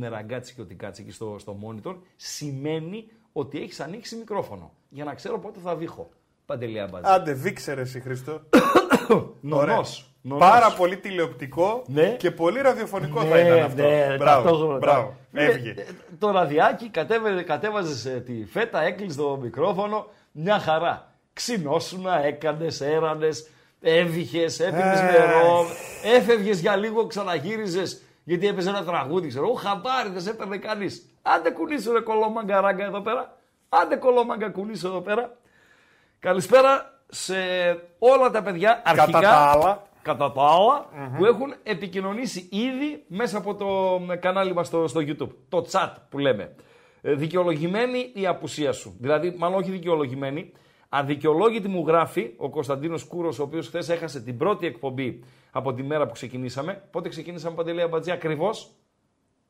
Στην οθόνη με ραγκάτσι και ότι κάτσει εκεί στο, στο monitor, σημαίνει ότι έχεις ανοίξει μικρόφωνο. Για να ξέρω πότε θα βήχω. Παντελία Μπατζή. Άντε, βήξερε εσύ Χριστό. Νονός. Νονός. Πάρα πολύ τηλεοπτικό Ναι. και πολύ ραδιοφωνικό θα Ναι, ήταν αυτό. ναι, μπράβο, ταυτόχρονα. μπράβο. Ναι, Έφυγε. ε, Το ραδιάκι κατέβε, κατέβαζες ε, τη φέτα, έκλεισες το μικρόφωνο, μια χαρά. Ξινόσουνα, έκανες, έρανες, έβηχες, έπινες Ε. νερό, έφευγες για λίγο, ξαναγύριζες γιατί έπαιζε ένα τραγούδι, ξέρω, ο χαμπάρι δεν σε έπαιρνε κανείς. Άντε κουνήσου ρε κολόμαγκα ράγκα εδώ πέρα. Άντε κολόμαγκα κουνήσου εδώ πέρα. Καλησπέρα σε όλα τα παιδιά αρχικά. Κατά τα άλλα. κατά τα άλλα, που έχουν επικοινωνήσει ήδη μέσα από το ε, κανάλι μας στο, στο YouTube. Το chat που λέμε. Ε, δικαιολογημένη η απουσία σου. Δηλαδή, μάλλον όχι δικαιολογημένη, αδικαιολόγητη μου γράφει ο Κωνσταντίνος Κούρος, ο οποίος χθες έχασε την πρώτη εκπομπή από τη μέρα που ξεκινήσαμε. Πότε ξεκινήσαμε, Παντελέα Μπατζή, ακριβώς;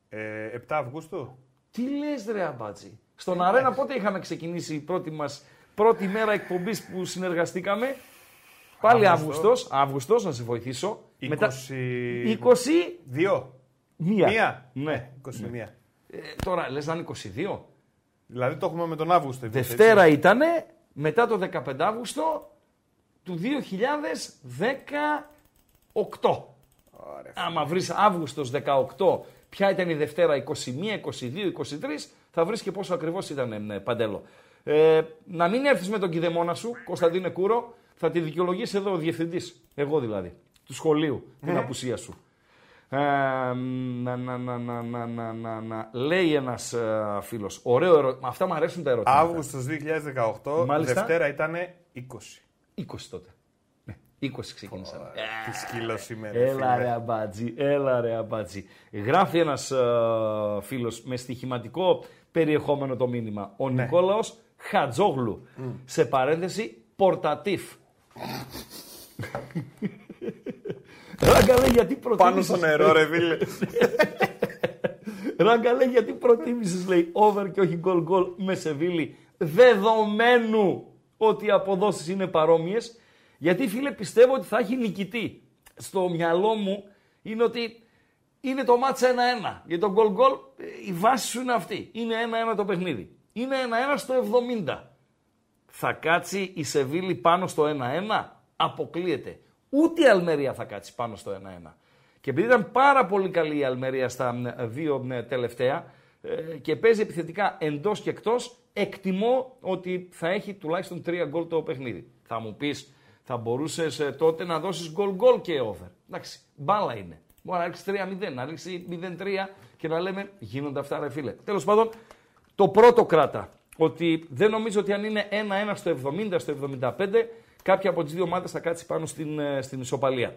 Ε, 7 Αυγούστου. Τι λες ρε Αμπάτζη. Στον Αρένα πότε είχαμε ξεκινήσει η πρώτη μας πρώτη μέρα εκπομπής που συνεργαστήκαμε; Πάλι Αύγουστο. Αύγουστος, Αύγουστος να σε βοηθήσω. 20... 20 Δύο. Μία. Μία. Ναι. 21. Ε, τώρα λες να είναι 22. Δηλαδή το έχουμε με τον Αύγουστο. εμείς, Δευτέρα έτσι. ήτανε μετά το 15 Αύγουστο του 2018. Ωραία. Άμα βρεις Αύγουστος 18, ποια ήταν η Δευτέρα 21, 22, 23, θα βρεις και πόσο ακριβώς ήταν ε, Παντέλο. Ε, να μην έρθεις με τον κηδεμόνα σου, Κωνσταντίνε Κούρο, θα τη δικαιολογήσει εδώ ο διευθυντής, εγώ δηλαδή, του σχολείου, την απουσία σου να, να, να, να, να, να, λέει ένας ε, φίλος. Ωραίο ερώτημα. Αυτά μου αρέσουν τα ερωτήματα. Αύγουστος 2018, Μάλιστα. Δευτέρα ήταν 20. 20 τότε. Ναι, 20 ξεκίνησα. Τι σκύλο σήμερα. Έλα ρε αμπάτζι. Γράφει ένας ε, φίλος με στοιχηματικό περιεχόμενο το μήνυμα. Ο ναι. Νικόλαος Χατζόγλου. Σε παρένθεση, πορτατίφ. Ράγκα λέει γιατί Πάνω προτίμησες... στο νερό, ρε φίλε. Ράγκα λέει γιατί προτίμησες λέει over και όχι γκολ γκολ με Σεβίλη δεδομένου ότι οι αποδόσεις είναι παρόμοιες γιατί φίλε πιστεύω ότι θα έχει νικητή. Στο μυαλό μου είναι ότι είναι το μάτσα 1-1. Για τον γκολ γκολ ε, η βάση σου είναι αυτή. Είναι 1-1 το παιχνίδι. Είναι 1-1 στο 70. Θα κάτσει η Σεβίλη πάνω στο 1-1. Αποκλείεται. Ούτε η Αλμερία θα κάτσει πάνω στο 1-1. Και επειδή ήταν πάρα πολύ καλή η Αλμερία στα μ, δύο μ, τελευταία ε, και παίζει επιθετικά εντός και εκτός, εκτιμώ ότι θα έχει τουλάχιστον τρία γκολ το παιχνίδι. Θα μου πεις, θα μπορούσες ε, τότε να δώσεις γκολ γκολ και over. Εντάξει, μπάλα είναι. Μπορεί να ρίξεις 3-0, να ρίξεις 0-3 και να λέμε γίνονται αυτά ρε φίλε. Τέλος πάντων, το πρώτο κράτα. Ότι δεν νομίζω ότι αν είναι 1-1 στο 70, στο 75, κάποια από τις δύο ομάδες θα κάτσει πάνω στην, ε, στην ισοπαλία.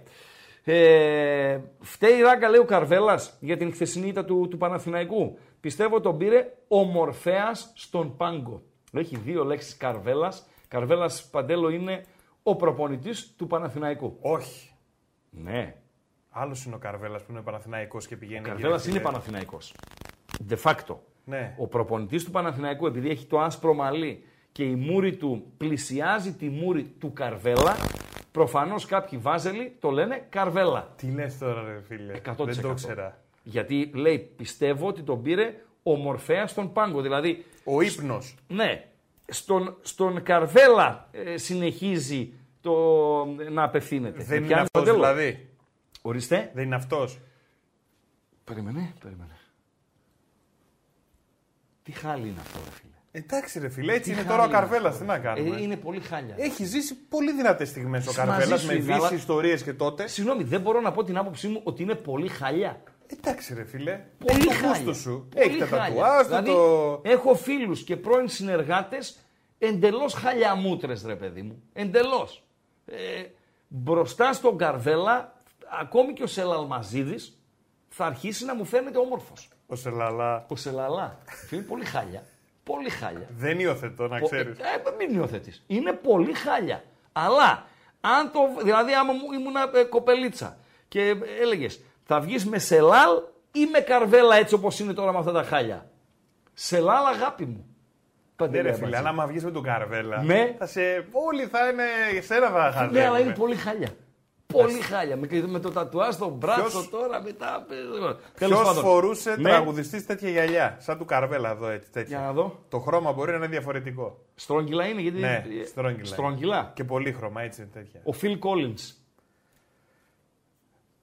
Ε, φταίει η ράγκα, λέει ο Καρβέλας, για την χθεσινή ήττα του, του Παναθηναϊκού. Πιστεύω τον πήρε ο Μορφέας στον πάγκο. Έχει δύο λέξεις Καρβέλας. Καρβέλας Παντέλο είναι ο προπονητής του Παναθηναϊκού. Όχι. Ναι, Άλλος είναι ο Καρβέλας που είναι Παναθηναϊκός και πηγαίνει. ο Καρβέλας γύρω, είναι φίλε. Παναθηναϊκός. De facto. Ναι. Ο προπονητής του Παναθηναϊκού, επειδή έχει το άσπρο μαλλί και η μούρη του πλησιάζει τη μούρη του Καρβέλα, προφανώς κάποιοι βάζελοι το λένε Καρβέλα. Τι λες τώρα, ρε φίλε; 100%. Δεν το ήξερα. Γιατί λέει, πιστεύω ότι τον πήρε ο Μορφέας στον πάγκο. Δηλαδή, Ο ύπνος. ναι, στον, στον Καρβέλα ε, συνεχίζει το, να απευθύνεται. Δεν Με είναι πιάνει αυτός Παντέλο; δηλαδή. Ορίστε. Δεν είναι αυτός. Περίμενε, περίμενε. Τι χάλι είναι αυτό, ρε φίλε. Εντάξει, ρε φίλε, έτσι Τι είναι χάλι τώρα ο Καρβέλας. αυτό, Τι να ρε. κάνουμε. Ε, είναι πολύ χάλια. Έχει ζήσει πολύ δυνατές στιγμές ο Μαζί Καρβέλας σου με είναι, αλλά- βύση ιστορίες και τότε. Συγγνώμη, δεν μπορώ να πω την άποψή μου ότι είναι πολύ χαλιά. Εντάξει, ρε φίλε. Πολύ Έχει το χάλια. γούστο σου. Πολύ Έχει τα χάλια. τατουάζ, δηλαδή, το. έχω φίλους και πρώην συνεργάτες εντελώς χαλιαμούτρες, ρε παιδί μου. Εντελώς. Ε, μπροστά στον Καρβέλα, ακόμη και ο Σελαλμαζίδης, θα αρχίσει να μου φαίνεται όμορφος. Ο Σελαλά. Ο Σελαλά. είναι πολύ χάλια. Πολύ χάλια. Δεν υιοθετώ, να ξέρεις. Ε, μην υιοθετείς. Είναι πολύ χάλια. Αλλά, αν το, δηλαδή, άμα μου ήμουν ε, κοπελίτσα και έλεγες, θα βγεις με σελάλ ή με καρβέλα έτσι όπως είναι τώρα με αυτά τα χάλια; Σελάλ, αγάπη μου. Ναι, ρε φίλε, αν άμα βγεις με τον Καρβέλα, Ναι. θα σε... όλοι θα είναι εσένα θα χαζεύουν. Ναι, αλλά είναι πολύ χάλια. Πολύ χάλια. Με, με το τατουάζ στο μπράτσο Ποιος- τώρα μετά. Ποιος Τέλος πάντων. φορούσε Ναι. τραγουδιστής τέτοια γυαλιά, σαν του Καρβέλα εδώ έτσι. Τέτοια. Για να δω. Το χρώμα μπορεί να είναι διαφορετικό. Στρόγγυλα είναι γιατί. Ναι, ε, στρόγγυλα. Στρόγγυλα. Και πολύχρωμα, έτσι είναι τέτοια. Ο Φιλ Collins.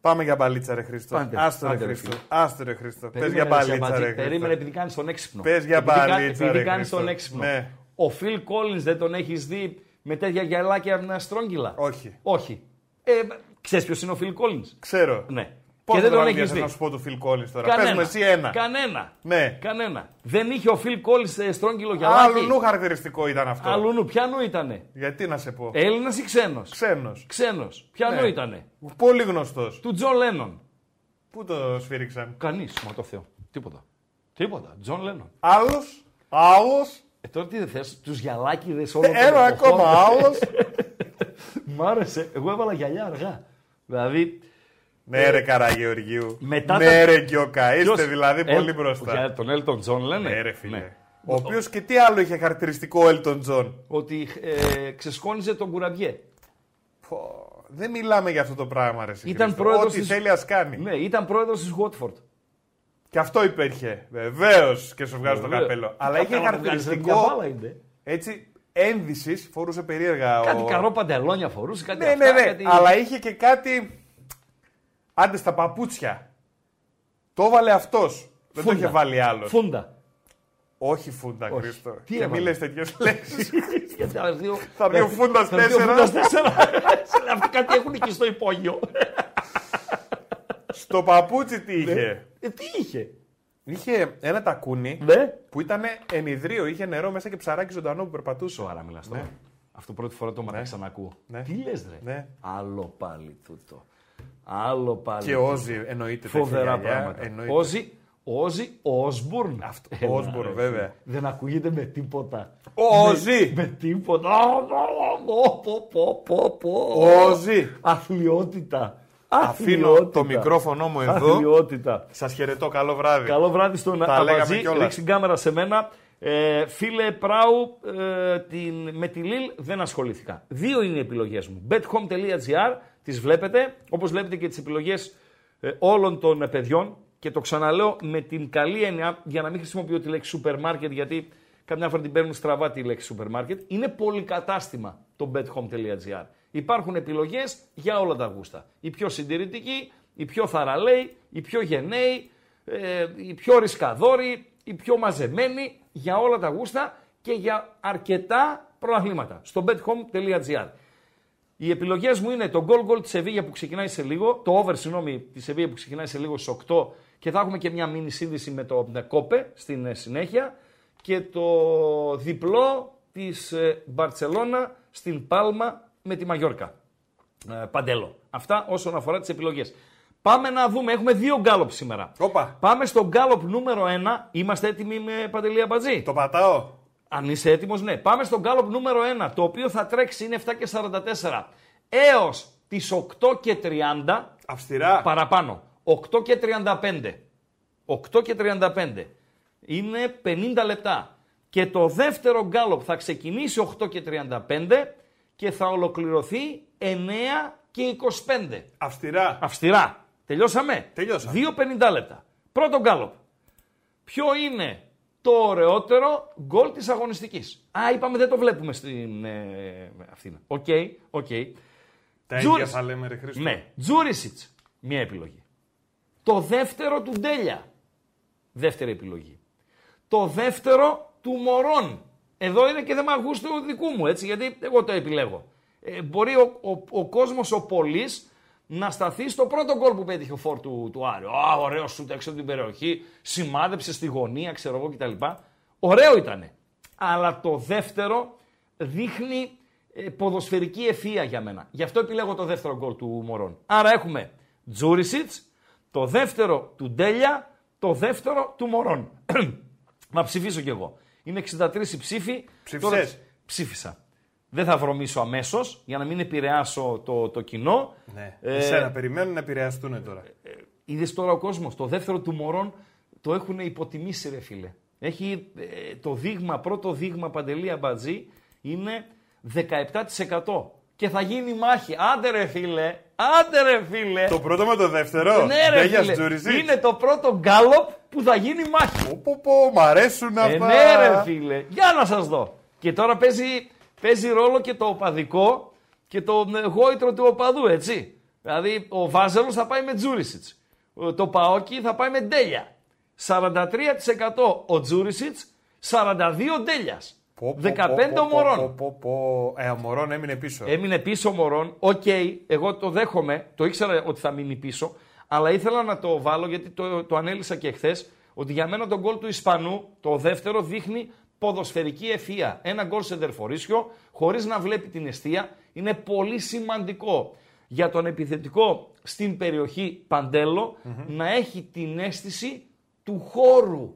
Πάμε για μπαλίτσα, ρε Χρήστο. Άντε, Άστο ρε άντε, ρε Χρήστο. φίλε. Άστο ρε Χρήστο. Πες Περίμενε, για ρε, μπαλίτσα, Σαμπατζή. ρε Περίμενε Χρήστο. επειδή κάνεις τον έξυπνο. Πες για Επειδή κα- μπαλίτσα, Επειδή ρε, κάνεις Χρήστο. τον έξυπνο. Ναι. Ο Φιλ Collins δεν τον έχεις δει με τέτοια γυαλάκια από ένα στρόγγυλα; Όχι. Όχι. Ε, Ξέρεις ποιος είναι ο Φιλ Collins; Ξέρω. Ναι. Πώς και δεν τον τραγούδια έχεις θες δει. να σου πω του Phil Collins τώρα; Πες μου εσύ ένα. Κανένα. Ναι. Κανένα. Δεν είχε ο Φιλ Collins ε, στρόγγυλο γυαλάκι; Άλλου νου χαρακτηριστικό ήταν αυτό. Αλλού νου. Πιανού ήτανε; Γιατί να σε πω; Έλληνας ή ξένος; Ξένος. Ξένος. Πιανού Ναι. ήτανε; Πολύ γνωστός. Του Τζον Λένον. Πού το σφύριξαν; Κανείς, μα το Θεό. Τίποτα. Τίποτα. Τζον Λένον. Άλλος; Άλλος; Ε, τώρα τι δεν θες, τους γυαλάκιδες όλο τον Ένα εποχών. ακόμα. Άλλος; Μ' άρεσε. Εγώ έβαλα γυαλιά αργά. Δηλαδή. Ναι ρε Καραγεωργίου. Μετά ναι τα- ρε Γκιόκα. Είστε ποιος- δηλαδή Ε, πολύ μπροστά. Για τον Έλτον Τζον λένε; Ναι ρε φίλε. Ναι. Ο οποίος και τι άλλο είχε χαρακτηριστικό ο Έλτον Τζον; Ότι ε, ξεσκόνιζε τον κουραμπιέ. Πω, Δεν μιλάμε για αυτό το πράγμα ρε εσύ, Ήταν Χρήστο. πρόεδρος Ό,τι της- θέλει ας κάνει. Ναι, ήταν πρόεδρος της Watford. Και αυτό υπήρχε. Βεβαίως και σου βγάζω το Βέβαια. καπέλο. Αλλά είχε Καλά που βγάζεις, ρε, μια χαρακτηριστικό μπάλα είναι. έτσι ένδυσης, φορούσε περίεργα. Κάτι ο... καρό παντελόνια φορούσε, κάτι Ναι, αυτά, ναι, ναι. κάτι... Αλλά είχε και κάτι. Άντε στα παπούτσια. Το έβαλε αυτός. Δεν το Φούντα. είχε βάλει άλλος. Φούντα. Όχι φούντα, Όχι. Χρήστο. Τι και έβαλε; μη λες τέτοιες λέξεις. Γιατί άλλες δύο... Θα βγει ο Φούντας θα βγει ο τέσσερα. Φούντας τέσσερα. Αυτοί κάτι έχουν εκεί στο υπόγειο. Στο παπούτσι τι είχε; Ε, τι είχε; Είχε ένα τακούνι Ναι. που ήταν ενιδρίο. Είχε νερό μέσα και ψαράκι ζωντανό που περπατούσε. Σοβαρά μιλάς τώρα. Αυτό πρώτη φορά το μαθαίνω ξανακούω. Ναι. Τι λες ρε. Ναι. Άλλο πάλι τούτο. Άλλο πάλι. Και τούτο. όζι εννοείται. τέτοια Φοβερά γυαλιά, πράγματα. εννοείται. Όζι, Όζι Όσμπουρν. Αυτό, Έλα, Όσμπουρν, ρε, βέβαια. φίλε. Δεν ακούγεται με τίποτα. Όζι. Με, με τίποτα. Α, α, α, Πω, πω, πω, πω. Όζι. Αθλειότητα. Αφήνω Αθλειότητα. το μικρόφωνο μου εδώ. Αθλειότητα. Σας χαιρετώ. Καλό βράδυ. Καλό βράδυ στον Τα λέγαμε Αβαζή. κιόλας. Ρίξει την κάμερα σε μένα. Ε, φίλε Πράου, ε, την, με τη Λίλ δεν ασχολήθηκα. Δύο είναι οι επιλογές μου. bethome.gr, τις βλέπετε, όπως βλέπετε και τις επιλογές ε, όλων των ε, παιδιών και το ξαναλέω με την καλή έννοια για να μην χρησιμοποιώ τη λέξη σούπερ μάρκετ γιατί καμιά φορά την παίρνουν στραβά τη λέξη σούπερ μάρκετ. Είναι πολυκατάστημα το bethome.gr. Υπάρχουν επιλογές για όλα τα γούστα. Οι πιο συντηρητικοί, οι πιο θαραλέοι, οι πιο γενναίοι, ε, οι πιο ρισκαδόροι, οι πιο μαζεμένοι για όλα τα γούστα και για αρκετά προαθλήματα στο bethome.gr. Οι επιλογές μου είναι το goal goal της Σεβίγια που ξεκινάει σε λίγο, το over συγγνώμη της Σεβίγια που ξεκινάει σε λίγο στις 8 και θα έχουμε και μια μίνι σύνδεση με το Κόπε στην ε, συνέχεια και το διπλό της ε, Μπαρτσελώνα στην Πάλμα με τη Μαγιόρκα. Ε, Παντέλο. Αυτά όσον αφορά τις επιλογές. Πάμε να δούμε, έχουμε δύο γκάλωπ σήμερα. Όπα. Πάμε στο γκάλωπ νούμερο 1. Είμαστε έτοιμοι με Παντελία Μπατζή. Το πατάω. Αν είσαι έτοιμος, ναι. Πάμε στο γκάλωπ νούμερο 1, το οποίο θα τρέξει είναι 7 και 44 έως τις 8 και 30 Αυστηρά. παραπάνω. 8 και 35. 8 και 35. Είναι 50 λεπτά. Και το δεύτερο γκάλωπ θα ξεκινήσει 8 και 35 και θα ολοκληρωθεί 9 και 25. Αυστηρά. Αυστηρά. Τελειώσαμε; Τελειώσαμε. 2,50 λεπτά. Πρώτο γκάλοπ. Ποιο είναι το ωραιότερο γκολ της αγωνιστικής; Α, είπαμε δεν το βλέπουμε στην ε, αυτή. OK, OK. Τα Τζούρις. ίδια θα λέμε, ρε Χρήστο. Ναι. Τζούρισιτς. Μία επιλογή. Το δεύτερο του Ντέλια. Δεύτερη επιλογή. Το δεύτερο του Μορόν. Εδώ είναι και θέμα γούστου δικού μου, έτσι, γιατί εγώ το επιλέγω. Ε, μπορεί ο, ο, ο κόσμος, ο πολύς, να σταθεί στο πρώτο γκολ που πέτυχε ο φόρ του, του Άριο. Α, ωραίο σου έξω από την περιοχή, σημάδεψε στη γωνία, ξέρω εγώ κτλ. Ωραίο ήτανε. Αλλά το δεύτερο δείχνει ε, ποδοσφαιρική ευφυΐα για μένα. Γι' αυτό επιλέγω το δεύτερο γκολ του Μωρών. Άρα έχουμε Τζούρισιτς, το δεύτερο του Ντέλια, το δεύτερο του Μωρών. Να ψηφίσω κι εγώ. Είναι 63 οι ψήφοι. Ψήφισες; ψήφισα. Δεν θα βρωμίσω αμέσως για να μην επηρεάσω το, το κοινό. Ναι. Ε, Εσένα περιμένουν να επηρεαστούν τώρα. Είδες τώρα ο κόσμος. Το δεύτερο του Μωρών το έχουν υποτιμήσει, ρε φίλε. Έχει ε, το δείγμα, πρώτο δείγμα παντελή αμπατζή είναι 17%. Και θα γίνει μάχη. Άντε ρε φίλε, άντε ρε φίλε. Το πρώτο με το δεύτερο; ναι, ρε Ντέλιας φίλε. Τζούρισιτς. Είναι το πρώτο γκάλοπ που θα γίνει μάχη. Πω, πω, πω, μ' αρέσουν Ε, αυτά. ναι ρε φίλε. Για να σας δω. Και τώρα παίζει, παίζει ρόλο και το οπαδικό και το ε, γόητρο του οπαδού, έτσι. Δηλαδή ο Βάζελος θα πάει με Τζούρισιτς. Ο- Το Παόκι θα πάει με Ντέλια. 43% ο Τζούρισιτς, 42 Ντέλιας. Πω, πω, 15 πω, ο πω, Μορόν. πω, πω, πω. Ε, ο Μορόν έμεινε πίσω. Έμεινε πίσω ο Μωρόν. Οκ, εγώ το δέχομαι. Το ήξερα ότι θα μείνει πίσω. Αλλά ήθελα να το βάλω γιατί το, το ανέλυσα και χθες. Ότι για μένα το γκολ του Ισπανού, το δεύτερο, δείχνει ποδοσφαιρική ευφυα. Ένα γκολ σε δερφορίσιο, χωρίς να βλέπει την αιστεία. Είναι πολύ σημαντικό για τον επιθετικό στην περιοχή Παντέλο να έχει την αίσθηση του χώρου.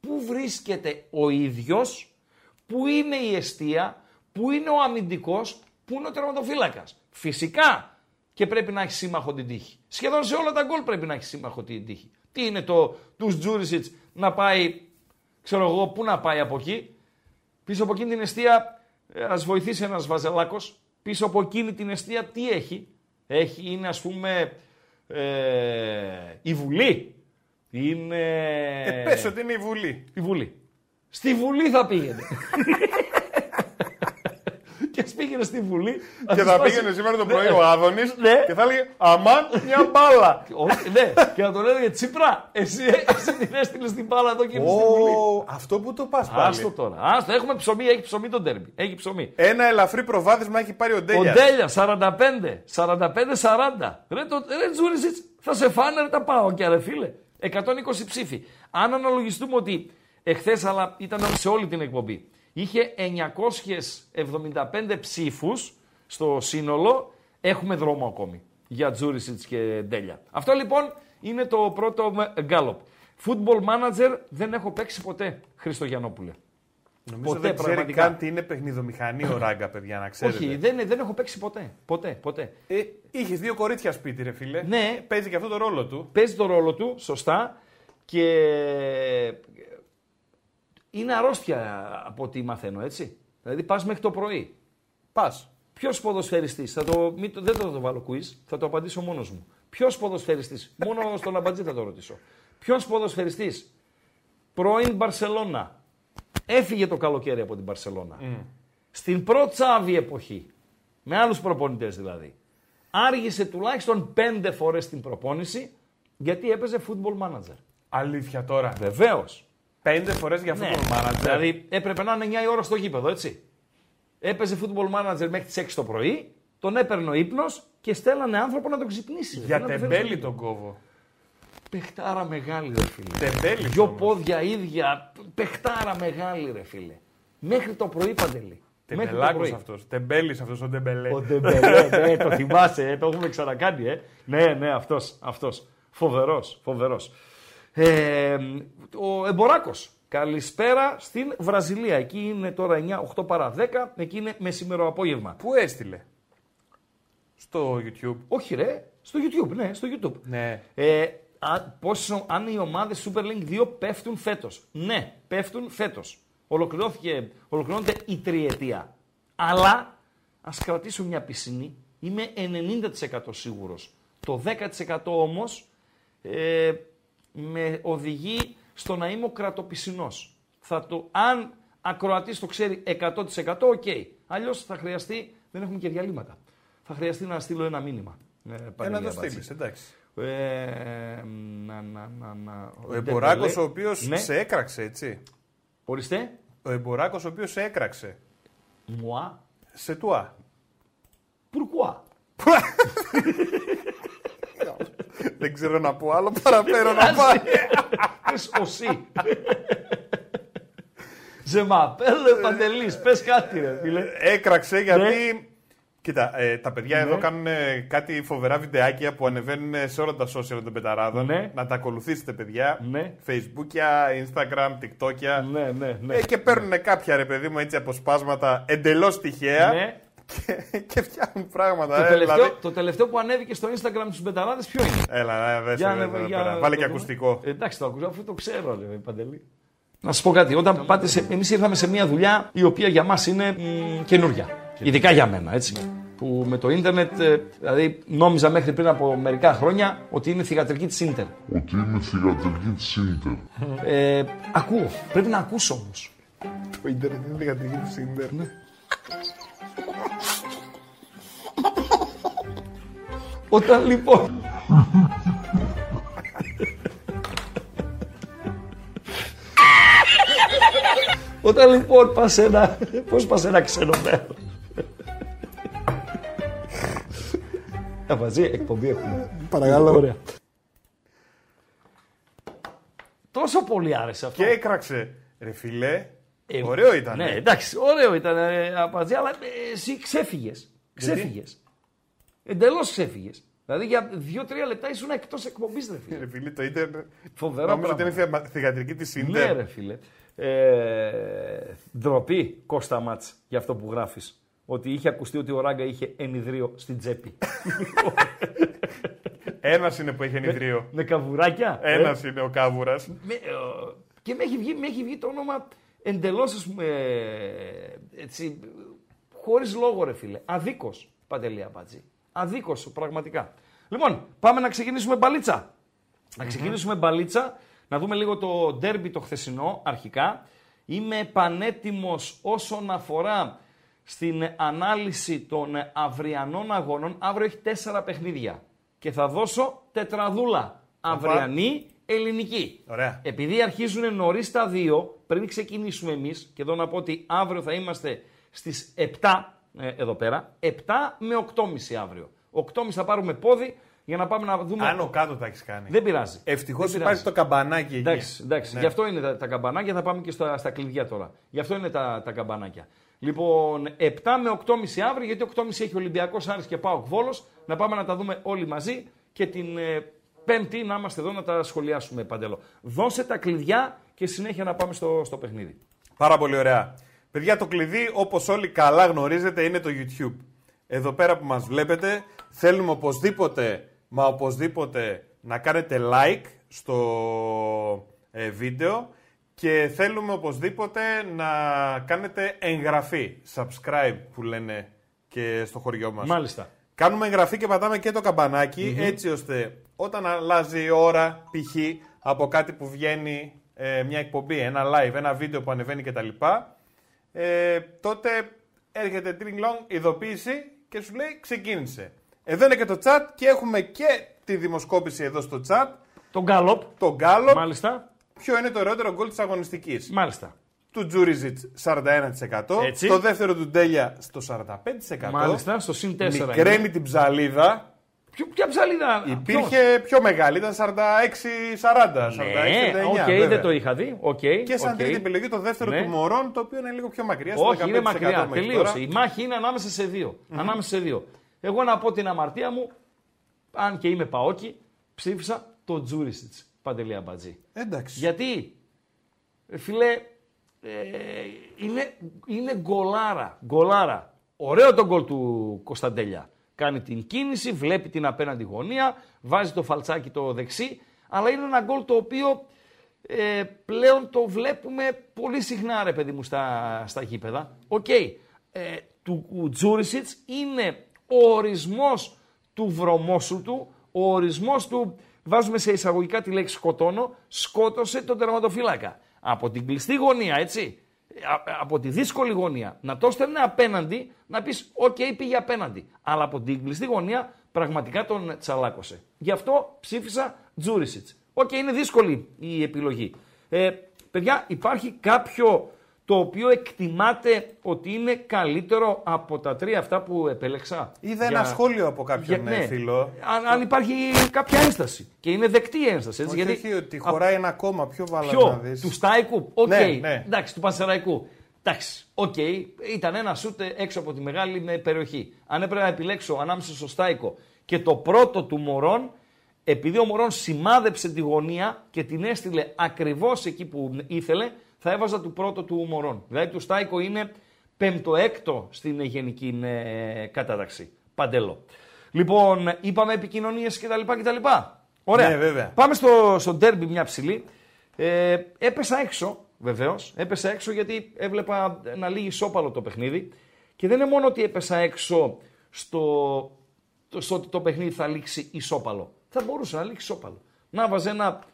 Πού βρίσκεται ο ίδιος, πού είναι η αιστεία, πού είναι ο αμυντικός, πού είναι ο τερματοφύλακας. Φυσικά και πρέπει να έχει σύμμαχο την τύχη. Σχεδόν σε όλα τα γκολ πρέπει να έχει σύμμαχο την τύχη. Τι είναι το τους Τζούρισιτς να πάει, ξέρω εγώ, πού να πάει από εκεί. Πίσω από εκείνη την αιστεία, ε, ας βοηθήσει ένας βαζελάκος, πίσω από εκείνη την αιστεία τι έχει. Έχει, είναι ας πούμε ε, η Βουλή. Είναι... Ε, πες ότι είναι η Βουλή. Η Βουλή. Στη Βουλή θα πήγαινε. και ας πήγαινε στη Βουλή. ας Και της θα πάσει- πήγαινε σήμερα το Ναι. πρωί ο Άδωνης Ναι. και θα έλεγε Αμάν μια μπάλα. Όχι, ναι, και να τον έλεγε Τσίπρα, εσύ, εσύ την έστειλες στην μπάλα εδώ και είναι στη Βουλή. Ω, Αυτό που το πας Άστο πάλι. τώρα. Άστο, έχουμε ψωμί, έχει ψωμί το ντέρμπι. Έχει ψωμί. Ένα ελαφρύ προβάδισμα έχει πάρει ο Ο Ντέλιας. Ντέλια 45, 45-40. Ρε, το, ρε Τζούρισιτς, θα σε φάνε ρε, τα πάω και ρε φίλε. 120 ψήφοι. Αν αναλογιστούμε ότι εχθές, αλλά ήταν σε όλη την εκπομπή, είχε 975 ψήφους στο σύνολο, έχουμε δρόμο ακόμη για Τζούρισιτς και Ντέλια. Αυτό λοιπόν είναι το πρώτο γκάλοπ. Football manager δεν έχω παίξει ποτέ, Χρήστο Γιαννόπουλε. Νομίζω ποτέ, δεν ξέρει πραγματικά. καν τι είναι παιχνιδομηχανή ο Ράγκα, παιδιά, να ξέρετε. Όχι, δεν, δεν έχω παίξει ποτέ. Ποτέ, ποτέ. Ε, Είχες δύο κορίτσια σπίτι, ρε φίλε. Ναι. Παίζει και αυτό το ρόλο του. παίζει το ρόλο του, σωστά, και είναι αρρώστια από ό,τι μαθαίνω, έτσι. Δηλαδή πας μέχρι το πρωί. Πας. Ποιος ποδοσφαιριστής, θα το, μην το, δεν θα το βάλω quiz, θα το απαντήσω μόνος μου. Ποιος ποδοσφαιριστής, μόνο στον αμπατζή θα το ρωτήσω. Ποιος ποδοσφαιριστής, πρώην Μπαρσελώνα, έφυγε το καλοκαίρι από την Μπαρσελώνα. Στην προ-Τσάβη εποχή, με άλλους προπονητές δηλαδή, άργησε τουλάχιστον πέντε φορές την προπόνηση, γιατί έπαιζε football manager. Αλήθεια τώρα. Βεβαίως. Πέντε φορές για αυτό Ναι. το manager. Δηλαδή έπρεπε να είναι 9 η ώρα στο γήπεδο, έτσι. Έπαιζε football manager μέχρι τις 6 το πρωί, τον έπαιρνε ο ύπνος και στέλνανε άνθρωπο να τον ξυπνήσει. για Να τον φέρει στο τεμπέλη γήπεδο. τον κόβω. Παιχτάρα μεγάλη, ρε φίλε. Τεμπέλη. Δυο όμως. πόδια ίδια. Παιχτάρα μεγάλη, ρε φίλε. Μέχρι το πρωί παντελή. Μέχρι το Τεμπελάκος πρωί. αυτός. Τεμπέλης αυτός ο Ντεμπελέ. Ο Ντεμπελέ, ναι, το θυμάσαι, ε, το έχουμε ξανακάνει, ε. Ναι, ναι, αυτός, αυτός. Φοβερός, φοβερός. Ε, ο Εμποράκος, καλησπέρα στην Βραζιλία. Εκεί είναι τώρα 9, 8 παρά 10, εκεί είναι μεσημέρο απόγευμα. Πού έστειλε; Στο YouTube. Όχι ρε, στο YouTube, ναι, στο YouTube. Ναι. Ε, α, πόσο, αν οι ομάδες Super League 2 πέφτουν φέτος. Ναι, πέφτουν φέτος. Ολοκληρώθηκε, ολοκληρώνεται η τριετία. Αλλά ας κρατήσω μια πισινή. Είμαι 90% σίγουρος. Το 10% όμως ε, με οδηγεί στο να είμαι ο κρατοπισινός. Θα το, αν ακροατής το ξέρει 100% οκ. Αλλιώς θα χρειαστεί, δεν έχουμε και διαλείμματα. Θα χρειαστεί να στείλω ένα μήνυμα. Ε, Ε, να Παναγία το Μπατζή. στείλεις, εντάξει. Ε, να, να, να, να. Ο Εμποράκος Ντεμπελέ. ο οποίος Ναι. σε έκραξε, έτσι. Ορίστε. Ο Εμποράκος ο οποίος σε έκραξε. Moi. C'est toi. Pourquoi. Δεν ξέρω να πω άλλο παραπέρα να πάει. Πες οσί. Je m'appelle Παντελής. Πες κάτι ρε φίλε. Έκραξε γιατί Κοίτα, ε, τα παιδιά Ναι. εδώ κάνουν ε, κάτι φοβερά βιντεάκια που ανεβαίνουν σε όλα τα social των πεταράδων. Ναι. Να τα ακολουθήσετε, παιδιά. Ναι. Facebookια, Instagram, TikTokια. Ναι, ναι, ναι. Ε, και παίρνουν κάποια ρε παιδί μου έτσι αποσπάσματα εντελώς τυχαία Ναι. Και, και φτιάχνουν πράγματα. Το, ε, τελευταίο, δηλαδή- το τελευταίο που ανέβηκε στο Instagram τους Μπεταράδες ποιο είναι; Έλα, να δες, Για εδώ να- πέρα. για να Βάλε το και δούμε. ακουστικό. Ε, εντάξει, το ακούω, αφού το ξέρω, ρε Παντελή. Να σα πω κάτι. Όταν πάτε σε. Εμείς ήρθαμε σε μια δουλειά η οποία για μας είναι μ, καινούρια. Ειδικά για μένα, έτσι. Που με το ίντερνετ, ε, δηλαδή νόμιζα μέχρι πριν από μερικά χρόνια ότι είναι θηγατρική της ίντερ. ότι είναι θηγατρική της Ίντερ. Ε, ακούω. Πρέπει να ακούσω όμως. Το ίντερνετ είναι θηγατρική του Ίντερ. Όταν λοιπόν. Όταν λοιπόν πας σε ένα. Πώς πας σε ένα ξένο μέρος. Να μαζί, εκπομπή έχουμε. Παρακαλώ. Ωραία. Τόσο πολύ άρεσε αυτό. Και έκραξε. Ρε φιλέ, Ε, ωραίο ήταν. Ναι, εντάξει, ωραίο ήταν ε, Απατζή, αλλά ε, εσύ ξέφυγες. Ξέφυγες. Εντελώς ξέφυγες. Δηλαδή για δύο-τρία λεπτά ήσουν εκτός εκπομπής, ρε φίλε. Ρε φίλε, το ίντερνετ. Φοβερό Νόμιζα ότι πράγμα. είναι θεια- θηγατρική της Ναι, Ίντερ. ρε φίλε. Ε, ντροπή Κώστα Μάτς για αυτό που γράφεις. Ότι είχε ακουστεί ότι ο Ράγκα είχε ενιδρίο στην τσέπη. Ένας είναι που έχει ενιδρίο. Με καβουράκια. ε; Ένα είναι ο κάβουρας. Με, ε, και με έχει, βγει, με έχει βγει το όνομα εντελώς, ας πούμε, ε, έτσι, χωρίς λόγο ρε φίλε. Αδίκως, Παντελή Αμπάτζη. Αδίκως, πραγματικά. Λοιπόν, πάμε να ξεκινήσουμε μπαλίτσα. Να ξεκινήσουμε μπαλίτσα, να δούμε λίγο το ντέρμπι το χθεσινό, αρχικά. Είμαι πανέτοιμος όσον αφορά στην ανάλυση των αυριανών αγώνων. Αύριο έχει τέσσερα παιχνίδια και θα δώσω τετραδούλα. Αυριανή, ελληνική. Ωραία. Επειδή αρχίζουν νωρίς τα δύο, πριν ξεκινήσουμε εμείς, και εδώ να πω ότι αύριο θα είμαστε στις 7 ε, εδώ πέρα, 7 με 8.30 αύριο. 8.30 θα πάρουμε πόδι για να πάμε να δούμε. Άνω κάτω τα έχεις κάνει. Δεν πειράζει. Ευτυχώς Δεν πειράζει. υπάρχει το καμπανάκι εκεί. Εντάξει, εντάξει. Ναι. γι' αυτό είναι τα, τα καμπανάκια, θα πάμε και στα, στα κλειδιά τώρα. Γι' αυτό είναι τα, τα καμπανάκια. Λοιπόν, 7 με 8.30 αύριο, γιατί 8.30 έχει Ολυμπιακός Άρης και Πάοκ Βόλος, να πάμε να τα δούμε όλοι μαζί και την ε, Πέμπτη να είμαστε εδώ να τα σχολιάσουμε παντελώ. Δώσε τα κλειδιά και συνέχεια να πάμε στο, στο παιχνίδι. Πάρα πολύ ωραία. Παιδιά, το κλειδί, όπως όλοι καλά γνωρίζετε, είναι το YouTube. Εδώ πέρα που μας βλέπετε, θέλουμε οπωσδήποτε, μα οπωσδήποτε, να κάνετε like στο ε, βίντεο και θέλουμε οπωσδήποτε να κάνετε εγγραφή, subscribe που λένε και στο χωριό μας. Μάλιστα. Κάνουμε εγγραφή και πατάμε και το καμπανακι έτσι ώστε όταν αλλάζει η ώρα π.χ. από κάτι που βγαίνει ε, μια εκπομπή, ένα live, ένα βίντεο που ανεβαίνει κτλ. Ε, τότε έρχεται τριγκλong ειδοποίηση και σου λέει ξεκίνησε. Εδώ είναι και το chat και έχουμε και τη δημοσκόπηση εδώ στο chat. Τον Γκάλοπ. Το Γκάλο, Μάλιστα. ποιο είναι το ωραιότερο γκολ της αγωνιστικής; Μάλιστα. Του Τζούριζιτς 41%. Έτσι. Το δεύτερο του Ντέλια στο 45%. Μάλιστα, στο συν 4. Μικραίνει την ψαλίδα. Ποιο, ποια ψαλίδα; Υπήρχε πιο μεγάλη, ήταν 46-40. 46-39. Ναι, οκ, βέβαια. δεν το είχα δει. οκ, Και σαν οκ. τρίτη επιλογή το δεύτερο Ναι. του Μορόν, το οποίο είναι λίγο πιο μακριά. στο Όχι, είναι 15% μακριά. μέχρι Τελείωσε. τώρα. Η μάχη είναι ανάμεσα σε δυο Ανάμεσα σε δύο. Εγώ να πω την αμαρτία μου, αν και είμαι παόκι, ψήφισα το Τζούρισιτς. Παντελή Αμπατζή. Εντάξει. Γιατί, ε, φίλε, ε, είναι, είναι γκολάρα. Γκολάρα. Ωραίο το γκολ του Κωνσταντέλια. Κάνει την κίνηση, βλέπει την απέναντι γωνία, βάζει το φαλτσάκι το δεξί, αλλά είναι ένα γκολ το οποίο ε, πλέον το βλέπουμε πολύ συχνά, ρε παιδί μου, στα, στα γήπεδα. Οκ, ε, του Τζούρισιτς είναι ο ορισμός του βρωμόσουτου, ο ορισμός του, βάζουμε σε εισαγωγικά τη λέξη σκοτώνω, σκότωσε τον τερματοφύλακα. Από την κλειστή γωνία, έτσι, Α- από τη δύσκολη γωνία, να το στέλνει απέναντι, να πεις οκ πήγε απέναντι. Αλλά από την κλειστή γωνία πραγματικά τον τσαλάκωσε. Γι' αυτό ψήφισα Τζούρισιτς. Οκ, είναι δύσκολη η επιλογή. Ε, παιδιά, υπάρχει κάποιο το οποίο εκτιμάτε ότι είναι καλύτερο από τα τρία αυτά που επέλεξα. Είδα Για- ένα σχόλιο από κάποιον για- ε, φίλο. Αν, αν υπάρχει κάποια ένσταση. Και είναι δεκτή η ένσταση. Έτσι, Όχι, γιατί όχι, ότι χωράει ένα ακόμα πιο βάλα να Ποιο, δεις. του Στάικου, οκ. Ναι, ναι. Εντάξει, του Πανσεραϊκού. Εντάξει, οκ, ήταν ένας σουτ έξω από τη μεγάλη με περιοχή. Αν έπρεπε να επιλέξω ανάμεσα στο Στάικο και το πρώτο του Μωρόν, επειδή ο Μωρόν σημάδεψε τη γωνία και την έστειλε ακριβώς εκεί που ήθελε, θα έβαζα του πρώτο του Μωρόν. Δηλαδή του Στάικο είναι πέμπτο-έκτο στην γενική ε, κατάταξη. Παντελό. Λοιπόν, είπαμε επικοινωνίες κτλ. κτλ. Ωραία. Ναι, βέβαια. Πάμε στο, στο ντέρμπι μια ψηλή. Ε, έπεσα έξω, βεβαίως. Έπεσα έξω γιατί έβλεπα να λύγει σώπαλο το παιχνίδι. Και δεν είναι μόνο ότι έπεσα έξω στο, το, στο ότι το παιχνίδι θα λήξει ισόπαλο. Θα μπορούσε να λήξει ισόπαλο. Να βάζει ένα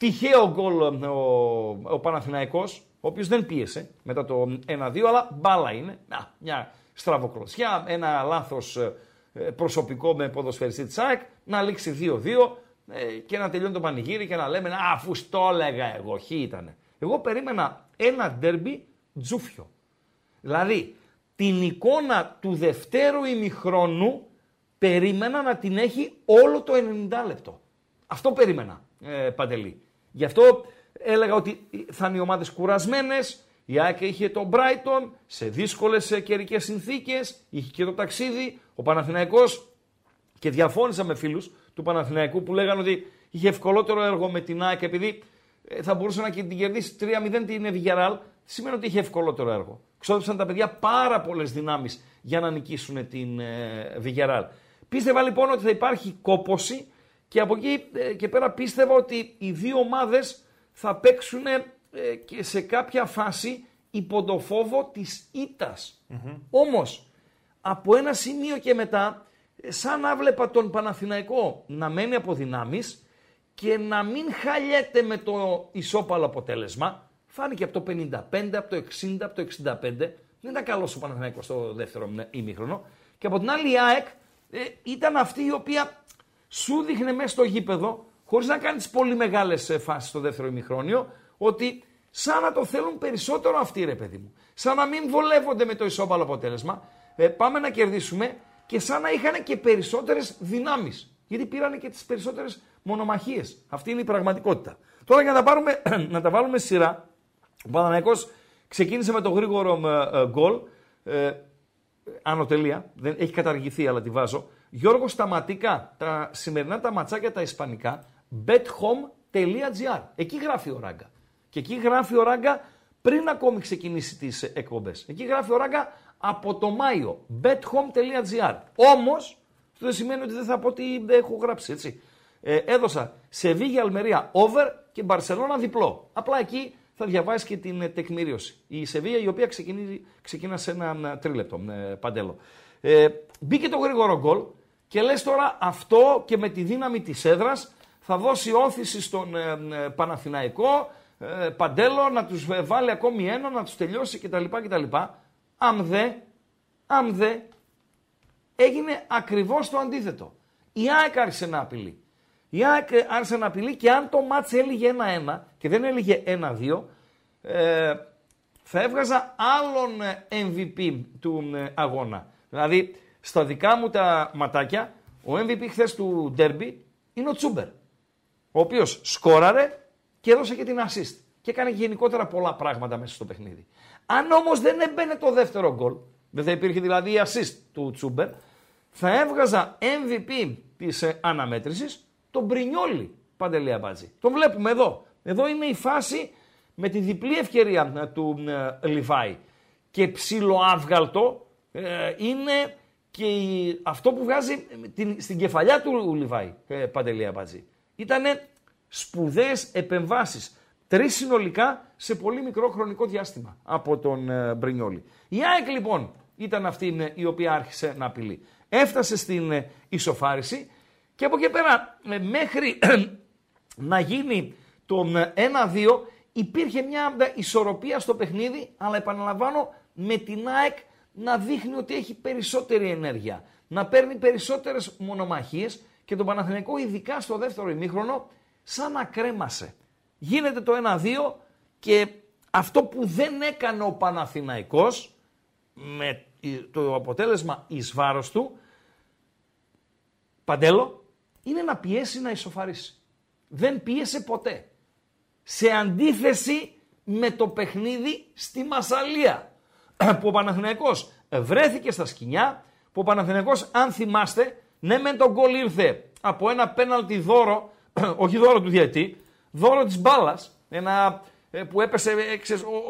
τυχαίο γκολ ο, ο Παναθηναϊκός, ο οποίος δεν πίεσε μετά το 1-2, αλλά μπάλα είναι. Να, μια στραβοκλωσιά, ένα λάθος ε, προσωπικό με ποδοσφαιριστή της ΑΕΚ, να λήξει 2-2 ε, και να τελειώνει το πανηγύρι και να λέμε «Α, αφού στο έλεγα εγώ, χ ήταν. Εγώ περίμενα ένα ντέρμπι τζούφιο. Δηλαδή, την εικόνα του δευτέρου ημιχρόνου περίμενα να την έχει όλο το 90 λεπτό. Αυτό περίμενα, ε, Παντελή. Γι' αυτό έλεγα ότι θα είναι οι ομάδες κουρασμένες, η ΑΕΚ είχε τον Brighton σε δύσκολες καιρικές συνθήκες, είχε και το ταξίδι, ο Παναθηναϊκός και διαφώνησα με φίλους του Παναθηναϊκού που λέγανε ότι είχε ευκολότερο έργο με την ΑΕΚ επειδή ε, θα μπορούσε να την κερδίσει 3-0 την Villarreal, σημαίνει ότι είχε ευκολότερο έργο. Ξόδεψαν τα παιδιά πάρα πολλές δυνάμεις για να νικήσουν την ε, Villarreal. Πίστευα λοιπόν ότι θα υπάρχει κόποση και από εκεί ε, και πέρα πίστευα ότι οι δύο ομάδες θα παίξουν και σε κάποια φάση υπό το φόβο της ήττας. Όμως από ένα σημείο και μετά σαν να βλέπα τον Παναθηναϊκό να μένει από δυνάμεις και να μην χαλιέται με το ισόπαλο αποτέλεσμα. Φάνηκε από το 55, από το 60, από το 65. Δεν ήταν καλός ο Παναθηναϊκός στο δεύτερο ημίχρονο. Και από την άλλη η ΑΕΚ ε, ήταν αυτή η οποία σου δείχνε μέσα στο γήπεδο, χωρίς να κάνεις τις πολύ μεγάλες ε, φάσεις στο δεύτερο ημιχρόνιο, ότι σαν να το θέλουν περισσότερο αυτοί ρε παιδί μου. Σαν να μην βολεύονται με το ισόπαλο αποτέλεσμα. Ε, πάμε να κερδίσουμε και σαν να είχαν και περισσότερες δυνάμεις. Γιατί πήραν και τις περισσότερες μονομαχίες. Αυτή είναι η πραγματικότητα. Τώρα για να τα, πάρουμε, να τα βάλουμε σειρά, ο Παναναϊκός ξεκίνησε με το γρήγορο ε, γκολ, ε, ανωτελεία, δεν έχει καταργηθεί αλλά τη βάζω. Γιώργο Σταματικά, τα σημερινά τα ματσάκια τα ισπανικά, bethome.gr. Εκεί γράφει ο Ράγκα. Και εκεί γράφει ο Ράγκα πριν ακόμη ξεκινήσει τις εκπομπές. Εκεί γράφει ο Ράγκα από το Μάιο. bethome.gr. Όμως, αυτό δεν σημαίνει ότι δεν θα πω ότι δεν έχω γράψει, έτσι. Ε, έδωσα Σεβίγια Αλμερία over και Μπαρσελόνα διπλό. Απλά εκεί θα διαβάσεις και την ε, τεκμηρίωση. Η Σεβίγια η οποία ξεκινά σε ένα τρίλεπτο ε, παντέλο. Ε, μπήκε το γρήγορο γκολ και λες τώρα αυτό και με τη δύναμη της έδρας θα δώσει όθηση στον ε, ε Παναθηναϊκό ε, Παντέλο να τους βάλει ακόμη ένα, να τους τελειώσει κτλ. κτλ. Αν δε, αν δε, έγινε ακριβώς το αντίθετο. Η ΑΕΚ άρχισε να απειλεί. Η ΑΕΚ άρχισε να απειλεί και αν το μάτς έλεγε 1-1 και δεν έλεγε 1-2, ε, θα έβγαζα άλλον MVP του ε, αγώνα. Δηλαδή, στα δικά μου τα ματάκια, ο MVP χθες του Ντέρμπι είναι ο Τσούμπερ. Ο οποίος σκόραρε και έδωσε και την assist. Και έκανε γενικότερα πολλά πράγματα μέσα στο παιχνίδι. Αν όμως δεν έμπαινε το δεύτερο γκολ, δεν θα υπήρχε δηλαδή η assist του Τσούμπερ, θα έβγαζα MVP της ε, αναμέτρησης τον Μπρινιόλι Παντελία Μπάτζη. Τον βλέπουμε εδώ. Εδώ είναι η φάση με τη διπλή ευκαιρία ε, του ε, Λιβάη. Και ψιλοάβγαλτο ε, είναι και αυτό που βγάζει την, στην κεφαλιά του Λιβάη ε, Παντελία Μπάτζη. Ήτανε σπουδαίες επεμβάσεις. Τρεις συνολικά σε πολύ μικρό χρονικό διάστημα από τον ε, Μπρινιόλη. Η ΑΕΚ λοιπόν ήταν αυτή ε, η οποία άρχισε να απειλεί. Έφτασε στην ε, ισοφάριση και από εκεί πέρα μέχρι να γίνει τον 1-2 υπήρχε μια ισορροπία στο παιχνίδι αλλά επαναλαμβάνω με την ΑΕΚ να δείχνει ότι έχει περισσότερη ενέργεια. Να παίρνει περισσότερες μονομαχίες και τον Παναθηναϊκό ειδικά στο δεύτερο ημίχρονο σαν να κρέμασε. Γίνεται το 1-2 και αυτό που δεν έκανε ο Παναθηναϊκός με το αποτέλεσμα εις βάρος του, Παντέλο, είναι να πιέσει να ισοφαρίσει. Δεν πίεσε ποτέ. Σε αντίθεση με το παιχνίδι στη Μασαλία. Που ο Παναθηναϊκός βρέθηκε στα σκηνιά, που ο Παναθηναϊκός αν θυμάστε, ναι με τον γκολ ήρθε από ένα πέναλτι δώρο, όχι δώρο του διαιτή, δώρο της μπάλας, ένα ε, που έπεσε ε,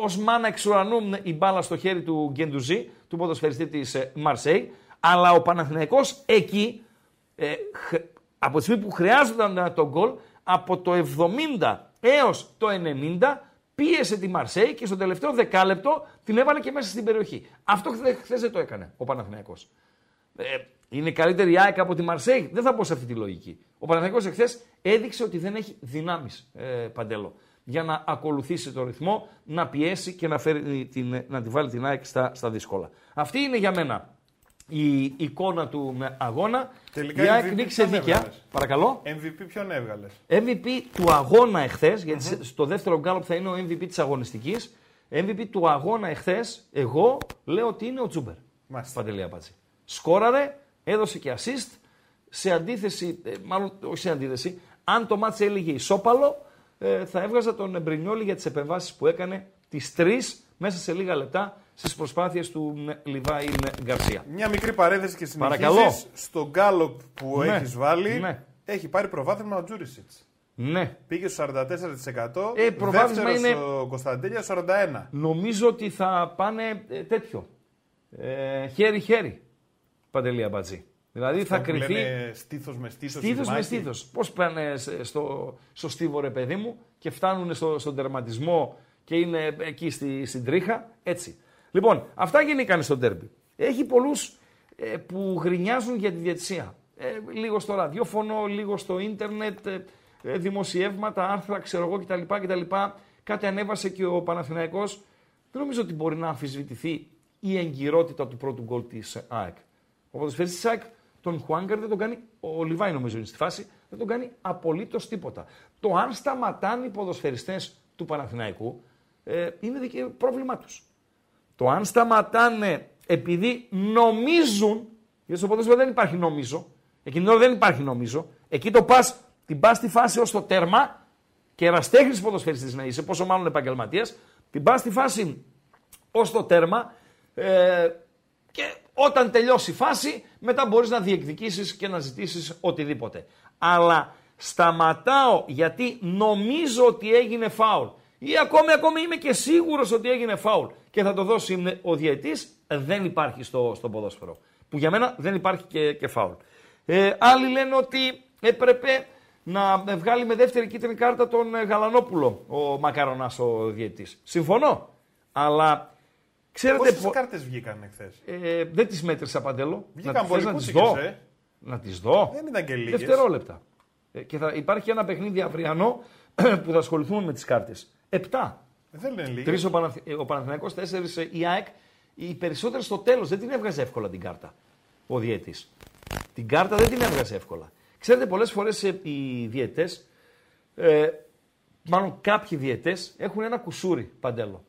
ως μάνα εξ ουρανού η μπάλα στο χέρι του Γκεντουζή, του ποδοσφαιριστή της ε, Μαρσέη, αλλά ο Παναθηναϊκός εκεί, από τη στιγμή που χρειάζονταν τον γκολ, από το 70 έως το 90 πίεσε τη Μαρσέη και στο τελευταίο δεκάλεπτο την έβαλε και μέσα στην περιοχή. Αυτό χθε δεν το έκανε ο Παναθηναϊκός. Ε, είναι καλύτερη η ΑΕΚ από τη Μαρσέη. Δεν θα πω σε αυτή τη λογική. Ο Παναθηναϊκός εχθές έδειξε ότι δεν έχει δυνάμεις, ε, Παντέλο, για να ακολουθήσει το ρυθμό, να πιέσει και να, φέρει την, να τη βάλει την ΑΕΚ στα, στα δύσκολα. Αυτή είναι για μένα η εικόνα του με αγώνα. Τελικά η ΑΕΚ νίκησε δίκαια. Παρακαλώ. MVP ποιον έβγαλες; MVP του αγώνα εχθές, γιατί στο δεύτερο γκάλοπ θα είναι ο MVP της αγωνιστικής. MVP του αγώνα εχθές, εγώ λέω ότι είναι ο Τσούμπερ. Παντελή Αμπατζή. Σκόραρε, έδωσε και assist. Σε αντίθεση, ε, μάλλον όχι σε αντίθεση, αν το ματς έλεγε ισόπαλο, ε, θα έβγαζα τον Εμπρινιόλη για τις επεμβάσεις που έκανε, τις τρεις μέσα σε λίγα λεπτά στις προσπάθειες του Λιβάη Γκαρσία. Μια μικρή παρένθεση και συνεχίζεις. Στο γκάλοπ που ναι. έχεις βάλει, ναι. έχει πάρει προβάθμιμα ο Τζούρισιτς. Ναι. Πήγε στο 44%. Ε, προβάδισμα είναι. Στο Κωνσταντέλια 41%. Νομίζω ότι θα πάνε ε, τέτοιο. Ε, χέρι-χέρι. Παντελία Μπατζή. Δηλαδή θα κρυθεί. Στήθος με στήθος. Στήθος με στήθος. Πώς πάνε στο, στο στίβο, ρε παιδί μου, και φτάνουν στο, στον τερματισμό και είναι εκεί στη, στην τρίχα. Έτσι. Λοιπόν, αυτά γίνηκαν στο τέρμπι. Έχει πολλούς ε, που γρινιάζουν για τη διαιτησία. Ε, λίγο στο ραδιόφωνο, λίγο στο ίντερνετ, ε, ε δημοσιεύματα, άρθρα, ξέρω εγώ κτλ. κτλ. Κάτι ανέβασε και ο Παναθηναϊκός. Δεν νομίζω ότι μπορεί να αμφισβητηθεί η εγκυρότητα του πρώτου γκολ της ΑΕΚ. Ο ποδοσφαιριστή της ΑΕΚ, τον Χουάνκαρ δεν τον κάνει, ο Λιβάη νομίζω είναι στη φάση, δεν τον κάνει απολύτως τίποτα. Το αν σταματάνε οι ποδοσφαιριστές του Παναθηναϊκού ε, είναι πρόβλημά τους. Το αν σταματάνε επειδή νομίζουν, γιατί στο ποδόσφαιρο δεν υπάρχει νομίζω, εκείνη την ώρα δεν υπάρχει νομίζω, εκεί το πας, την πας στη φάση ως το τέρμα και εραστέχνη ποδοσφαιριστής να είσαι, πόσο μάλλον επαγγελματίας, την πας στη φάση ως το τέρμα ε, και όταν τελειώσει η φάση, μετά μπορείς να διεκδικήσεις και να ζητήσεις οτιδήποτε. Αλλά σταματάω γιατί νομίζω ότι έγινε φάουλ ή ακόμη, ακόμη είμαι και σίγουρος ότι έγινε φάουλ και θα το δώσει ο διαιτής, δεν υπάρχει στο, στο ποδόσφαιρο. Που για μένα δεν υπάρχει και, και φάουλ. Ε, άλλοι λένε ότι έπρεπε να βγάλει με δεύτερη κίτρινη κάρτα τον Γαλανόπουλο ο Μακαρονάς ο διαιτής. Συμφωνώ. Αλλά ξέρετε. Πόσες κάρτες βγήκαν εχθέ. Ε, δεν τις μέτρησα παντέλο. Βγήκαν πολύ να τις δω. Ε; Να τις δω. Δεν ήταν και λίγες. Δευτερόλεπτα. Ε, και θα υπάρχει ένα παιχνίδι αυριανό που θα ασχοληθούμε με τις κάρτες. Επτά. Δεν λένε Τρεις ο, Παναθ... ο Παναθηναϊκός, τέσσερις η ΑΕΚ. Οι περισσότεροι στο τέλος δεν την έβγαζε εύκολα την κάρτα ο διαιτή. Την κάρτα δεν την έβγαζε εύκολα. Ξέρετε, πολλές φορές ε, οι διαιτέ, ε, μάλλον κάποιοι διαιτέ, έχουν ένα κουσούρι παντέλο.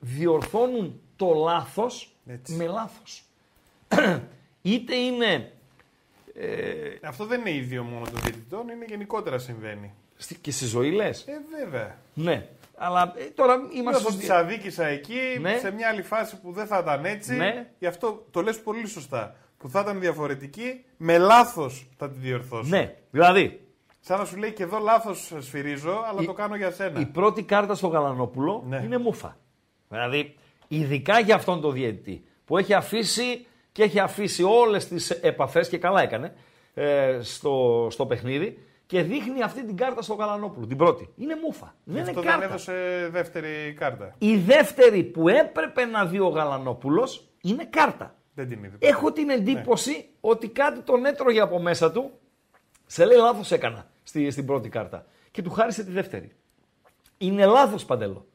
Διορθώνουν το λάθος με λάθος. Είτε είναι. Ε, Αυτό δεν είναι ίδιο μόνο των διαιτητών, είναι γενικότερα συμβαίνει. Και στη ζωή λες. Ε, βέβαια. Ναι. Αλλά ε, τώρα είμαστε. Όσο τη αδίκησα εκεί, ναι. σε μια άλλη φάση που δεν θα ήταν έτσι. Ναι. Γι' αυτό το λες πολύ σωστά. Που θα ήταν διαφορετική, με λάθος θα τη διορθώσω. Ναι. Δηλαδή. Σαν να σου λέει και εδώ λάθος σφυρίζω, αλλά το κάνω για σένα. Η πρώτη κάρτα στο Γαλανόπουλο ναι. είναι μούφα. Δηλαδή, ειδικά για αυτόν τον διαιτητή που έχει αφήσει και έχει αφήσει όλες τις επαφές και καλά έκανε ε, στο, στο παιχνίδι και δείχνει αυτή την κάρτα στο Γαλανόπουλο. Την πρώτη. Είναι μούφα. Δεν Αυτό είναι κάρτα. δεν έδωσε δεύτερη κάρτα. Η δεύτερη που έπρεπε να δει ο Γαλανόπουλος είναι κάρτα. Δεν την είδε. Έχω την εντύπωση ναι. ότι κάτι τον έτρωγε από μέσα του. Σε λέει λάθος έκανα στη, στην πρώτη κάρτα. Και του χάρισε τη δεύτερη. Είναι λάθος Παντέλο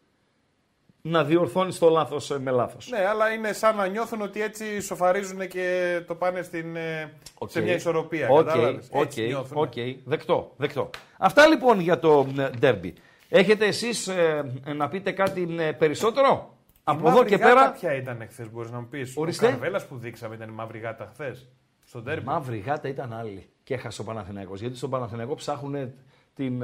να διορθώνεις το λάθος ε, με λάθος. Ναι, αλλά είναι σαν να νιώθουν ότι έτσι ισοφαρίζουν και το πάνε στην, okay. σε μια ισορροπία. OK, OK, OK. Δεκτό, δεκτό. Αυτά λοιπόν για το ντέρμπι. Έχετε εσείς ε, να πείτε κάτι ε, περισσότερο; Ή από εδώ και πέρα. Ποια ήταν χθε, μπορείς να μου πεις; Ο Καρβέλας που δείξαμε ήταν η μαύρη γάτα χθες. Στον τέρμπι. Η μαύρη γάτα ήταν άλλη. Και έχασε ο Παναθηναϊκός. Γιατί στον Παναθηναϊκό ψάχνουν την,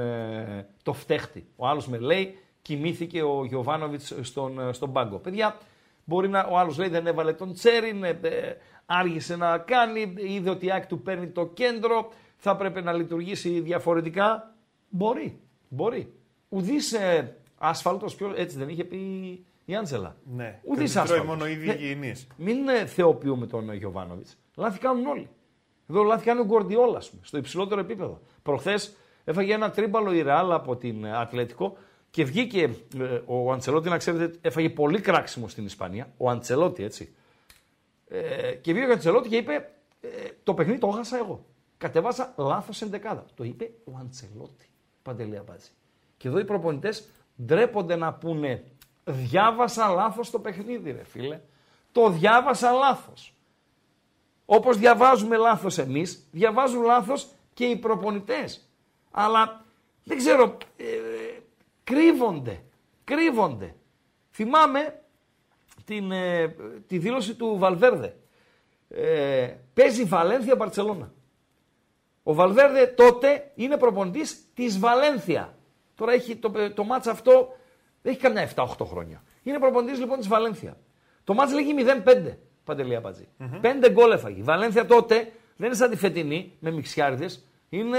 το φταίχτη. Ο άλλος με λέει κοιμήθηκε ο Γιωβάνοβιτς στον, στον πάγκο. Παιδιά, μπορεί να, ο άλλος λέει δεν έβαλε τον Τσέριν, ε, ε, άργησε να κάνει, είδε ότι η ΑΕΚ του παίρνει το κέντρο, θα έπρεπε να λειτουργήσει διαφορετικά. Μπορεί, μπορεί. Ουδής ε, άσφαλτο, έτσι δεν είχε πει η Άντζελα. Ναι. Ουδής Και τρώει άσφαλτο. μόνο οι ίδιοι Ναι. υγιεινείς. Μην ε, θεοποιούμε τον Γιωβάνοβιτς. Λάθη κάνουν όλοι. Εδώ λάθη κάνει ο Γκορντιόλα, ας πούμε, στο υψηλότερο επίπεδο. Προχθές έφαγε ένα τρίμπαλο η Ρεάλ από την ε, Ατλέτικο και βγήκε ε, ο Αντσελότη, να ξέρετε, έφαγε πολύ κράξιμο στην Ισπανία. Ο Αντσελότη, έτσι. Ε, και βγήκε ο Αντσελότη και είπε: ε, Το παιχνίδι το έχασα εγώ. Κατεβάσα λάθος ενδεκάδα. Το είπε ο Αντσελότη. Παντελή Αμπάτζη. Και εδώ οι προπονητές ντρέπονται να πούνε: Διάβασα λάθος το παιχνίδι, ρε φίλε. Το διάβασα λάθος. Όπως διαβάζουμε λάθος εμείς, διαβάζουν λάθος και οι προπονητές. Αλλά δεν ξέρω, ε, κρύβονται. Κρύβονται. Θυμάμαι την, ε, τη δήλωση του Βαλβέρδε. Ε, παίζει Βαλένθια Μπαρτσελώνα. Ο Βαλβέρδε τότε είναι προπονητής της Βαλένθια. Τώρα έχει το, το μάτς αυτό, δεν έχει καμιά 7-8 χρόνια. Είναι προπονητής λοιπόν της Βαλένθια. Το μάτς λέγει 0-5, Παντελή Αμπατζή. 5 γκολ έφαγε. Η Βαλένθια τότε δεν είναι σαν τη φετινή με μιξιάριδες. Είναι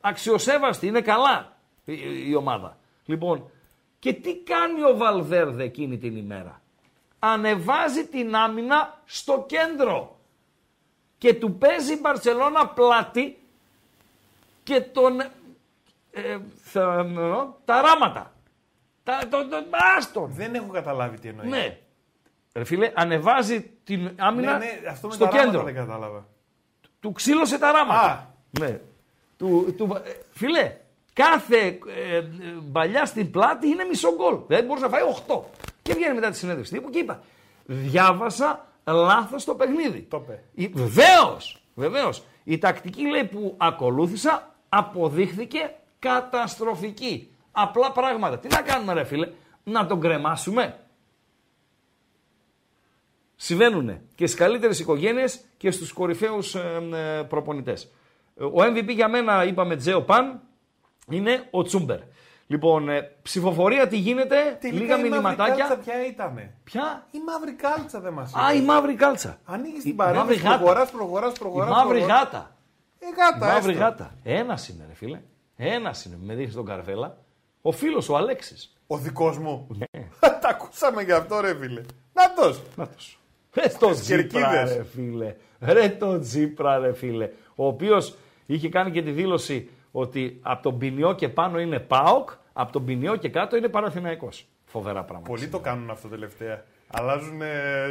αξιοσέβαστη, είναι καλά η, η ομάδα. Λοιπόν, και τι κάνει ο Βαλβέρδε εκείνη την ημέρα; Ανεβάζει την άμυνα στο κέντρο και του παίζει η Μπαρσελώνα πλάτη και τον ε, θα, εννοώ, τα ράματα. Τα, το, το, άστον. Δεν έχω καταλάβει τι εννοείς. Ναι. Ρε φίλε, ανεβάζει την άμυνα ναι, ναι, αυτό με στο τα ράματα κέντρο. δεν κατάλαβα. Του ξύλωσε τα ράματα. Α. Ναι. Του, του, ε, φίλε, κάθε ε, ε, μπαλιά στην πλάτη είναι μισό γκολ. Δεν μπορούσε να φάει 8. Και βγαίνει μετά τη συνέντευξη τύπου και είπα, διάβασα λάθος το παιχνίδι. Το είπε. Βεβαίως, βεβαίως. Η τακτική λέει που ακολούθησα αποδείχθηκε καταστροφική. Απλά πράγματα. Τι να κάνουμε ρε φίλε, να τον κρεμάσουμε; Συμβαίνουν και στις καλύτερες οικογένειες και στους κορυφαίους ε, προπονητές. Ο MVP για μένα, είπαμε Τζέο Παν, είναι ο Τσούμπερ. Λοιπόν, ε, ψηφοφορία τι γίνεται, Τελικά λίγα η μαύρη μηνυματάκια. κάλτσα ποια ήτανε; Ποια; Η μαύρη κάλτσα δεν μας Α, η μαύρη κάλτσα. Ανοίγεις Η την μαύρη παρέμβαση, γάτα. προχωράς, προχωράς, Η προχωράς. μαύρη προχωράς. γάτα. Ε, γάτα, Η μαύρη έστω. γάτα. Ένας είναι, ρε φίλε. Ένας είναι. Με δείχνεις τον Καρβέλα. Ο φίλος ο Αλέξης. Ο δικός μου. Ναι. Τα ακούσαμε γι' αυτό ρε φίλε. Νάτος. Να τος σου. Ρε το Τις Τζίπρα, κερκίδες. ρε φίλε. Ρε το Τζίπρα, ρε φίλε. Ο οποίος είχε κάνει και τη δήλωση ότι από τον ποινιό και πάνω είναι ΠΑΟΚ, από τον ποινιό και κάτω είναι Παναθηναϊκός. Φοβερά πράγματα. Πολλοί το κάνουν αυτό τελευταία. Αλλάζουν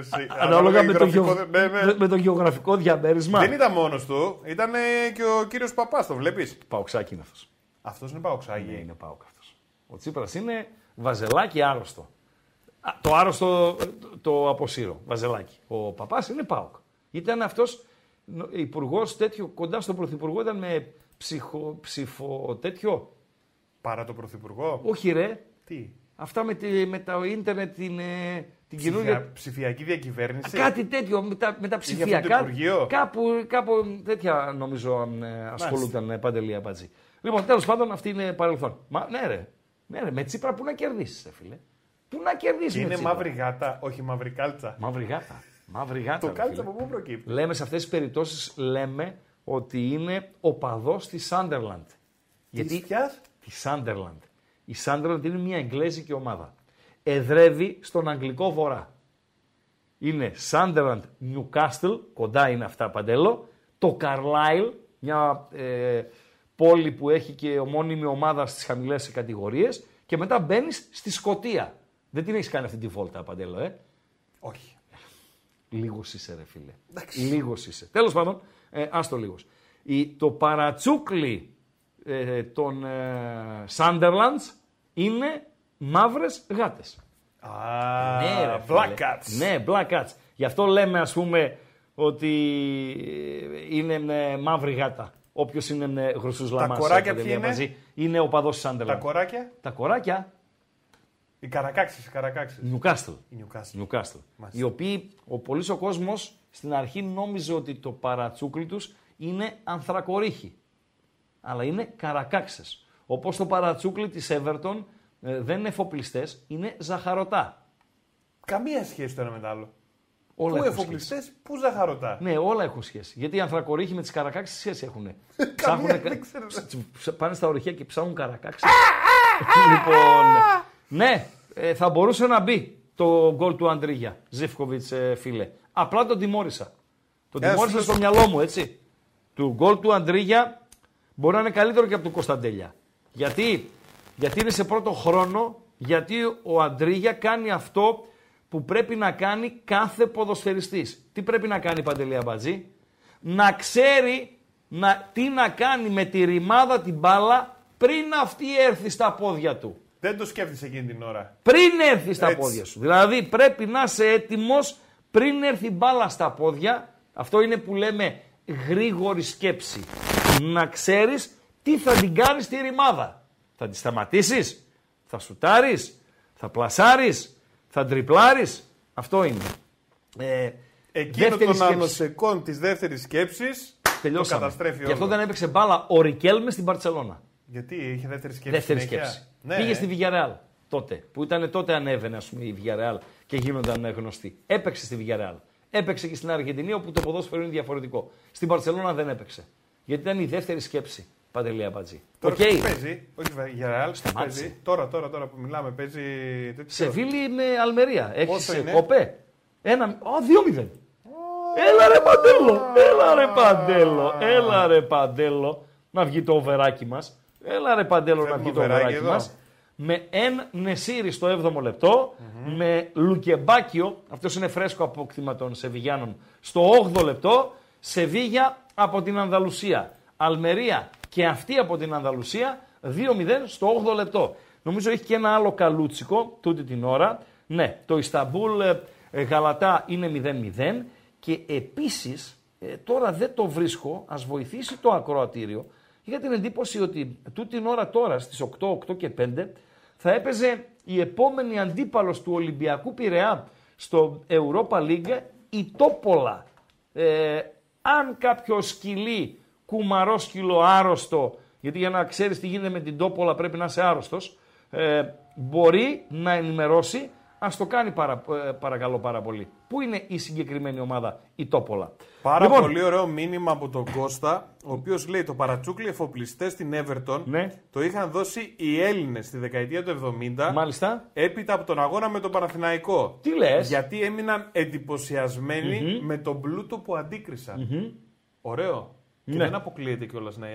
σε... Ανάλογα με το, γεωγραφικό- γεω... Ναι, ναι. με- με το γεωγραφικό διαμέρισμα. Δεν ήταν μόνος του. Ήταν και ο κύριος Παπάς, το βλέπεις; Παοξάκι είναι αυτός. Αυτός είναι Παοξάγη. Ναι, είναι ΠΑΟΚ αυτός. Ο Τσίπρας είναι βαζελάκι άρρωστο. Α, το άρρωστο ε, το, το αποσύρω. Βαζελάκι. Ο παπάς είναι ΠΑΟΚ. Ήταν αυτός υπουργός τέτοιο, κοντά στον πρωθυπουργό, ήταν με ψυχο, ψηφο τέτοιο. Παρά το Πρωθυπουργό. Όχι ρε. Τι; Αυτά με, τη, με το ίντερνετ, την, ε, την Ψηφια... καινούργια. Ψηφιακή διακυβέρνηση. Κάτι τέτοιο με τα, με τα αυτό το ψηφιακά. Υπουργείο; Κάπου, κάπου τέτοια νομίζω ε, ασχολούνταν ε, παντελή απάτζη. Λοιπόν, τέλος πάντων αυτή είναι παρελθόν. Μα ναι, ρε. Ναι, ρε. Με τσίπρα που να κερδίσεις, φίλε. Πού να κερδίσεις. Και με είναι Τσίπρα. μαύρη γάτα, όχι μαύρη κάλτσα. Μαύρη γάτα. Μαύρη γάτα. Το ρε, κάλτσα φίλε. από πού προκύπτει; Λέμε σε αυτές τις περιπτώσεις, λέμε ότι είναι ο παδός της Σάντερλαντ. Της ποιας; Της Σάντερλαντ. Η Σάντερλαντ είναι μια εγγλέζικη ομάδα. Εδρεύει στον Αγγλικό Βορρά. Είναι Σάντερλαντ Νιουκάστλ, κοντά είναι αυτά παντέλο. Το Καρλάιλ, μια ε, πόλη που έχει και ομώνυμη ομάδα στις χαμηλές κατηγορίες. Και μετά μπαίνεις στη Σκωτία. Δεν την έχεις κάνει αυτή τη βόλτα παντέλο, ε; Όχι. Λίγος είσαι, ρε φίλε. Λίγος είσαι. Τέλος πάντων, ε, άστο λίγος. Το παρατσούκλι ε, των ε, Sunderlands είναι μαύρες γάτες. Α, Ναι, ρε, φίλε. Black Cats. Ναι, Black Cats. Γι' αυτό λέμε, ας πούμε, ότι ε, είναι ε, μαύρη γάτα. Όποιος είναι ε, γρουσούς λαμάς. κοράκια ε, ποιοι είναι; μαζί, είναι ο παδός της Sunderland. Τα κοράκια; Τα κοράκια, Οι καρακάξεις, οι καρακάξεις. Newcastle. Η Newcastle. Newcastle. Μάλιστα. Οι οποίοι, ο πολλής ο κόσμος στην αρχή νόμιζε ότι το παρατσούκλι τους είναι ανθρακορίχοι. Αλλά είναι καρακάξες. Όπως το παρατσούκλι της Everton ε, δεν είναι εφοπλιστές, είναι ζαχαρωτά. Καμία σχέση το ένα με το άλλο. Όλα Πού έχουν εφοπλιστές, πού ζαχαρωτά. Ναι, όλα έχουν σχέση. Γιατί οι ανθρακορίχοι με τις καρακάξεις σχέση έχουν. Καμία, δεν ξέρω. Πάνε στα ορυχεία και ψάχνουν καρακάξεις. λοιπόν. Ναι, ε, θα μπορούσε να μπει το γκολ του Αντρίγια. Ζήφκοβιτς, φίλε. Απλά τον τιμώρησα. Τον Ένας τιμώρησα φίλος- στο μυαλό μου, έτσι. Του γκολ του Αντρίγια μπορεί να είναι καλύτερο και από του Κωνσταντέλια. Γιατί, γιατί είναι σε πρώτο χρόνο, γιατί ο Αντρίγια κάνει αυτό που πρέπει να κάνει κάθε ποδοσφαιριστής. Τι πρέπει να κάνει Παντελή Αμπατζή, να ξέρει να, τι να κάνει με τη ρημάδα την μπάλα πριν αυτή έρθει στα πόδια του. Δεν το σκέφτεσαι εκείνη την ώρα. Πριν έρθει στα Έτσι. πόδια σου. Δηλαδή πρέπει να είσαι έτοιμος πριν έρθει μπάλα στα πόδια. Αυτό είναι που λέμε γρήγορη σκέψη. Να ξέρεις τι θα την κάνεις στη ρημάδα. Θα τη σταματήσεις, θα σουτάρεις, θα πλασάρεις, θα τριπλάρεις. Αυτό είναι. Ε, Εκείνο δεύτερη των σκέψη. ανοσεκών της δεύτερης σκέψης το Τελειώσαμε. καταστρέφει Γι' όλο. αυτό δεν έπαιξε μπάλα ο Ρικέλμες στην Παρσελώνα. Γιατί είχε δεύτερη σκέψη. Δεύτερη συνέχεια; σκέψη. Ναι. Πήγε στη Villarreal τότε. Που ήταν τότε ανέβαινε ας πούμε, η Villarreal και γίνονταν γνωστή. Έπαιξε στη Villarreal. Έπαιξε και στην Αργεντινή όπου το ποδόσφαιρο είναι διαφορετικό. Στην Παρσελώνα δεν έπαιξε. Γιατί ήταν η δεύτερη σκέψη. Παντελή Αμπατζή. Τώρα Οκ. ποιος παίζει, όχι για Ρεάλ, Σταμάτησε. παίζει; Τώρα, τώρα, τώρα που μιλάμε, παίζει. τέτοιο. Σεβίλη με Αλμερία. Πόσο Έχει είναι; κοπέ. Ένα. Α, 2-0. Έλα ρε παντέλο. Έλα ρε παντέλο. Έλα ρε παντέλο. Να βγει το οβεράκι μας. Έλα ρε παντέλο να Θέλουμε βγει το οβεράκι οβεράκι εδώ. μας. Με Εν Νεσίρι στο 7ο λεπτο Με Λουκεμπάκιο. Αυτός είναι φρέσκο απόκτημα των Σεβιγιάνων. Στο 8ο λεπτό. Σεβίγια από την Ανδαλουσία. Αλμερία και αυτή από την Ανδαλουσία 2-0 στο 8ο λεπτό. Νομίζω έχει και ένα άλλο καλούτσικο τούτη την ώρα. Ναι, το Ισταμπούλ ε, ε, Γαλατά είναι 0-0 και επίσης ε, τώρα δεν το βρίσκω, ας βοηθήσει το ακροατήριο. Είχα την εντύπωση ότι τούτη την ώρα τώρα στις 8, 8 και 5 θα έπαιζε η επόμενη αντίπαλος του Ολυμπιακού Πειραιά στο Europa League η Τόπολα. Ε, αν κάποιο σκυλί, κουμαρόσκυλο, άρρωστο, γιατί για να ξέρεις τι γίνεται με την Τόπολα πρέπει να είσαι άρρωστος, ε, μπορεί να ενημερώσει, ας το κάνει παρα, ε, παρακαλώ πάρα πολύ. Πού είναι η συγκεκριμένη ομάδα, η Τόπολα; Πάρα Λοιπόν, πολύ ωραίο μήνυμα από τον Κώστα, ο οποίος λέει το παρατσούκλι εφοπλιστές στην Everton Ναι. το είχαν δώσει οι Έλληνες στη δεκαετία του 70 Μάλιστα. έπειτα από τον αγώνα με τον Παναθηναϊκό. Τι λες; Γιατί έμειναν εντυπωσιασμένοι με τον πλούτο που αντίκρισαν. Ωραίο. Και Ναι. δεν αποκλείεται κιόλας να,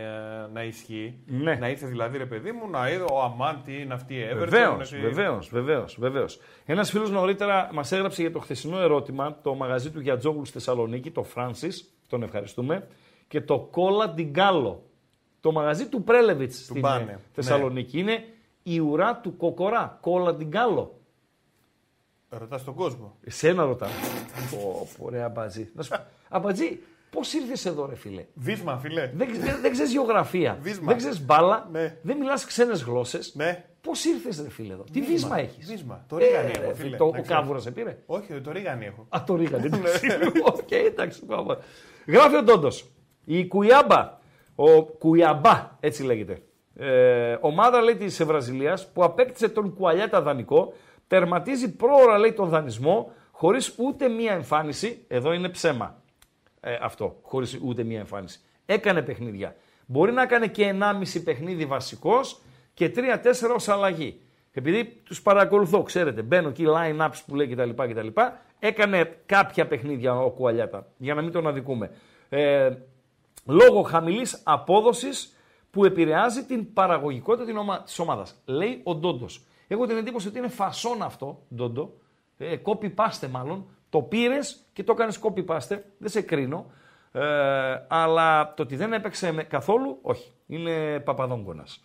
να ισχύει. Ναι. Να ήρθε δηλαδή ρε παιδί μου να είδε ο Αμάν τι είναι αυτή η Everton. Βεβαίως, εσύ- βεβαίως, βεβαίως. Βεβαίως. Ένας φίλος νωρίτερα μας έγραψε για το χθεσινό ερώτημα το μαγαζί του Γιατζόγλου στη Θεσσαλονίκη, το Φράνσις, τον ευχαριστούμε, και το Κόλα Ντιγκάλο. Το μαγαζί του Πρέλεβιτς στην Μπάνε, ε, Θεσσαλονίκη. Είναι η ουρά του Κοκορά. Κόλα Ντιγκάλο. Ρωτάς τον κόσμο. Εσένα ρωτάω. Πω, πω, ρε αμπατζή. Να σου πω, αμπατζή, πώς ήρθες εδώ, ρε φίλε; Βύσμα, φίλε. Δεν, δεν, δεν ξέρεις γεωγραφία. Βύσμα. Δεν ξέρεις μπάλα. Ναι. Δεν μιλάς ξένες γλώσσες. Ναι. Πώς ήρθες, ρε φίλε, εδώ; Τι βύσμα έχεις; Βύσμα. Το ρίγανη Ε, έχω, ρε, φίλε. το, να ο ξέρεις. κάβουρας σε πήρε; Όχι, το ρίγανη έχω. Α, το ρίγανη. εντάξει. Οκ, εντάξει, πάμε. Γράφει ο Ντόντος. Η Κουιάμπα. Ο Κουιαμπά, έτσι λέγεται. Ε, ομάδα λέει της Βραζιλίας που απέκτησε τον Κουαλιάτα δανεικό, τερματίζει πρόωρα λέει τον δανεισμό, χωρίς ούτε μία εμφάνιση. Εδώ είναι ψέμα. Ε, αυτό, χωρίς ούτε μία εμφάνιση. Έκανε παιχνίδια. Μπορεί να έκανε και 1,5 παιχνίδι βασικός και 3-4 ως αλλαγή. Επειδή τους παρακολουθώ, ξέρετε, μπαίνω εκεί line-ups που λέει κτλ. κτλ. Έκανε κάποια παιχνίδια ο Κουαλιάτα, για να μην τον αδικούμε. Ε, λόγω χαμηλής απόδοσης που επηρεάζει την παραγωγικότητα την ομα- της ομάδας. Λέει ο Ντόντος. Έχω την εντύπωση ότι είναι φασόν αυτό, Ντόντο. Ε, copy paste μάλλον. Το πήρες και το έκανες copy paste. Δεν σε κρίνω. Ε, αλλά το ότι δεν έπαιξε με- καθόλου, όχι. Είναι παπαδόγκονας.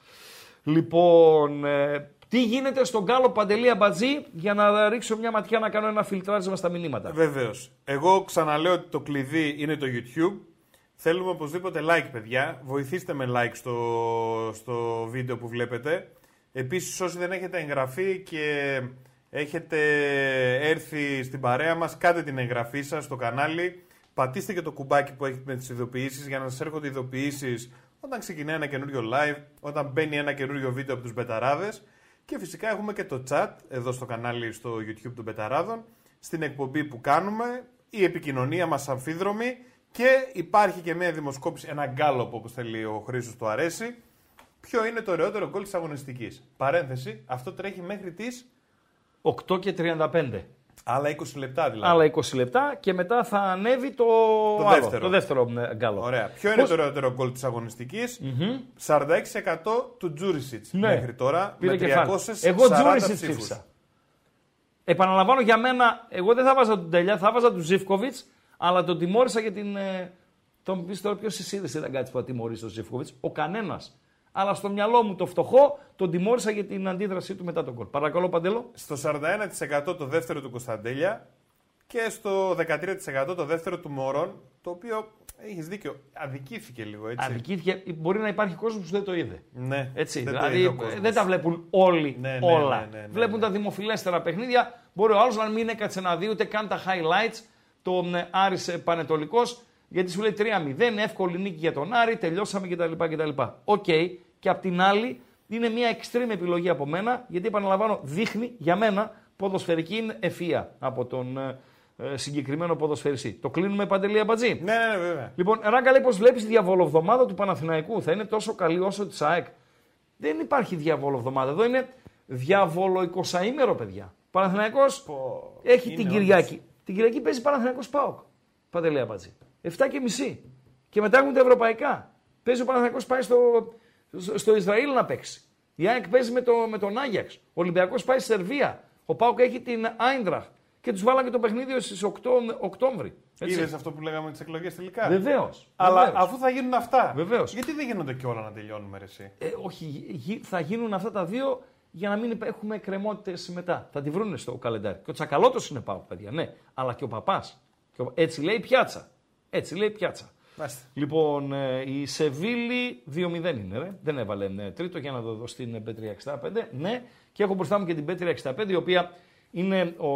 Λοιπόν, ε, τι γίνεται στον Γκάλο Παντελή Αμπατζή για να ρίξω μια ματιά να κάνω ένα φιλτράρισμα στα μηνύματα; Βεβαίως. Εγώ ξαναλέω ότι το κλειδί είναι το YouTube. Θέλουμε οπωσδήποτε like, παιδιά. Βοηθήστε με like στο, στο βίντεο που βλέπετε. Επίσης, όσοι δεν έχετε εγγραφεί και έχετε έρθει στην παρέα μας, κάντε την εγγραφή σας στο κανάλι. Πατήστε και το κουμπάκι που έχετε με τις ειδοποιήσεις για να σας έρχονται ειδοποιήσεις όταν ξεκινάει ένα καινούριο live, όταν μπαίνει ένα καινούριο βίντεο από τους μπεταράδες. Και φυσικά έχουμε και το chat εδώ στο κανάλι στο YouTube των Μπεταράδων, στην εκπομπή που κάνουμε, η επικοινωνία μας αμφίδρομη και υπάρχει και μια δημοσκόπηση, ένα γκάλοπ όπως θέλει ο Χρήστος του αρέσει. Ποιο είναι το ωραιότερο γκολ της αγωνιστικής. Παρένθεση, αυτό τρέχει μέχρι τις 8 και 35. άλλα 20 λεπτά δηλαδή. Άλλα 20 λεπτά και μετά θα ανέβει το, Το άλλο, δεύτερο. το δεύτερο ε, γκάλο. Ωραία. Ποιο είναι το ωραιότερο γκολ της αγωνιστικης 46% του Τζούρισιτς Ναι. μέχρι τώρα Πήρε με κεφάλι. 340 Εγώ Τζούρισιτς ψήφους. ψήφισα. Επαναλαμβάνω για μένα, εγώ δεν θα βάζα τον Τελιά, θα βάζα τον Ζήφκοβιτς, αλλά τον τιμώρησα για την. Ε, τον πεις τώρα ποιος εσύ είδε ήταν κάτι που θα τιμωρήσει τον Ζήφκοβιτς. Ο κανένας. Αλλά στο μυαλό μου το φτωχό τον τιμώρησα για την αντίδρασή του μετά τον κολ. Παρακαλώ, Παντέλο. Στο 41% το δεύτερο του Κωνσταντέλια και στο 13% το δεύτερο του Μωρόν, το οποίο έχεις δίκιο, αδικήθηκε λίγο έτσι. Αδικήθηκε. Μπορεί να υπάρχει κόσμος που δεν το είδε. Ναι, Έτσι, δεν το δηλαδή είδε ο κόσμος. δεν τα βλέπουν όλοι Ναι, ναι, όλα. ναι, ναι, ναι, βλέπουν ναι. τα δημοφιλέστερα παιχνίδια. Μπορεί ο άλλος να μην έκατσε να δει ούτε καν τα highlights. Τον ε, Άρης ε, Πανετολικός, γιατί σου λέει 3-0, εύκολη νίκη για τον Άρη, τελειώσαμε κτλ. κτλ. Οκ, και απ' την άλλη είναι μια extreme επιλογή από μένα, γιατί επαναλαμβάνω, δείχνει για μένα ποδοσφαιρική ευφυΐα από τον ε, ε, συγκεκριμένο ποδοσφαιριστή. Το κλείνουμε Παντελή Αμπατζή; Ναι, ναι, ναι, βέβαια. Λοιπόν, Ράγκα λέει πώς βλέπεις διαβολοβδομάδα του Παναθηναϊκού; Θα είναι τόσο καλή όσο της ΑΕΚ; Δεν υπάρχει διαβολοβδομάδα. Εδώ είναι διαβολο 20 παιδιά. Παναθηναϊκός έχει είναι την Κυριακή. Την Κυριακή παίζει Παναθηναϊκός ΠΑΟΚ. Παντελέα Πατζή. 7 και μισή. Και μετά έχουν τα ευρωπαϊκά. Παίζει ο Παναθηναϊκός πάει στο, στο, στο Ισραήλ να παίξει. Η ΑΕΚ παίζει με, το, με τον Άγιαξ. Ο Ολυμπιακός πάει στη Σερβία. Ο ΠΑΟΚ έχει την Άιντραχ. Και τους βάλανε και το παιχνίδι στις 8 Οκτώβρη. Έτσι. Είδες αυτό που λέγαμε τις εκλογές τελικά; Βεβαίως. Αλλά αφού θα γίνουν αυτά. Βεβαίως. Γιατί δεν γίνονται και όλα να τελειώνουμε, ρε, εσύ; Ε, όχι, γι- θα γίνουν αυτά τα δύο για να μην έχουμε εκκρεμότητες μετά. Θα τη βρούνε στο καλεντάρι. Και ο Τσακαλώτος είναι πάω, παιδιά, ναι. Αλλά και ο παπάς. Έτσι λέει η πιάτσα. Έτσι λέει η πιάτσα. Μάλιστα. Λοιπόν, ε, η Σεβίλη 2-0 είναι, ρε. Δεν έβαλε ε, τρίτο για να το δω στην B365. Ναι, και έχω μπροστά μου και την B365, η οποία είναι ο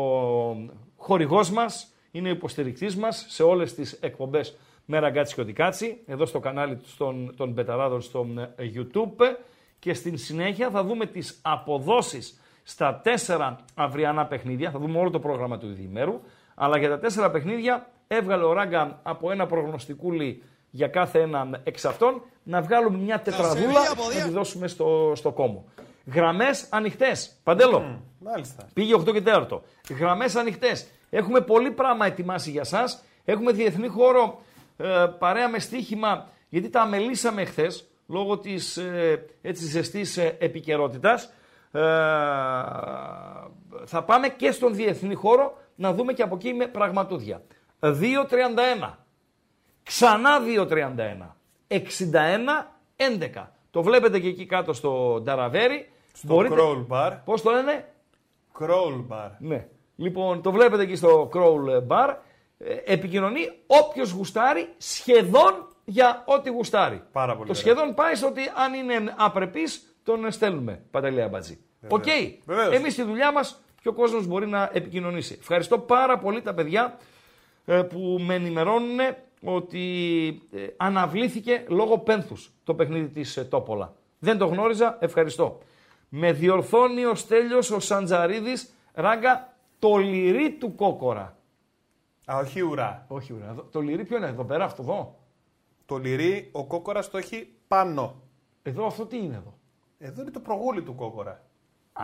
χορηγός μας, είναι ο υποστηρικτής μας σε όλες τις εκπομπές με ραγκάτσι και οτικάτσι, εδώ στο κανάλι των, των Μπεταράδων στο ε, YouTube και στην συνέχεια θα δούμε τις αποδόσεις στα τέσσερα αυριανά παιχνίδια, θα δούμε όλο το πρόγραμμα του διημέρου, αλλά για τα τέσσερα παιχνίδια έβγαλε ο Ράγκα από ένα προγνωστικούλι για κάθε ένα εξ αυτών να βγάλουμε μια τετραδούλα να τη δώσουμε στο, στο κόμμο. Γραμμές ανοιχτές. Παντέλο. Μάλιστα. Πήγε 8 και 4. Γραμμές ανοιχτές. Έχουμε πολύ πράγμα ετοιμάσει για εσά. Έχουμε διεθνή χώρο ε, παρέα με στοίχημα, γιατί τα αμελήσαμε χθες λόγω της ε, έτσι ζεστής ε, επικαιρότητας. Ε, θα πάμε και στον διεθνή χώρο να δούμε και από εκεί με πραγματούδια. 2.31. Ξανά 2.31. 61-11. Το βλέπετε και εκεί κάτω στο Νταραβέρι. Στο crawl bar. Πώς το λένε; Crawl bar. Ναι. Λοιπόν, το βλέπετε εκεί στο crawl bar. Ε, επικοινωνεί όποιος γουστάρει σχεδόν για ό,τι γουστάρει. Πάρα πολύ Το ωραία. σχεδόν πάει στο ότι αν είναι απρεπής, τον στέλνουμε. Παντελή Αμπατζή. Οκ. Βεβαίως. Εμείς στη δουλειά μας και ο κόσμος μπορεί να επικοινωνήσει. Ευχαριστώ πάρα πολύ τα παιδιά ε, που με ενημερώνουν ότι ε, αναβλήθηκε λόγω πένθους το παιχνίδι της ε, Τόπολα. Δεν το γνώριζα, ευχαριστώ. Με διορθώνει ο Στέλιος ο Σαντζαρίδης, ράγκα, το λυρί του κόκορα. Α, όχι ουρά. Όχι, ουρά, εδώ- το λυρί ποιο είναι, εδώ πέρα, αυτό εδώ; Το λυρί, ο κόκορας το έχει πάνω. Εδώ αυτό τι είναι εδώ; Εδώ είναι το προγούλι του κόκορα.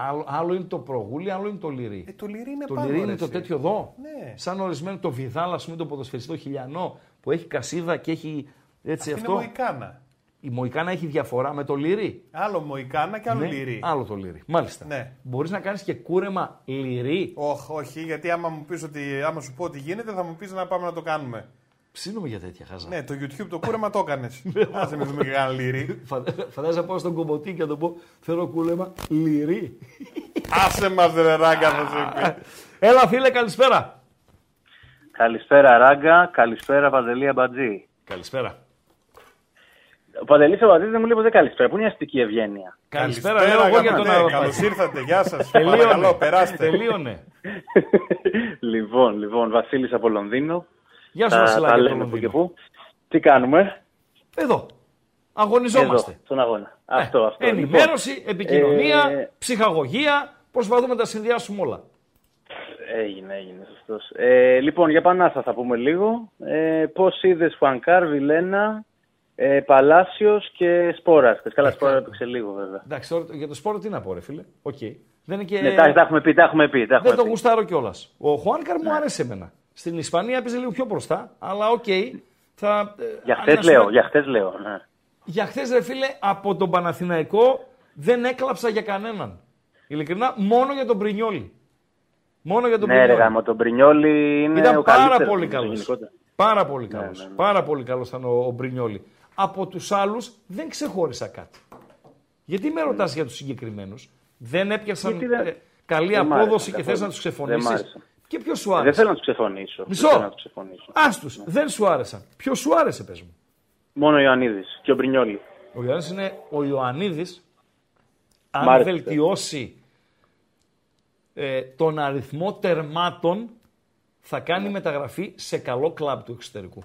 Άλλο, άλλο είναι το προγούλι, άλλο είναι το λυρί. Ε, το λυρί είναι το πάνω. λυρί ρε, είναι το εσύ. τέτοιο εδώ. Ναι. Σαν ορισμένο το βιδάλ, ας πούμε, το ποδοσφαιριστό χιλιανό που έχει κασίδα και έχει έτσι Αυτή αυτό. είναι μοϊκάνα. Η Μοϊκάνα έχει διαφορά με το λυρί. Άλλο μοϊκάνα και άλλο Ναι, λυρί. Άλλο το λυρί. Μάλιστα. Ναι. Μπορείς να κάνεις και κούρεμα λυρί. Όχι, όχι, γιατί άμα μου πεις ότι, άμα σου πω ότι γίνεται, θα μου πεις να πάμε να το κάνουμε. Ψήνουμε για τέτοια χαζά. Ναι, το YouTube το κούρεμα το έκανες. Άσε με δούμε και κανένα λυρί. Φαντα- Φαντάζεσαι να πάω στον κομωτή και να το πω Θέλω κούρεμα λυρί. Άσε μας ρε ράγκα θα σε πει. Έλα φίλε, καλησπέρα. Καλησπέρα Ράγκα, καλησπέρα Παντελή Αμπατζή. Καλησπέρα. Ο Παντελής Αμπατζής δεν μου λέει ποτέ καλησπέρα. Πού είναι η αστική ευγένεια; Καλησπέρα, λέω εγώ για τον ναι, αεροπλάνο. Καλώς ήρθατε, γεια σας. Τελείωνε. Παρακαλώ, περάστε. Τελείωνε. λοιπόν, λοιπόν, Βασίλης από Λονδίνο. Γεια σου, Τα, Βασιλάκη. τα από το λέμε που και Λονδίνο. που. Τι κάνουμε; Εδώ. Αγωνιζόμαστε. Εδώ, στον αγώνα. Αυτό, αυτό. Ε, Ενημέρωση, Λοιπόν, επικοινωνία, ε, ψυχαγωγία. Προσπαθούμε να τα συνδυάσουμε όλα. Έγινε, έγινε, σωστός. Ε, λοιπόν, για Πανάσα θα πούμε λίγο. Ε, πώς είδες Φουανκάρ, Βιλένα, ε, Παλάσιος και Σπόραρ. Καλά, Σπόραρ έπαιξε λίγο βέβαια. Εντάξει, τώρα για το Σπόραρ τι να πω, ρε φίλε. Οκ. Δεν είναι και. Ναι, τα, τα έχουμε πει, τα έχουμε πει. Τα έχουμε Δεν το πει. γουστάρω κιόλας. Ο Χουάνκαρ μου άρεσε εμένα. Στην Ισπανία έπαιζε λίγο πιο μπροστά, αλλά οκ. Θα, ε, Για αν χτες ας πούμε- λέω, για χτες λέω. Ναι. Για χθες, ρε φίλε, από τον Παναθηναϊκό δεν έκλαψα για κανέναν. Ειλικρινά, μόνο για τον Μπρινιόλι. Μόνο για τον Ναι, ρε Μπρινιόλι. γάμο, τον Μπρινιόλι είναι Ήταν ο πάρα καλύτερος πολύ νομίζω, καλός. γενικότερα. Πάρα πολύ καλός. ναι, ναι. Πάρα πολύ καλός ήταν ο, ο Μπρινιόλη. Από τους άλλους δεν ξεχώρισα κάτι. Γιατί με ρωτάς για τους συγκεκριμένους, δεν έπιασαν Γιατί δεν- ε, καλή δεν μ' απόδοση άρεσαν και θες καθόλου. να τους Δεν μ' ξεφωνήσει. Άρεσαν. Και ποιος σου Δεν άρεσε; θέλω να τους ξεφωνήσω. Μισό. Δεν θέλω να τους ξεφωνήσω. Άστου, δεν σου άρεσαν. Ποιος σου άρεσε, πες μου; Μόνο ο Ιωαννίδης και ο Μπρινιόλη. Ο Γιάννη είναι ο Ιωαννίδης. Μ' Αν άρεσε. βελτιώσει ε, τον αριθμό τερμάτων, θα κάνει μεταγραφή σε καλό κλαμπ του εξωτερικού.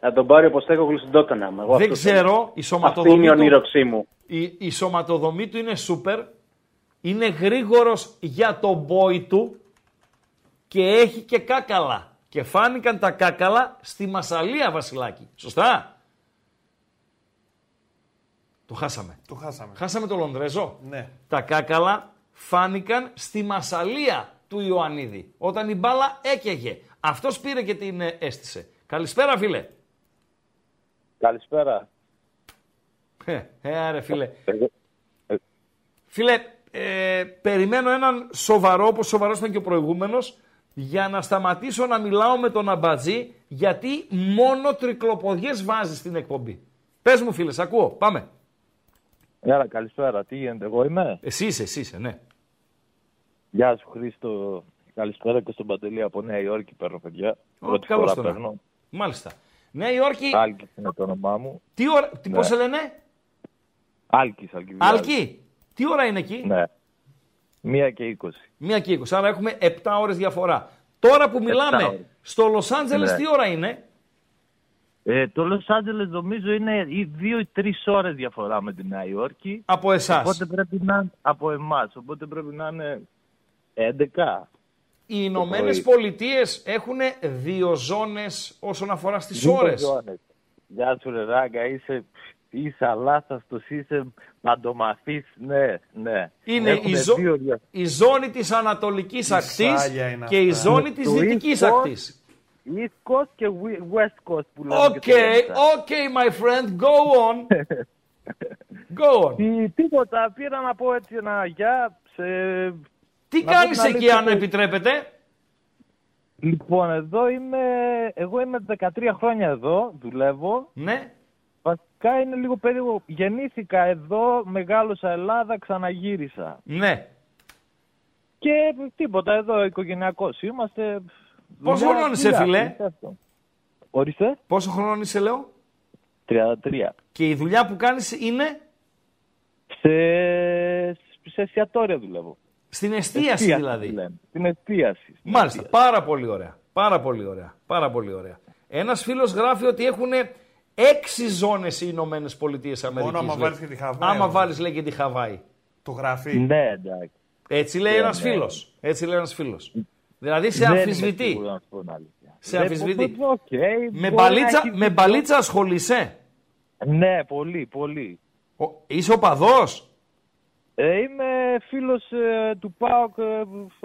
Να τον πάρει ο Ποστέκογλου στην Τότεναμ. Εγώ Δεν αυτός θέλω. ξέρω, η Αυτή είναι σωματοδομή η του, ονείροξή μου. η, η σωματοδομή του είναι σούπερ, είναι γρήγορος για τον μπόι του και έχει και κάκαλα. Και φάνηκαν τα κάκαλα στη Μασαλία, Βασιλάκη. Σωστά; Το χάσαμε. Το χάσαμε. Χάσαμε το Λονδρέζο. Ναι. Τα κάκαλα φάνηκαν στη Μασαλία του Ιωαννίδη. Όταν η μπάλα έκαιγε. Αυτός πήρε και την ε, έστησε. Καλησπέρα φίλε. Καλησπέρα. Ε, ε, ρε φίλε. Εγώ- Φίλε, ε, περιμένω έναν σοβαρό, όπως σοβαρός ήταν και ο προηγούμενος, για να σταματήσω να μιλάω με τον Αμπατζή, γιατί μόνο τρικλοποδιές βάζει στην εκπομπή. Πες μου φίλε, σ' ακούω, πάμε. Έλα, καλησπέρα. Τι γίνεται, εγώ είμαι; Εσύ είσαι, εσύ είσαι, ναι. Γεια σου, Χρήστο. Καλησπέρα και στον Παντελή από Νέα Υόρκη παίρνω, παιδιά. Ω, Πρώτη καλώς φορά τον. παίρνω. Μάλιστα. Νέα Υόρκη, Άλκης είναι το όνομά μου. τι ώρα, τι, πώς σε λένε, Άλκης, Αλκιβιάδης. Άλκη, τι ώρα είναι εκεί, Ναι. Μία και είκοσι. μία και είκοσι, άρα έχουμε 7 ώρες διαφορά. Τώρα που μιλάμε, ώρες. στο Λος Άντζελες Ναι. τι ώρα είναι, Ε, το Λος Άντζελες νομίζω είναι ή δύο ή τρεις ώρες διαφορά με τη Νέα Υόρκη. από εσάς. Οπότε πρέπει να είναι από εμάς. Οπότε πρέπει να είναι 11. Οι Ηνωμένες πρωί. Πολιτείες έχουν δύο ζώνες όσον αφορά στις Δύο ώρες. ζώνες. Γεια σου ρε Ράγκα, είσαι, είσαι αλάθαστος, είσαι παντομαθής, ναι, ναι. Είναι Έχουνε η, ζω- δύο δια- η ζώνη της Ανατολικής ακτής σάλια είναι και η αυτά. ζώνη της Του Δυτικής East Coast. ακτής. East Coast και We- West Coast που λέμε Οκ, και στο Texas. okay, my friend, go on. Go on. Τι, τίποτα, πήρα να πω έτσι ένα γεια σε... Τι να κάνεις πω την εκεί, αλήθεια, αν το- επιτρέπετε; Λοιπόν, εδώ είμαι, εγώ είμαι 13 χρόνια εδώ, δουλεύω. Ναι. Βασικά είναι λίγο περίεργο. Γεννήθηκα εδώ, μεγάλωσα Ελλάδα, ξαναγύρισα. Ναι. Και τίποτα, εδώ οικογενειακός είμαστε. Πόσο Δουλειά, χρόνο είσαι, δουλειά, φίλε; είναι αυτό. Ορίστε, Πόσο χρόνο είσαι, λέω; 33. Και η δουλειά που κάνεις είναι; Σε, σε εστιατόρια δουλεύω. στην εστίαση δηλαδή. λέμε. Στην εστίαση. στην Μάλιστα. εστίαση. Πάρα πολύ ωραία. Πάρα πολύ ωραία. Πάρα πολύ ωραία. Ένας φίλος γράφει ότι έχουν έξι ζώνες οι Ηνωμένες Πολιτείες Αμερικής. άμα λέει. βάλεις και τη Χαβάη, Άμα όμως. βάλεις λέει και τη Χαβάη. Το γραφεί. Ναι, εντάξει. Έτσι λέει Ναι, ένας ναι. φίλος. Έτσι λέει ένας φίλος. Δηλαδή σε Δεν είμαι αμφισβητεί. σίγουρος να σου πω την αλήθεια. Σε Δεν- αμφισβητεί. οκ, Με μπορεί να μπαλίτσα, έχει- με μπαλίτσα ασχολείσαι; Ναι, πολύ, πολύ. Ο, είσαι οπαδός. Ε, είμαι φίλος ε, του ΠΑΟΚ, ε,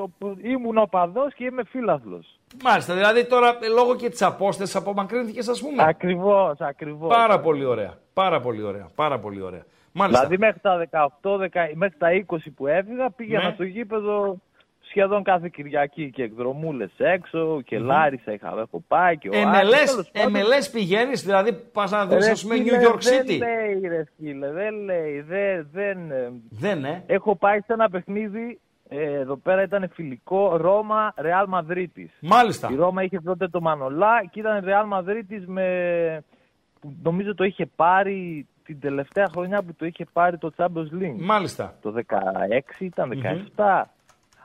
ο- ήμουν οπαδός και είμαι φίλαθλος. Μάλιστα. Δηλαδή τώρα ε, λόγω και της απόστασης απομακρύνθηκες ας πούμε. Ακριβώς, ακριβώς. Πάρα πολύ ωραία. Πάρα πολύ ωραία. Πάρα πολύ ωραία. Μάλιστα. Δηλαδή μέχρι τα 18, 10, μέχρι τα 20 που έφυγα πήγαινα Ναι. στο γήπεδο σχεδόν κάθε Κυριακή και εκδρομούλες έξω και Λάρισα είχα, έχω πάει και ο Άκης, MLS, τέλος πάντων. MLS πηγαίνεις, δηλαδή πας να δεις Ρε ας πούμε φίλε, New York Δεν City; λέει ρε φίλε, δεν λέει, δεν, δεν, ε, Δεν, ε. Έχω πάει σε ένα παιχνίδι, ε, εδώ πέρα ήταν φιλικό, Ρώμα, Ρεάλ Μαδρίτης. Μάλιστα. Η Ρώμα είχε τότε το Μανολά και ήταν Ρεάλ Μαδρίτης με... που νομίζω το είχε πάρει την τελευταία χρονιά που το είχε πάρει το Champions League. Μάλιστα. Το 16 ήταν, 17.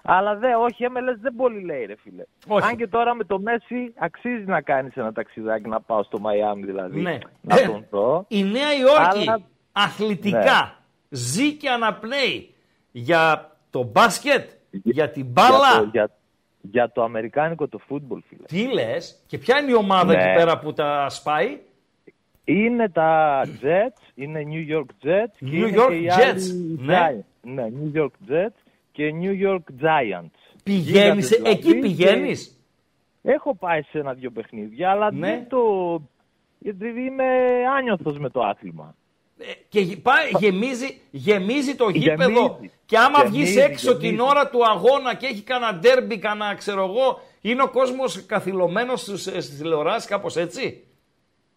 Αλλά δε, όχι, MLS δεν πολύ λέει, ρε φίλε. Όχι. Αν και τώρα με το Μέση αξίζει να κάνεις ένα ταξιδάκι να πάω στο Μαϊάμι, δηλαδή. Ναι. Να Ε, τον δω. Η Νέα Υόρκη Αλλά- αθλητικά ζει και αναπνέει για το μπάσκετ, για την μπάλα. Για το, για, για το αμερικάνικο το φούτμπολ, φίλε. Τι λες; Και ποια είναι η ομάδα Ναι. εκεί πέρα που τα σπάει; Είναι τα Jets, είναι New York Jets. και New είναι York και οι Jets, άλλοι ναι. Giants. Ναι, New York Jets και New York Giants. Πηγαίνεις, Γίγαντες εκεί δηλαδή πηγαίνεις; και Έχω πάει σε ένα-δυο παιχνίδια, αλλά Ναι. δεν το... Γιατί είμαι άνιωθος με το άθλημα. Ε, Και γε- πάει, γεμίζει, γεμίζει το γήπεδο Γεμίζει. και άμα Γεμίζει, βγεις έξω την γεμίζει. ώρα του αγώνα και έχει κανένα ντέρμπι, κανένα ξέρω εγώ, είναι ο κόσμος καθυλωμένος στους, ε, στις τηλεοράσεις κάπως έτσι;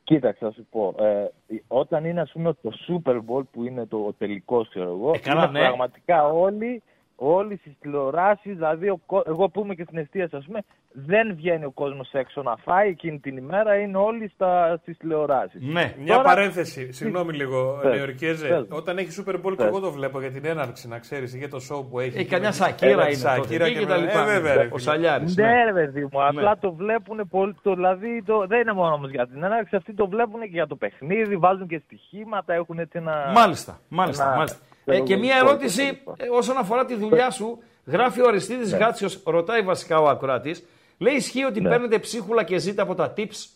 Κοίταξε, θα σου πω. Ε, όταν είναι, ας πούμε, το Super Bowl που είναι το ο τελικός, ξέρω εγώ, Ε, καλά, είναι ναι. πραγματικά όλοι, όλοι στις τηλεοράσεις, δηλαδή ο, κο- εγώ που είμαι και στην εστίαση, ας πούμε, δεν βγαίνει ο κόσμος έξω να φάει εκείνη την ημέρα, είναι όλοι στα, στις τηλεοράσεις. Ναι. Μια Τώρα- παρένθεση, συγγνώμη λίγο, Πες, Νεορκέζε. πες. Όταν έχει Super Bowl και Πες. εγώ το βλέπω για την έναρξη, να ξέρεις, για το show που έχει. Έχει και κανιά με- σακύρα Έλα, είναι τότε Σακύρα εκεί και και τα με- λοιπά. Ε, βέβαια, ρε, Ο φίλε. Σαλιάρης. Ναι, ναι. ρε παιδί μου, απλά το βλέπουν πολύ. Το, δηλαδή το, δεν είναι μόνο όμως για την έναρξη, αυτοί το βλέπουν και για το παιχνίδι, βάζουν και στοιχήματα, έχουν έτσι ένα. Μάλιστα, μάλιστα. ένα- μάλιστα. Ε, θέλω και μία να πω ερώτηση το ε, όσον αφορά τη δουλειά σου. Γράφει ο Αριστίδης Ναι. Γάτσιος, ρωτάει βασικά ο ακροατής. Λέει ισχύει ότι Ναι. παίρνετε ψίχουλα και ζείτε από τα tips;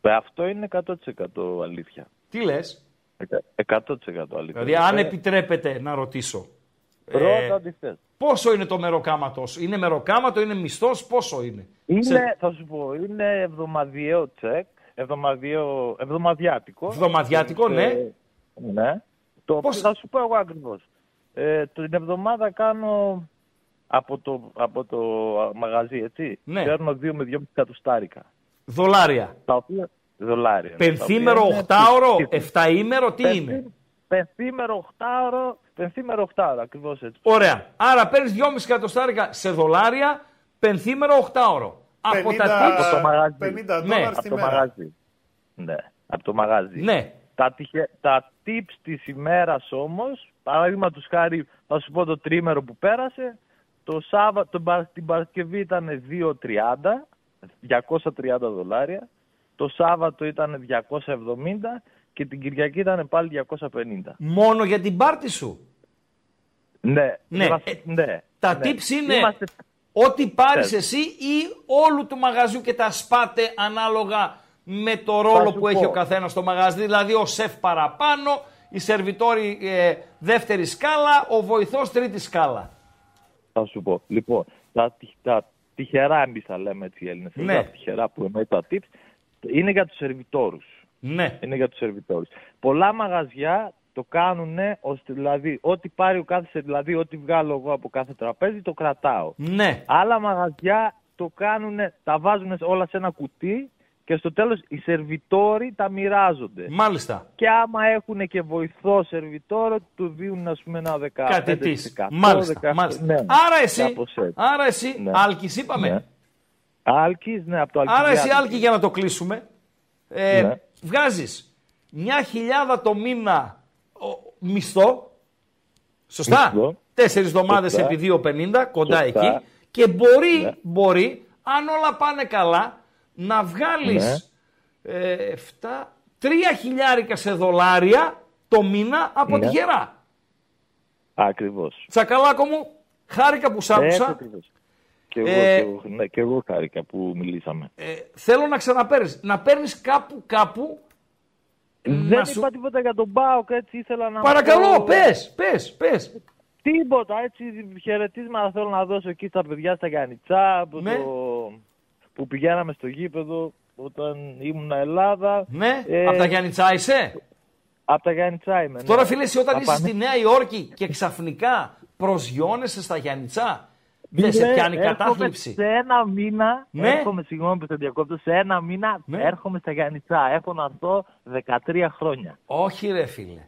Ε, Αυτό είναι 100% αλήθεια. Τι λες; Εκα- 100% αλήθεια. Δηλαδή αν Ε, επιτρέπετε να ρωτήσω. Ρώτα ό,τι θες. Πόσο είναι το μεροκάματος, Είναι μεροκάματο, είναι μισθός, πόσο είναι; Είναι, Σε- θα σου πω, είναι εβδομαδιαίο τσεκ, εβδομαδιαίο, εβδομαδιάτικο. Εβδομαδιάτικο, ναι. Ε, ναι. Το οποίο Πώς- θα σου πω εγώ ακριβώς. Ε, την εβδομάδα κάνω από το, από το μαγαζί, έτσι. Ναι. Παίρνω 2 με 2,5 εκατοστάρικα. Δολάρια. Τα οποία δολάρια. Πενθήμερο, Τα οποία είναι οχτάωρο, πι- εφταήμερο, τι πενθύ- είναι; Πενθήμερο, οχτάωρο, πενθήμερο, οχτάωρο, ακριβώς έτσι. Ωραία. Άρα παίρνεις 2,5 εκατοστάρικα σε δολάρια, πενθήμερο, οχτάωρο. Από τα 50 tips. Από το μαγαζί. 50 Ναι. δόλαρ Από στη το μέρα. μαγαζί. Ναι, από το μαγαζί. Ναι. Τα, τυχε... τα tips της ημέρας όμως, παραδείγματος χάρη, θα σου πω το τρίμερο που πέρασε, το Σάββατο, τον Πα- την Παρασκευή ήταν 2,30, 230 δολάρια, το Σάββατο ήταν 270 και την Κυριακή ήταν πάλι 250. Μόνο για την πάρτη σου. Ναι, Ναι, είμαστε- ε, ναι, Τα ναι. tips είναι Είμαστε... ό,τι πάρεις Θες. εσύ ή όλου του μαγαζιού και τα σπάτε ανάλογα με το ρόλο σου που έχει πω. ο καθένας στο μαγαζί. Δηλαδή ο σεφ παραπάνω, η σερβιτόρη ε, δεύτερη σκάλα, ο βοηθός τρίτη σκάλα. Θα σου πω. Λοιπόν, τα, τυχ- τα τυχερά εμείς τα λέμε έτσι οι Έλληνες. Ναι. Τα τυχερά που εννοεί τα tips είναι για τους σερβιτόρους. Ναι. Είναι για τους σερβιτόρους. Πολλά μαγαζιά το κάνουν ώστε δηλαδή ό,τι πάρει ο κάθε σε- δηλαδή ό,τι βγάλω εγώ από κάθε τραπέζι το κρατάω. Ναι. Άλλα μαγαζιά το κάνουν, τα βάζουν όλα σε ένα κουτί και στο τέλος οι σερβιτόροι τα μοιράζονται. Μάλιστα. Και άμα έχουν και βοηθό σερβιτόρο, του δίνουν ας πούμε ένα 15%. Κάτι της. Μάλιστα. 18, μάλιστα. ναι, άρα εσύ, κάπως έτσι. άρα εσύ, Ναι. Άλκης είπαμε; Ναι. Άλκης, ναι, από το Άρα εσύ Αλκιβιάδη. Άλκη για να το κλείσουμε, ε, Ναι. βγάζεις μια χιλιάδα το μήνα ο, μισθό, σωστά, Μισθό. τέσσερις εβδομάδες Σωστά. επί 2,50, κοντά Σωστά. εκεί, και μπορεί, Ναι. μπορεί, αν όλα πάνε καλά, να βγάλεις ε, 7, 3 χιλιάρικα σε δολάρια το μήνα από Ναι. τη γερά. Ακριβώς. Τσακαλάκο μου, χάρηκα που σ' Έτσι άκουσα. ακριβώς. Και εγώ, Ε, και, εγώ, ναι, και εγώ χάρηκα που μιλήσαμε. Ε, θέλω να ξαναπαίρνεις. Να παίρνεις κάπου, κάπου, Δεν να σου- είπα τίποτα για τον Μπάουκ, έτσι ήθελα να... Παρακαλώ, πω- πες, πες, πες. Τίποτα, έτσι χαιρετίσματα θέλω να δώσω εκεί στα παιδιά στα Γιάννητσά, που, Ναι. το... που πηγαίναμε στο γήπεδο όταν ήμουν Ελλάδα. Ναι, Ε, από τα Γιάννητσά είσαι; Από τα Γιάννητσά είμαι. ναι. Τώρα φίλε, εσύ όταν Απανε- είσαι στη Νέα Υόρκη και ξαφνικά προσγειώνεσαι στα Γιάννητσά, δεν σε Φίλε, πιάνει έρχομαι κατάθλιψη. Σε ένα μήνα, Ναι. έρχομαι, συγγνώμη που σε διακόπτω, σε ένα μήνα Ναι. έρχομαι στα Γιάννητσά. Έχω να έρθω 13 χρόνια. Όχι ρε φίλε.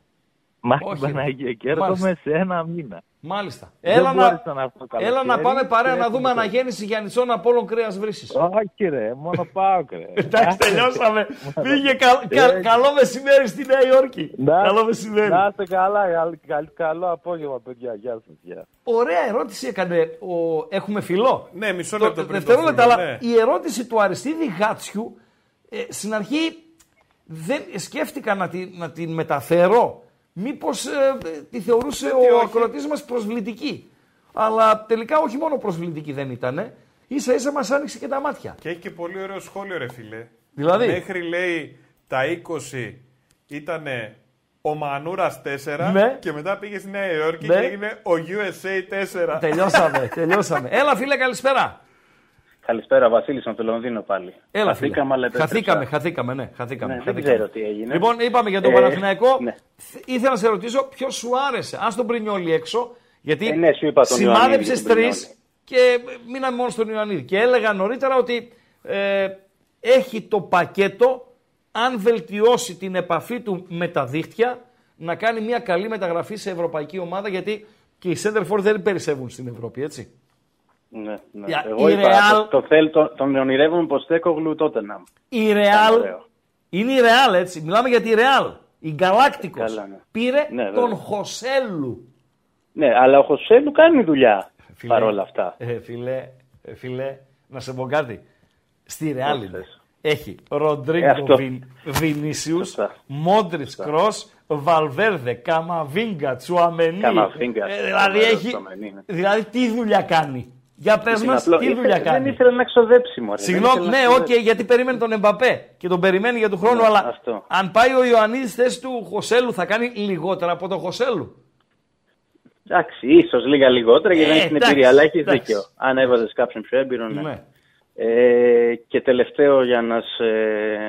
Μα Όχι, την ρε. Παναγία και έρχομαι Μάλιστα. σε ένα μήνα. Μάλιστα. Δεν Έλα να, μπόρεσα να έρθω το έλα να καλοκαίρι πάμε παρέα και να έχουμε δούμε το- αναγέννηση Γιαννητσών από όλων κρέας βρύσης. Όχι ρε, μόνο πάω ρε. Εντάξει, τελειώσαμε. Πήγε κα- κα- καλό μεσημέρι στη Νέα Υόρκη. Να- Καλό μεσημέρι. Να είστε καλά, καλ- καλ- καλό απόγευμα παιδιά, γεια σας. Γεια. Ωραία ερώτηση έκανε. Ο... Έχουμε φιλό. Ναι, μισό Το- λεπτό πριν. το Δευτερόλεπτα, φίλο, αλλά ναι. η ερώτηση του Αριστίδη Γάτσιου ε, στην αρχή δεν σκέφτηκα να την, να την μεταφέρω. Μήπως ε, τη θεωρούσε ο όχι. ακροατής μας προσβλητική. Αλλά τελικά όχι μόνο προσβλητική δεν ήταν. Ίσα ίσα μας άνοιξε και τα μάτια. Και έχει και πολύ ωραίο σχόλιο, ρε φίλε. Δηλαδή; Μέχρι λέει τα 20 ήταν ο Μανούρας 4 Ναι. και μετά πήγε στη Νέα Υόρκη Ναι. και έγινε ο USA 4. τελειώσαμε, τελειώσαμε. Έλα φίλε καλησπέρα. Καλησπέρα, Βασίλης από το Λονδίνο πάλι. Έλα, φίλε. Χαθήκαμε, αλλά επέστρεψα. χαθήκαμε, χαθήκαμε, ναι, χαθήκαμε. Ναι, δεν χαθήκαμε. ξέρω τι έγινε. Λοιπόν, είπαμε για τον Ε, Παναθηναϊκό. ναι. Θ- Ήθελα να σε ρωτήσω ποιος σου άρεσε. Α τον Πρινιόλι έξω, γιατί Ε, ναι, σου είπα τον Ιωαννίδη σημάδεψες και τον τρεις Πρινιόλι. και μείναμε μόνο στον Ιωαννίδη. Και έλεγα νωρίτερα ότι ε, έχει το πακέτο, αν βελτιώσει την επαφή του με τα δίχτυα, να κάνει μια καλή μεταγραφή σε ευρωπαϊκή ομάδα, γιατί και οι Center for δεν περισσεύουν στην Ευρώπη, έτσι. Ναι, ναι. Για- Εγώ η είπα, Real- το, το θέλ, το, τον ονειρεύομαι πως Τέκογλου τότε να. Η Real ωραίο. είναι η Real, έτσι. Μιλάμε για τη Real. Η Γκαλάκτικος Καλά, ναι. πήρε Ναι, τον βέβαια. Χωσέλου. Ναι, αλλά ο Χωσέλου κάνει δουλειά Φίλε, παρόλα αυτά. Ε, φίλε, ε, φίλε, να σε πω κάτι. Στη Real Πώς είναι. θες. Έχει Ε, Ροντρίγκο αυτό. Βιν, Βινίσιους, Σωστά. Μόντριτς Κρός, Βαλβέρδε, Καμαβίγκα, Τσουαμενί. Καμαβίγκα, Ε, δηλαδή ωραίος έχει. Τσουαμενί, ναι. Δηλαδή τι δουλειά κάνει. Για πες Είναι μας απλό. τι Ήθελε- δουλειά κάνεις. Δεν ήθελε να ξοδέψει, μωρέ. Δεν Συγγνώμη, ήθελε να ναι, οκ, ξοδέψει. γιατί περίμενε τον Εμπαπέ και τον περιμένει για του χρόνου, Ναι, αλλά αυτό. αν πάει ο Ιωαννίδη θέση του Χοσέλου, θα κάνει λιγότερα από τον Χοσέλου. Εντάξει, ίσως λίγα λιγότερα γιατί Ε, δεν έχει την εντάξει, εμπειρία, αλλά έχεις εντάξει. δίκιο. Αν έβαζες κάποιον πιο έμπειρο, ναι. Ναι. Ε, και τελευταίο για να σε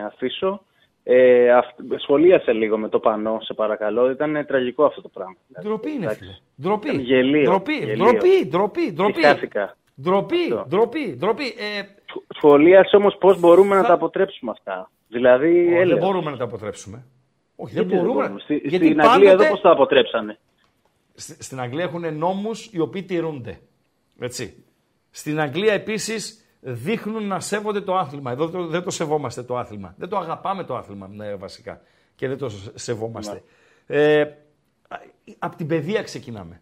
αφήσω. Ε, αυ- σχολίασε λίγο με το πανό, σε παρακαλώ. Ήταν τραγικό αυτό το πράγμα. Ντροπή είναι, Εντάξει. φίλε. Ντροπή. Ήταν γελίο, Ντροπή, γελίο. ντροπή, ντροπή, ντροπή. Χάθηκα. Ντροπή, Αυτό. ντροπή, ντροπή. Ε, Σχ- Σχολίασε όμως πώς μπορούμε να Θα- τα αποτρέψουμε αυτά. Δηλαδή, όχι, δεν έλεος. μπορούμε να τα αποτρέψουμε. Όχι, Γιατί δεν μπορούμε. Στη, Γιατί στην Αγγλία πάντοτε εδώ πώς τα αποτρέψανε; Σ- στην Αγγλία έχουν νόμους οι οποίοι τηρούνται. Έτσι. Στην Αγγλία επίσης δείχνουν να σέβονται το άθλημα. Εδώ το- δεν το σεβόμαστε το άθλημα. Δεν το αγαπάμε το άθλημα ναι, βασικά. Και δεν το σ- σεβόμαστε. Ε, από την παιδεία ξεκινάμε.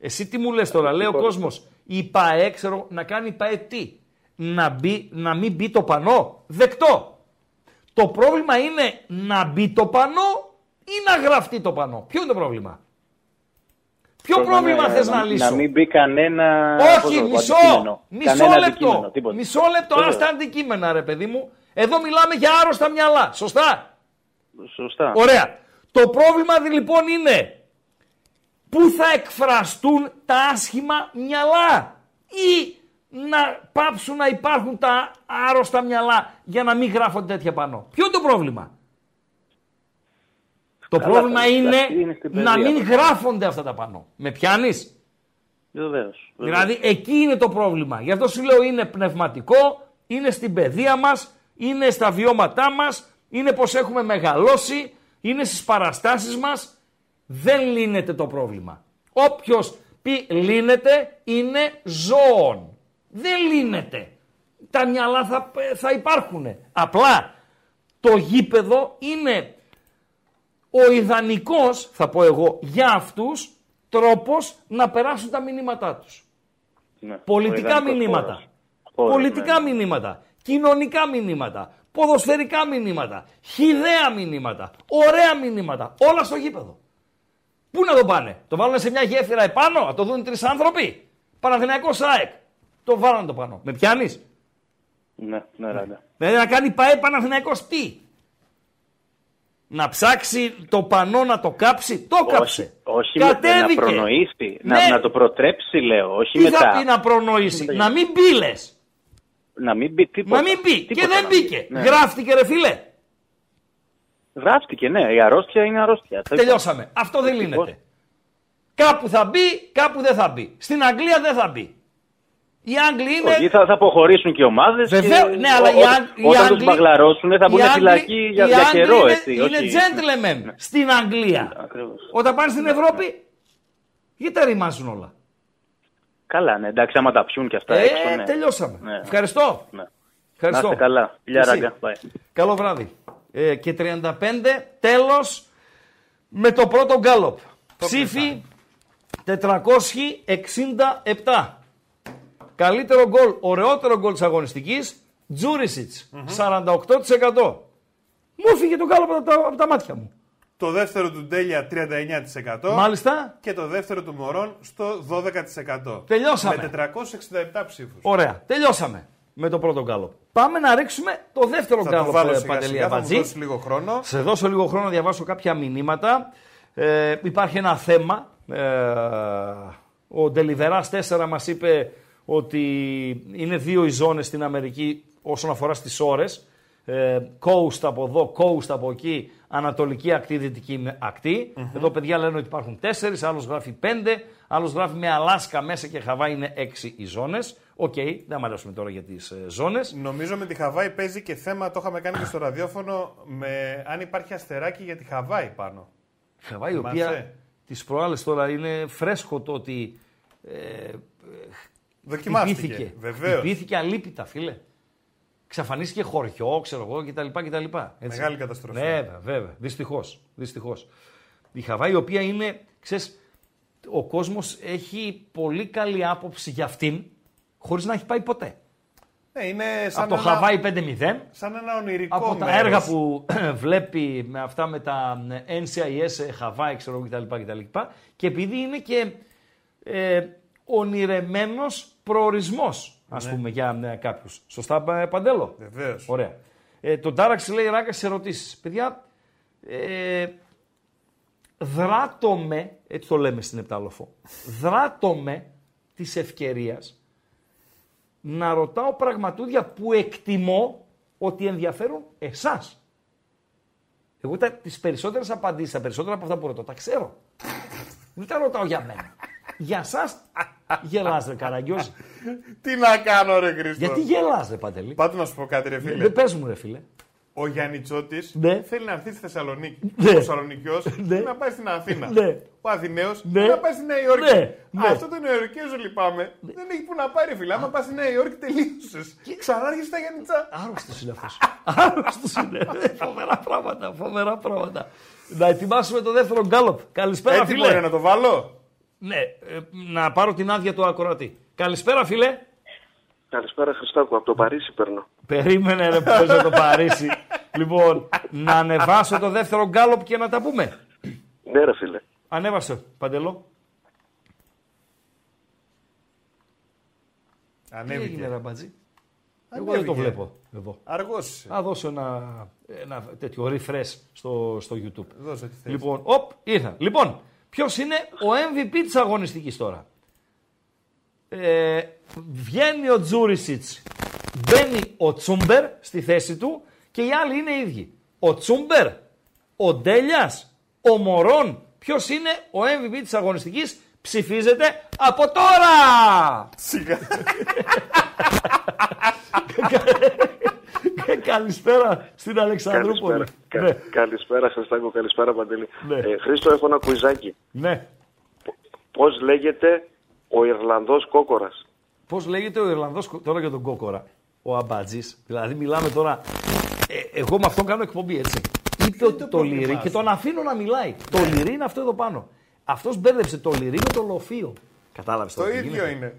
Εσύ τι μου λες τώρα, λέει ο κόσμος, η ΠαΕ, ξέρω, να κάνει η ΠαΕ τι, να, μπει, να μην μπει το πανό, δεκτό. Το πρόβλημα είναι να μπει το πανό ή να γραφτεί το πανό; Ποιο είναι το πρόβλημα; Ποιο πρόβλημα να- θες να, να, λύσω; Να μην μπει κανένα. πώς Όχι, το πω, μισό, αντικείμενο. μισό Κανένα λεπτό. αντικείμενο, τίποτα. Μισό λεπτό, Βέβαια. άστα αντικείμενα ρε παιδί μου. Εδώ μιλάμε για άρρωστα μυαλά, σωστά; Σωστά. Ωραία. Το πρόβλημα δι- λοιπόν είναι πού θα εκφραστούν τα άσχημα μυαλά ή να πάψουν να υπάρχουν τα άρρωστα μυαλά για να μην γράφονται τέτοια πάνω; Ποιο είναι το πρόβλημα; Το Καλά, πρόβλημα θα- είναι, αυτή είναι στην να παιδεία. μην γράφονται αυτά τα πάνω. Με πιάνεις; Βεβαίως, βεβαίως. Δηλαδή εκεί είναι το πρόβλημα. Γι' αυτό σου λέω είναι πνευματικό, είναι στην παιδεία μας, είναι στα βιώματά μας, είναι πως έχουμε μεγαλώσει, είναι στις παραστάσεις μας. Δεν λύνεται το πρόβλημα. Όποιος πει λύνεται είναι ζώων. Δεν λύνεται. Τα μυαλά θα, θα υπάρχουν. Απλά το γήπεδο είναι ο ιδανικός, θα πω εγώ, για αυτούς τρόπος να περάσουν τα μηνύματά τους. Ναι, Πολιτικά ο ιδανικός μηνύματα. χώρος. Χώρος, Πολιτικά ναι. μηνύματα. Κοινωνικά μηνύματα. Ποδοσφαιρικά μηνύματα. Χιδέα μηνύματα. Ωραία μηνύματα. Όλα στο γήπεδο. Πού να το πάνε; Το βάλουν σε μια γέφυρα επάνω. Να το δουν τρεις άνθρωποι; Παναθηναϊκός ΣΑΕΚ. Το βάλανε το πάνω. Με πιάνεις; Ναι, ναι, ράγκα. Δηλαδή να κάνει ΠαΕ Παναθηναϊκός τι; Να ψάξει το πανό να το κάψει; Το κάψε. Όχι, όχι με, να Κατέβηκε. προνοήσει. Ναι. Να, να το προτρέψει, λέω. Όχι Τι μετά. θα πει να προνοήσει; Να μην μπει λες. Να μην μπει τίποτα. Να μην μπει. Τίποτα Και δεν να μην μπήκε. μπει. Ναι. Γράφτηκε ρε φίλε. Γράφτηκε, ναι. Η αρρώστια είναι αρρώστια. Το Τελειώσαμε. Αυτό δεν Ευτυχώς. λύνεται. Κάπου θα μπει, κάπου δεν θα μπει. Στην Αγγλία δεν θα μπει. Οι Άγγλοι είναι. Όχι, θα, θα αποχωρήσουν και οι ομάδες. Βεβαίως, ναι, αλλά οι Άγγ- οι Όταν Άγγλοι- του μπαγλαρώσουν θα οι μπουν Άγγλοι- φυλακή για, οι για Άγγλοι καιρό, είναι, έτσι. Είναι όχι. gentlemen στην Αγγλία. Ακριβώς. Όταν πάνε στην Ευρώπη, Γιατί τα ρημάζουν όλα; Καλά, ναι, εντάξει, άμα τα πιούν και αυτά Ε, έξω, ναι. τελειώσαμε. Ναι. Ευχαριστώ. Ναι. Να Ευχαριστώ. είστε καλά. Γεια Εσύ. ράγκα. Bye. Καλό βράδυ. Ε, και 35 τέλος με το πρώτο γκάλοπ. Ψήφι 467. Καλύτερο γκολ, ωραιότερο γκολ της αγωνιστικής, Τζούρισιτς, 48%. Μου έφυγε το γκάλοπ από τα, από τα μάτια μου. Το δεύτερο του Ντέλια 39%. Μάλιστα, Και το δεύτερο του Μωρόν στο 12%. Τελειώσαμε. Με 467 ψήφους. ωραία. Τελειώσαμε με το πρώτο γκάλοπ. Πάμε να ρίξουμε το δεύτερο Θα το γκάλοπ, βάλω ε, σιγά Παντελή σιγά, θα μου Αμπατζή. δώσεις λίγο χρόνο. Σε δώσω λίγο χρόνο να διαβάσω κάποια μηνύματα. Ε, υπάρχει ένα θέμα. Ε, ο Ντελιβεράς 4 μας είπε ότι είναι δύο οι ζώνες στην Αμερική όσον αφορά στις ώρες. Ε, coast από εδώ, coast από εκεί, ανατολική ακτή, δυτική ακτή. Εδώ παιδιά λένε ότι υπάρχουν τέσσερις, άλλος γράφει πέντε, άλλος γράφει με Αλάσκα μέσα και Χαβάη είναι έξι οι ζώνες. Οκ, δεν μ' τώρα για τις ε, ζώνες. Νομίζω με τη Χαβάη παίζει και θέμα, το είχαμε κάνει και στο ραδιόφωνο, με αν υπάρχει αστεράκι για τη Χαβάη πάνω. Χαβάη, η Θυμάσαι; οποία τις προάλλες τώρα είναι φρέσκο το ότι ε, Δοκιμάστηκε. χτυπήθηκε. Βεβαίως. Χτυπήθηκε αλίπητα, φίλε. Ξαφανίστηκε χωριό, ξέρω εγώ κτλ. κτλ. Έτσι. Μεγάλη καταστροφή. Ναι, βέβαια, βέβαια. Δυστυχώς. Δυστυχώς. Η Χαβάη, η οποία είναι, ξέρεις, ο κόσμος έχει πολύ καλή άποψη για αυτήν, χωρίς να έχει πάει ποτέ. Ναι, είναι σαν Από το ένα, Χαβάη 5-0, σαν ένα ονειρικό από τα μέρος. έργα που βλέπει με αυτά με τα NCIS, Hawaii, ξέρω εγώ κτλ. κτλ. Και επειδή είναι και ε, ονειρεμένος προορισμός, ας Ναι. πούμε, για ε, κάποιους. Σωστά, ε, Παντέλο; Βεβαίως. Ωραία. Ε, τον Τάραξ λέει ράκα σε ερωτήσεις. Παιδιά, ε, δράτω με, έτσι το λέμε στην Επτάλοφο, δράτω με της ευκαιρίας να ρωτάω πραγματούδια που εκτιμώ ότι ενδιαφέρουν εσάς. Εγώ τα, τις περισσότερες απαντήσεις, τα περισσότερα από αυτά που ρωτώ, τα ξέρω. Δεν τα ρωτάω για μένα. Για σας γελάς ρε Καραγκιόζη. Τι να κάνω, ρε Χρήστο; Γιατί γελάς ρε Παντελή; Πάντω να σου πω κάτι, ρε φίλε. Δεν πες μου ρε φίλε. Ο Γιάννη Τσότη Ναι. θέλει να έρθει στη Θεσσαλονίκη. Ναι. Ο Θεσσαλονικιός Ναι. να πάει στην Αθήνα. Ναι. Ο Αθηναίος Ναι. να πάει στη Νέα Υόρκη. Ναι. Ναι. Αυτό το Νεοϊορκέζο λυπάμαι. Δεν έχει που να πάει, ρε φίλε. Άμα πας στη Νέα Υόρκη, τελείωσες. Ξανά έρχεσαι στα Γιάννητσά. Άρρωστος είναι αυτός. Άρρωστος είναι. φοβερά πράγματα, φοβερά πράγματα. Να ετοιμάσουμε το δεύτερο γκάλοπ. Καλησπέρα Έτσι φίλε. μπορεί να το βάλω; Ναι, ε, να πάρω την άδεια του ακροατή. Καλησπέρα φίλε. Καλησπέρα Χριστάκου, από το Παρίσι παίρνω. Περίμενε ρε που παίζει το Παρίσι. λοιπόν, να ανεβάσω το δεύτερο γκάλοπ και να τα πούμε. Ναι ρε φίλε. Ανέβασε, Παντελό. Τι έγινε Ανέβηκε. ραμπατζή; Εγώ Ανέβηκε. δεν το βλέπω εδώ. Αργός είσαι. Θα δώσω ένα, ένα τέτοιο refresh στο, στο YouTube. Δώσε τι θες. Λοιπόν, οπ, ήρθα. Λοιπόν, ποιος είναι ο MVP της αγωνιστικής τώρα; Ε, βγαίνει ο Τζούρισιτς, μπαίνει ο Τσούμπερ στη θέση του και οι άλλοι είναι οι ίδιοι. Ο Τσούμπερ, ο Ντέλιας, ο Μωρόν. Ποιος είναι ο MVP της αγωνιστικής, ψηφίζεται από τώρα! Σιγά. Καλησπέρα στην Αλεξανδρούπολη. Κα- Ναι, Καλησπέρα Χριστάκου, καλησπέρα Παντελή. Ναι. Ε, Χρήστο, έχω ένα κουιζάκι. ναι. Πώς λέγεται ο Ιρλανδός κόκορας; Πώς λέγεται ο Ιρλανδός τώρα για τον Κόκορα, ο Αμπάτζη. Δηλαδή, μιλάμε τώρα. Ε, εγώ με αυτόν κάνω εκπομπή, έτσι. Είπε ότι το, πρόβλημά λυρί σου. και τον αφήνω να μιλάει. Το λυρί είναι αυτό εδώ πάνω. Αυτός μπέρδεψε το λυρί με το λοφείο. Κατάλαβες Το ίδιο είναι.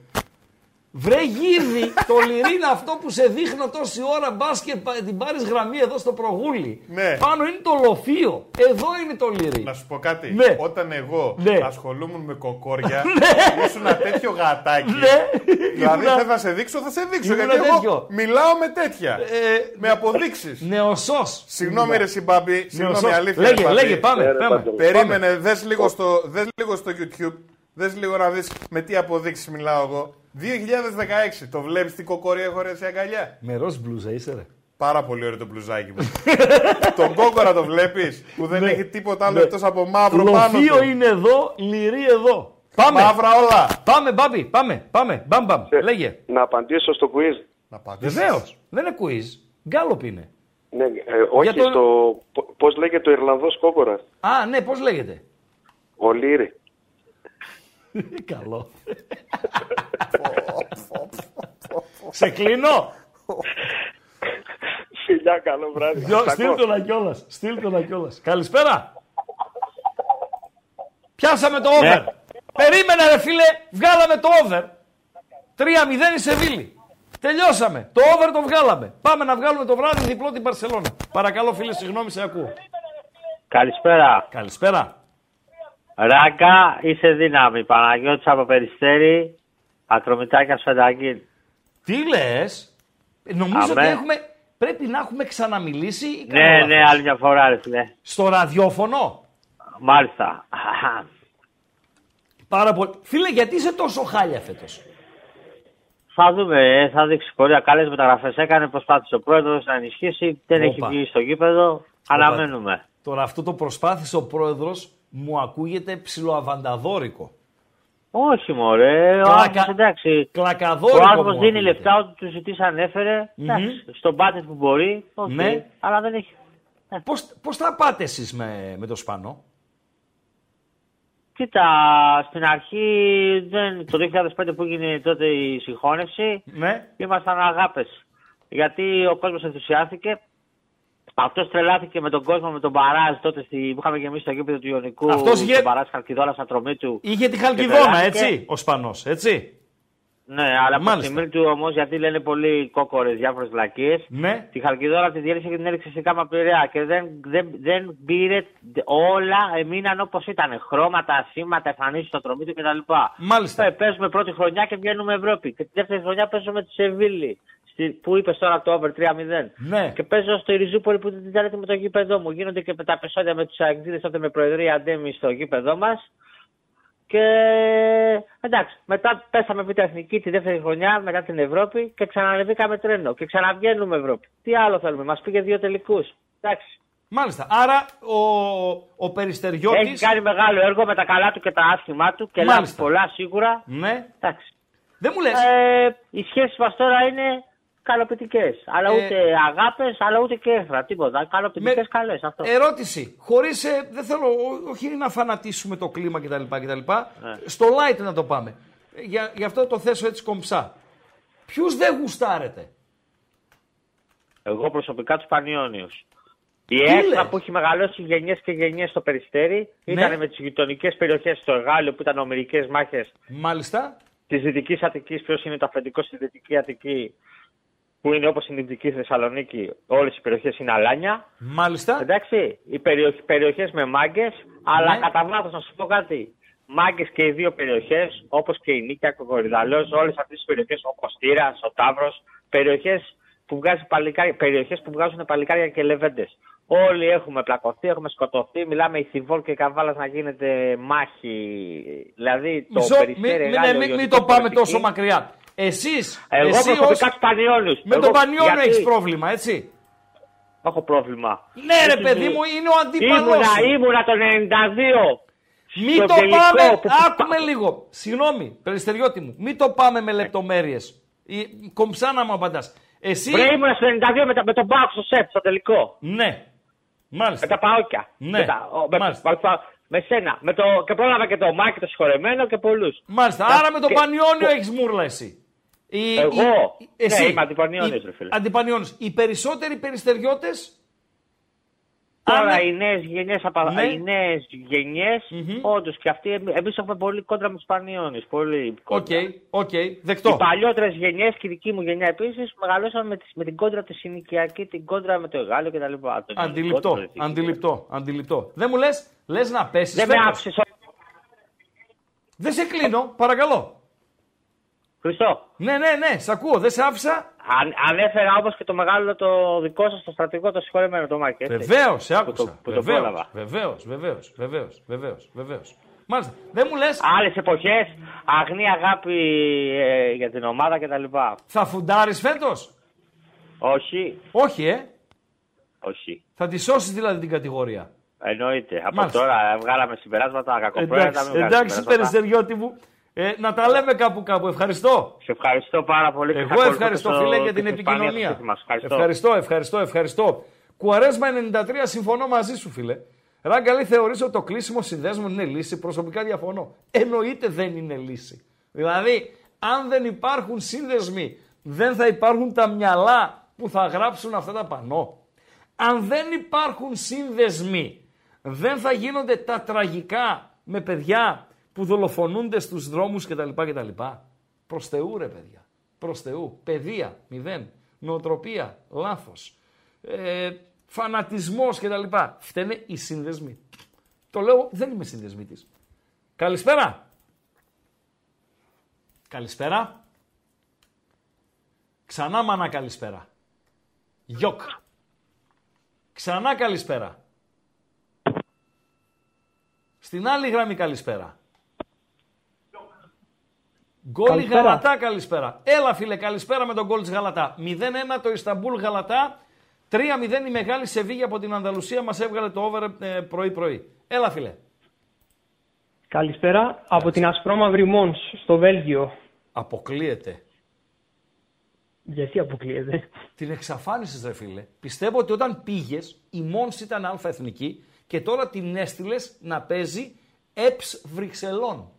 Βρε γύρι, το λυρί είναι αυτό που σε δείχνω τόση ώρα μπάσκετ, πα- την πάρεις γραμμή εδώ στο προγούλι. Ναι. Πάνω είναι το λοφείο. Εδώ είναι το λυρί. Να σου πω κάτι. Ναι. Όταν εγώ Ναι. ασχολούμουν με κοκόρια, ήσουν ένα τέτοιο γατάκι. Ναι. Δηλαδή Ήμουνα- θε να σε δείξω, θα σε δείξω. Ήμουνα Γιατί εγώ τέτοιο. μιλάω με τέτοια. Ε, με αποδείξεις. Νεοσός. Συγγνώμη, ρε Συμπάμπη. Συγγνώμη, Νεοσός. αλήθεια. Λέγε, ρε, Μπάμπη. λέγε, πάμε. Ναι, ρε, πάμε. Παντελή. Περίμενε, δες λίγο, στο, δες λίγο στο YouTube. Δες λίγο να δεις με τι αποδείξεις μιλάω εγώ. 2016. Το βλέπεις τι κοκόρια έχω ρε σε αγκαλιά. Με ροζ μπλούζα είσαι ρε. Πάρα πολύ ωραίο το μπλουζάκι μου. Τον κόκορα το βλέπεις που δεν έχει τίποτα άλλο Ναι. εκτός από μαύρο πάνω Λοφείο του. είναι εδώ, λυρί εδώ. Πάμε. Μαύρα όλα. Πάμε, μπάμπι, πάμε, πάμε. Μπαμ, μπαμ. Ε, Λέγε. Να απαντήσω στο quiz. Να απαντήσεις. Βεβαίως. Δεν είναι quiz. Γκάλοπ είναι. Ναι, ε, όχι, Για το- στο... πο- πώς λέγεται ο Ιρλανδός κόκορας; Α, ναι, πώς λέγεται; Ο Λύρη. Καλό. Σε κλείνω. Φιλιά, καλό βράδυ. Δυο- Σ' Στείλ ακούω. το να κιόλας. Στείλ το να κιόλας. Καλησπέρα. Πιάσαμε το over. Ναι. Περίμενε ρε φίλε, βγάλαμε το over. 3-0 η Σεβίλη. Τελειώσαμε. Το over το βγάλαμε. Πάμε να βγάλουμε το βράδυ διπλό την Παρσελώνα. Παρακαλώ φίλε, συγγνώμη, σε ακούω. Καλησπέρα. Καλησπέρα. Ράγκα, είσαι δύναμη. Παναγιώτης από Περιστέρη, Ακρομητάκια Σφενταγγίν. Τι λες, νομίζω Αμέ. ότι έχουμε, πρέπει να έχουμε ξαναμιλήσει ή κάνω Ναι, λάθος; ναι, άλλη μια φορά, ρε φίλε. Στο ραδιόφωνο; Μάλιστα. Πάρα πολύ. Φίλε, γιατί είσαι τόσο χάλια φέτος; Θα δούμε, ε, θα δείξει πορεία. Καλές μεταγραφές έκανε, προσπάθησε ο πρόεδρος να ενισχύσει. Δεν έχει Όπα. βγει στο γήπεδο. Αναμένουμε. Τώρα αυτό το προσπάθησε ο πρόεδρος, μου ακούγεται ψιλοαβανταδόρικο. Όχι, μωρέ. Ο Κλακα- άνθρωπος, εντάξει. Κλακαδόρικο Ο άνθρωπος μου δίνει ακούγεται. λεφτά, ό,τι τους ζητήσαν έφερε. Μμμ. Εντάξει, στον budget που μπορεί. οκ. Ναι. Αλλά δεν έχει. Πώς, πώς θα πάτε εσείς με, με το Σπανό. Κοίτα, στην αρχή, δεν, το 2005 που έγινε τότε η συγχώνευση, Ναι. ήμασταν αγάπες. Γιατί ο κόσμος ενθουσιάστηκε. Αυτός τρελάθηκε με τον κόσμο, με τον Μπαράζ τότε στη, που είχαμε γεμίσει στο γήπεδο του Ιωνικού. Αυτός είχε- Τον Μπαράζ Χαλκιδόνα στα τρομή του. Είχε τη Και Χαλκιδόνα, τρελάθηκε. έτσι, ο Σπανός, έτσι. Ναι, αλλά από τη Μάλιστα. μοίρη του όμως, γιατί λένε πολλοί κόκορες διάφορες βλακίες. Ναι. Τη Χαλκιδόνα τη διέλυσε και την έριξε σε κάμα πειραιά και δεν, δεν, δεν πήρε όλα, έμειναν όπως ήταν. Χρώματα, σήματα, εμφανίσεις στο τρομή του κτλ. Μάλιστα. Ε, παίζουμε πρώτη χρονιά και βγαίνουμε Ευρώπη. Και τη δεύτερη χρονιά παίζουμε τη Σεβίλη. στη- Που είπες τώρα το over 3-0. Ναι. Και παίζω στο Ιριζούπολη που δεν ήταν έτοιμο το γήπεδό μου. Γίνονται και τα επεισόδια με τους αεξίδε τότε με προεδρία Αντέμι στο γήπεδό μας. Και εντάξει, μετά πέσαμε β' εθνική τη δεύτερη χρονιά μετά την Ευρώπη και ξανανεβήκαμε τρένο και ξαναβγαίνουμε Ευρώπη. Τι άλλο θέλουμε, μας πήγε δύο τελικούς. Εντάξει. Μάλιστα. Άρα ο, ο Έχει Περιστεριώτης... κάνει μεγάλο έργο με τα καλά του και τα άσχημά του και λάβει Μάλιστα. πολλά σίγουρα. Ναι. Εντάξει. Δεν μου λες. Ε, οι σχέσει μας τώρα είναι καλοπιτικές. Αλλά Ε, ούτε αγάπες, αλλά ούτε και έχθρα. Τίποτα. Καλοπιτικές Με- καλές. Αυτό. Ερώτηση. Χωρίς, ε, δεν θέλω, ό- όχι να φανατίσουμε το κλίμα κτλ. κτλ. Ναι. Στο light να το πάμε. Ε, Για, γι' αυτό το θέσω έτσι κομψά. Ποιους δεν γουστάρετε; Εγώ προσωπικά τους Πανιόνιου. Η Τι έξτρα λες; που έχει μεγαλώσει γενιές και γενιές στο περιστέρι Ναι. ήταν με τις γειτονικές περιοχές στο Εγάλιο που ήταν ομοιρικέ μάχες Μάλιστα. της Δυτικής Αττικής. Ποιος είναι το αφεντικό στη Δυτική Αττική, που είναι όπως η Δυτική Θεσσαλονίκη. Όλες οι περιοχές είναι αλάνια. Μάλιστα. Εντάξει, οι περιοχές με μάγκες, αλλά Ναι. κατά βάθος να σου πω κάτι. Μάγκες και οι δύο περιοχές, όπως και η Νίκαια, ο Κορυδαλός, όλες αυτές τις περιοχές, ο Κωστήρα, ο Ταύρος, περιοχές που, βγάζει παλικάρια- περιοχές που βγάζουν παλικάρια και λεβέντες. Όλοι έχουμε πλακωθεί, έχουμε σκοτωθεί. Μιλάμε η Θηβόλ και η Καβάλα να γίνεται μάχη. Δηλαδή το Μισό, περιστέρι. μην, Εγάλιο, μην, μην Ιωνικό, το πάμε Πολιτική. τόσο μακριά. Εσείς, Εγώ εσύ προσωπικά ως- τους Πανιόνιου. με τον Πανιόνιο έχεις πρόβλημα, έτσι. Έχω πρόβλημα. Ναι ρε Έτσι, παιδί μου, είναι ο αντίπαλος Ήμουνα, σου. ήμουνα το 92. Μην στο το τελικό πάμε, που- άκουμε λίγο. Συγγνώμη, περιστεριώτη μου, μην το πάμε με λεπτομέρειες. Ή- Κομψά να μου απαντάς. Εσύ, Βρε ήμουνα στο 92 με, τα- με τον Πάοκ στο ΣΕΠ στο τελικό. ναι, μάλιστα. Με τα Παόκια. Ναι, Με, τα, ο- με, μάλιστα. με, με- με σένα. Με το, και πρόλαβα και το Μάκη το συγχωρεμένο και πολλούς. Μάλιστα, Τα- άρα με τον και- Πανιόνιο και- έχεις μούρλα εσύ. Η- Εγώ; η- εσύ. Ναι, είμαι αντιπανιόνιος, Οι- ρε φίλε. Αντιπανιόνιος. Οι περισσότεροι περιστεριώτες Τώρα αν- οι νέες γενιές, Ναι. οι νέες γενιές Μμμ. όντως και αυτοί, εμείς έχουμε πολύ κόντρα με τους Πανιόνιου. Πολύ Οκ, κόντρα. οκ, Οι δεκτό. παλιότερες γενιές και η δική μου γενιά επίσης μεγαλώσαμε με, τις- με την κόντρα της συνοικιακή, την κόντρα με το Αιγάλεω κτλ. Το Αντιληπτό, γενικότερο, το αντιληπτό, αντιληπτό. Δεν μου λες, λες να πέσεις Δεν με φέτος. άφησες. Δεν σε κλείνω, παρακαλώ. Χριστό. Ναι, ναι, ναι, σ' ακούω, δεν σε άφησα. Αν, ανέφερα όμω και το μεγάλο το δικό σας το στρατηγό, το συγχωρεμένο το Μάκη. έτσι. Βεβαίως, σε Που άκουσα. το, που το πρόλαβα. Βεβαίως, βεβαίως, βεβαίως, βεβαίως, βεβαίως. Μάλιστα. Δεν μου λε, Άλλες εποχές, αγνή αγάπη ε, για την ομάδα κτλ. θα φουντάρεις φέτος; Όχι, Όχι, ε; όχι. Θα τη σώσεις δηλαδή την κατηγορία; Εννοείται. Από Μάλιστα. τώρα βγάλαμε συμπεράσματα, κακοπρόεδρα. Εντάξει, μην βγάλεις εντάξει, συμπεράσματα. Περιστεριώτη μου. Ε, να τα λέμε κάπου κάπου. Ευχαριστώ. Σε ευχαριστώ πάρα πολύ. και θα Εγώ ακολουθήσω ευχαριστώ, στο- φίλε, για και την στην Ισπανία επικοινωνία. στο σπίτι μας. Ευχαριστώ. Ευχαριστώ, ευχαριστώ, ευχαριστώ. Κουαρέσμα 93, συμφωνώ μαζί σου, φίλε. Ράγκα λέει θεωρείς ότι το κλείσιμο συνδέσμων είναι λύση; Προσωπικά διαφωνώ. Εννοείται δεν είναι λύση. Δηλαδή, αν δεν υπάρχουν σύνδεσμοι, δεν θα υπάρχουν τα μυαλά που θα γράψουν αυτά τα πανό. Αν δεν υπάρχουν σύνδεσμοι, δεν θα γίνονται τα τραγικά με παιδιά που δολοφονούνται στους δρόμους κτλ. κτλ. Προς Θεού ρε παιδιά. Προς Θεού. Παιδεία, μηδέν. Νοοτροπία, λάθος. Ε, φανατισμός κτλ. Φταίνε οι σύνδεσμοι. Το λέω, δεν είμαι συνδεσμίτης. Καλησπέρα. Καλησπέρα. Ξανά μάνα καλησπέρα. Γιοκ. Ξανά καλησπέρα. Στην άλλη γραμμή καλησπέρα. Γκολ Καλησπέρα. Γαλατά καλησπέρα. Έλα φίλε καλησπέρα με τον γκολ της Γαλατά. 0-1 το Ισταμπούλ Γαλατά. 3-0 η μεγάλη Σεβίγια από την Ανταλουσία μας έβγαλε το over ε, πρωί-πρωί. Έλα φίλε. Καλησπέρα από την Ασπρόμαυρη Μόνς στο Βέλγιο. Αποκλείεται. Γιατί αποκλείεται; Την εξαφάνισες, ρε φίλε. Πιστεύω ότι όταν πήγες, η Μόνς ήταν αλφα-εθνική και τώρα την έστειλες να παίζει ΕΠΣ Βρυξελών.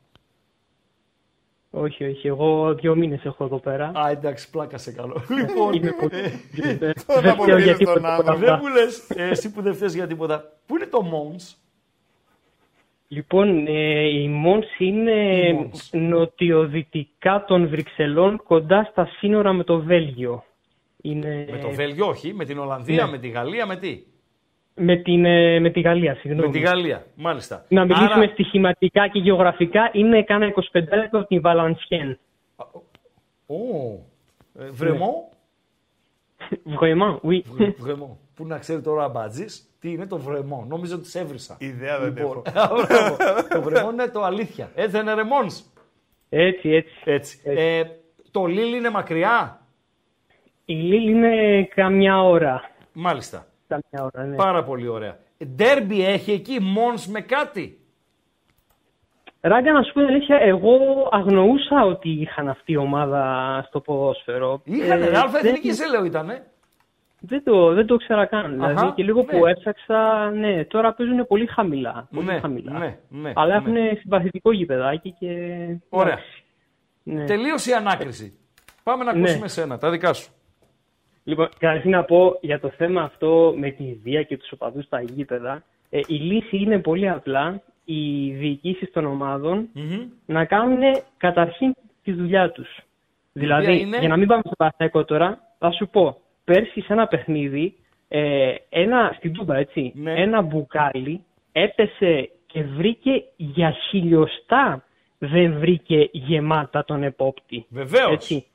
Όχι, όχι. Εγώ δύο μήνες έχω εδώ πέρα. Α, εντάξει, πλάκα σε καλό. λοιπόν, Είμαι κο- ε, Δεν Τον φταίω αποβγαίνεις για τον τίποτα από άνθρωπο. δεν αυτά. μου λες, εσύ που δεν φταίει για τίποτα. Πού είναι το Μόνς, Λοιπόν, ε, η Μόνς είναι Η Μόνς. νοτιοδυτικά των Βρυξελών, κοντά στα σύνορα με το Βέλγιο. Είναι... Με το Βέλγιο, όχι, με την Ολλανδία, ναι. με τη Γαλλία, με τι; Με, την, ε, με τη Γαλλία, συγγνώμη. Με τη Γαλλία, μάλιστα. Να μιλήσουμε Άρα, στοιχηματικά και γεωγραφικά, είναι κάνα 25 λεπτό από την Βαλανσιέν. Ω, ε, Βρεμό, Vraiment, oui. Βρεμό. Πού να ξέρει τώρα ο Αμπατζής τι είναι το Βρεμό. Νόμιζα ότι σε έβρισα. Ιδέα δεν έχω. Μπράβο. το Βρεμό είναι το αλήθεια. Έτσι δεν είναι ρε Μόνς. έτσι, έτσι. Έτσι. Ε, το Λίλ είναι μακριά; Η Λίλ είναι καμιά ώρα. Μάλιστα. Καμιά ώρα, ναι. Πάρα πολύ ωραία. Ντέρμπι έχει εκεί, Μόνς με κάτι. Ράγκα, να σου πω την αλήθεια, εγώ αγνοούσα ότι είχαν αυτή η ομάδα στο ποδόσφαιρο. Είχανε, Ε, ρε, αλφα δεν, εθνική σε λέω ήτανε. δεν, το, δεν το ήξερα καν. Δηλαδή, Αχα, και λίγο ναι. που έψαξα, ναι, τώρα παίζουν πολύ χαμηλά. Πολύ Ναι, χαμηλά. ναι, ναι, Αλλά ναι. έχουν συμπαθητικό γηπεδάκι και... Ωραία. εντάξει. Ναι. Τελείωσε η ανάκριση. Πάμε να Ναι. ακούσουμε σένα, τα δικά σου. Λοιπόν, καταρχήν να πω για το θέμα αυτό με τη βία και τους οπαδούς στα γήπεδα. Ε, η λύση είναι πολύ απλά. Οι διοικήσεις των ομάδων Μμμ. να κάνουν καταρχήν τη δουλειά τους. Δηλαδή, είναι; για να μην πάμε στο Παναθηναϊκό τώρα, θα σου πω, πέρσι σε ένα παιχνίδι, ε, ένα, στην Τούμπα, έτσι, Ναι. ένα μπουκάλι έπεσε και βρήκε για χιλιοστά δεν βρήκε γεμάτα τον επόπτη. Βεβαίως. Έτσι.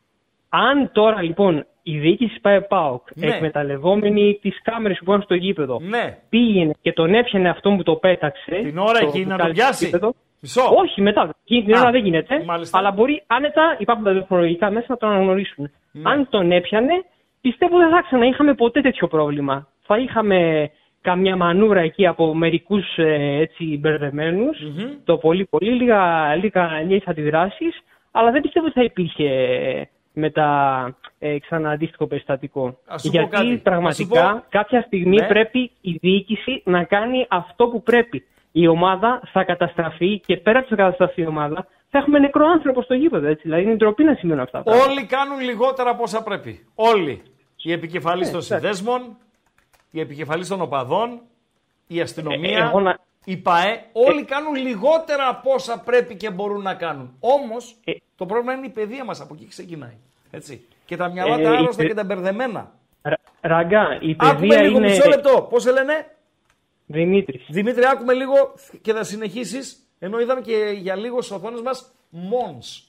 Αν τώρα λοιπόν η διοίκηση πάει ΠΑΟΚ, Ναι. εκμεταλλευόμενη τις κάμερες που πάνε στο γήπεδο, Ναι. πήγαινε και τον έπιανε αυτό που το πέταξε. Την ώρα το εκεί να μπουκάλι τον στο πιάσει. γήπεδο. Μισό. Όχι, μετά. Εκείνη την Α, ώρα δεν γίνεται. μάλιστα. Αλλά μπορεί άνετα, υπάρχουν τα τεχνολογικά μέσα να τον αναγνωρίσουν. Ναι. Αν τον έπιανε, πιστεύω δεν θα ξαναείχαμε ποτέ τέτοιο πρόβλημα. Θα είχαμε καμιά μανούρα εκεί από μερικούς έτσι μπερδεμένους, το πολύ πολύ, λίγα, λίγα λίγες αντιδράσεις, αλλά δεν πιστεύω ότι θα υπήρχε μετά ε, ξανά αντίστοιχο περιστατικό. Ας σου πω Γιατί κάτι. πραγματικά Ας σου πω- κάποια στιγμή Ναι. πρέπει η διοίκηση να κάνει αυτό που πρέπει. Η ομάδα θα καταστραφεί και πέρα από τη καταστραφεί η ομάδα θα έχουμε νεκρό άνθρωπο στο γήπεδο. Έτσι. Δηλαδή είναι ντροπή να σημαίνουν αυτά. τα πράγματα. Όλοι κάνουν λιγότερα από όσα πρέπει. Όλοι. Οι επικεφαλείς των Ναι, εντάξει. συνδέσμων, οι επικεφαλείς των οπαδών, η αστυνομία, Ε, εγώ να- η ΠΑΕ, όλοι κάνουν λιγότερα από όσα πρέπει και μπορούν να κάνουν. Όμως, Ε. το πρόβλημα είναι η παιδεία μας, από εκεί ξεκινάει. Έτσι. Και τα μυαλά Ε, τα η άρρωστα παι- και τα μπερδεμένα. Ρα- Ραγκά, η Άκουμε παιδεία λίγο, είναι. μισό λεπτό. Πώς σε λένε; Δημήτρης. Δημήτρη, άκουμε λίγο και θα συνεχίσεις, ενώ είδαμε και για λίγο στις οθόνες μας Μόνς.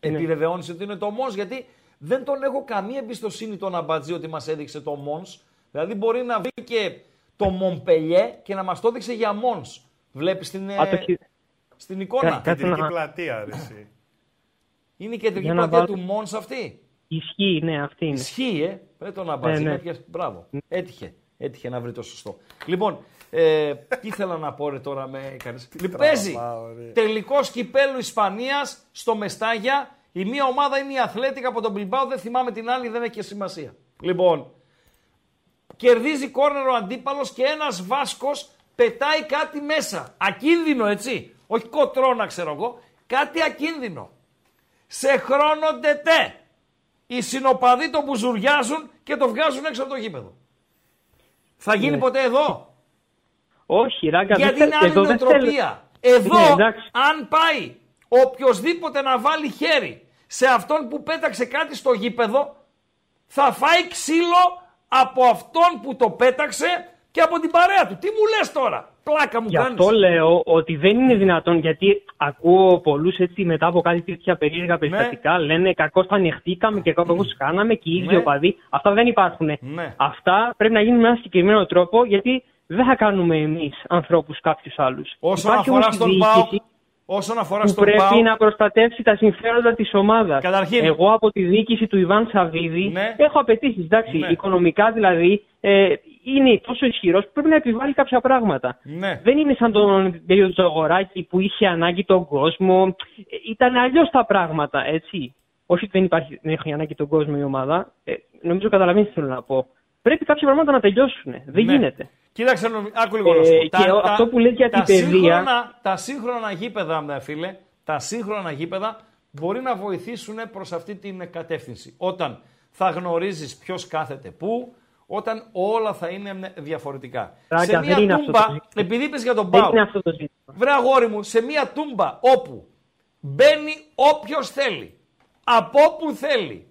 Ναι. Επιβεβαιώνεις ότι είναι το Μόνς, γιατί δεν τον έχω καμία εμπιστοσύνη τον Αμπατζή ότι μας έδειξε το Μόνς. Δηλαδή μπορεί να βρει και το Μομπελιέ και να μας το έδειξε για Μόνς. Βλέπεις την, ε, Α, το χει- στην εικόνα. Κα- κάτσε Κεντρική να- πλατεία, ρε, εσύ. Είναι η κεντρική Για να πλατεία βάλω- του Μόνς αυτή. Ισχύει, ναι, αυτή είναι. Ισχύει, ε. Πρέπει τον Αμπατζή. Ναι, να ναι. πιάσει- Μπράβο. Έτυχε. Έτυχε να βρει το σωστό. Λοιπόν, ε, τι ήθελα να πω ρε τώρα με έκανες; Λοιπόν, παίζει Τραβάω, ρε. τελικό κυπέλου Ισπανίας στο Μεστάγια. Η μία ομάδα είναι η Αθλέτικα από τον Μπιλμπάο, δεν θυμάμαι την άλλη, δεν έχει και σημασία. Λοιπόν, κερδίζει κόρνερο αντίπαλος και ένας Βάσκος πετάει κάτι μέσα. Ακίνδυνο έτσι. Όχι κοτρώνα ξέρω εγώ. Κάτι ακίνδυνο. Σε χρόνο τετέ. Οι συνοπαδοί το μπουζουριάζουν και το βγάζουν έξω από το γήπεδο. Θα γίνει Ναι. ποτέ εδώ; Όχι, ράγκα, Γιατί δεν είναι θε- άλλη εδώ δεν θέλω- νοοτροπία. Εδώ, Ναι, εντάξει. αν πάει οποιοδήποτε να βάλει χέρι σε αυτόν που πέταξε κάτι στο γήπεδο, θα φάει ξύλο από αυτόν που το πέταξε και από την παρέα του. Τι μου λες τώρα, πλάκα μου Γι' κάνεις. αυτό λέω ότι δεν είναι δυνατόν, γιατί ακούω πολλούς έτσι μετά από κάτι τέτοια περίεργα περιστατικά λένε κακώς τα ανεχτήκαμε και κακώ κάναμε και οι ίδιοι Ναι. οπαδοί. Αυτά δεν υπάρχουν. Ναι. Αυτά πρέπει να γίνουν με ένα συγκεκριμένο τρόπο, γιατί δεν θα κάνουμε εμείς ανθρώπους κάποιους άλλους. Όσον αφορά στον ΠΑΟΚ, όσον αφορά που στον πρέπει ΠΑΟΚ, να προστατεύσει τα συμφέροντα της ομάδας. Καταρχήν- Εγώ από τη διοίκηση του Ιβάν Σαββίδη Ναι. έχω απαιτήσει. Εντάξει, Ναι. οικονομικά δηλαδή ε, είναι τόσο ισχυρός που πρέπει να επιβάλλει κάποια πράγματα. Ναι. Δεν είναι σαν τον περίοδο του Αγοράκη που είχε ανάγκη τον κόσμο. Ε, Ήταν αλλιώς τα πράγματα, έτσι. Όχι ότι δεν, υπάρχει, δεν έχει ανάγκη τον κόσμο η ομάδα. Ε, νομίζω καταλαβαίνεις τι θέλω να πω. Πρέπει κάποια πράγματα να τελειώσουν. Δεν Ναι. γίνεται. Κοίταξε, νομ- άκου λίγο να Ε, σου πω. και αυτό που λες για τα την παιδεία- σύγχρονα- Τα σύγχρονα γήπεδα, μ, φίλε, τα σύγχρονα γήπεδα μπορεί να βοηθήσουν προς αυτή την κατεύθυνση. Όταν θα γνωρίζεις ποιος κάθεται πού, όταν όλα θα είναι μ, διαφορετικά. Ράγκα, σε μια δεν είναι αυτό το τούμπα, ζήτημα. επειδή είπες για τον Δεν Πάο, είναι αυτό το ζήτημα. βρε αγόρι μου, σε μια τούμπα όπου μπαίνει όποιος θέλει, από όπου θέλει,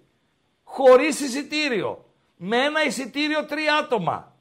χωρίς εισιτήριο, με ένα εισιτήριο τρία άτομα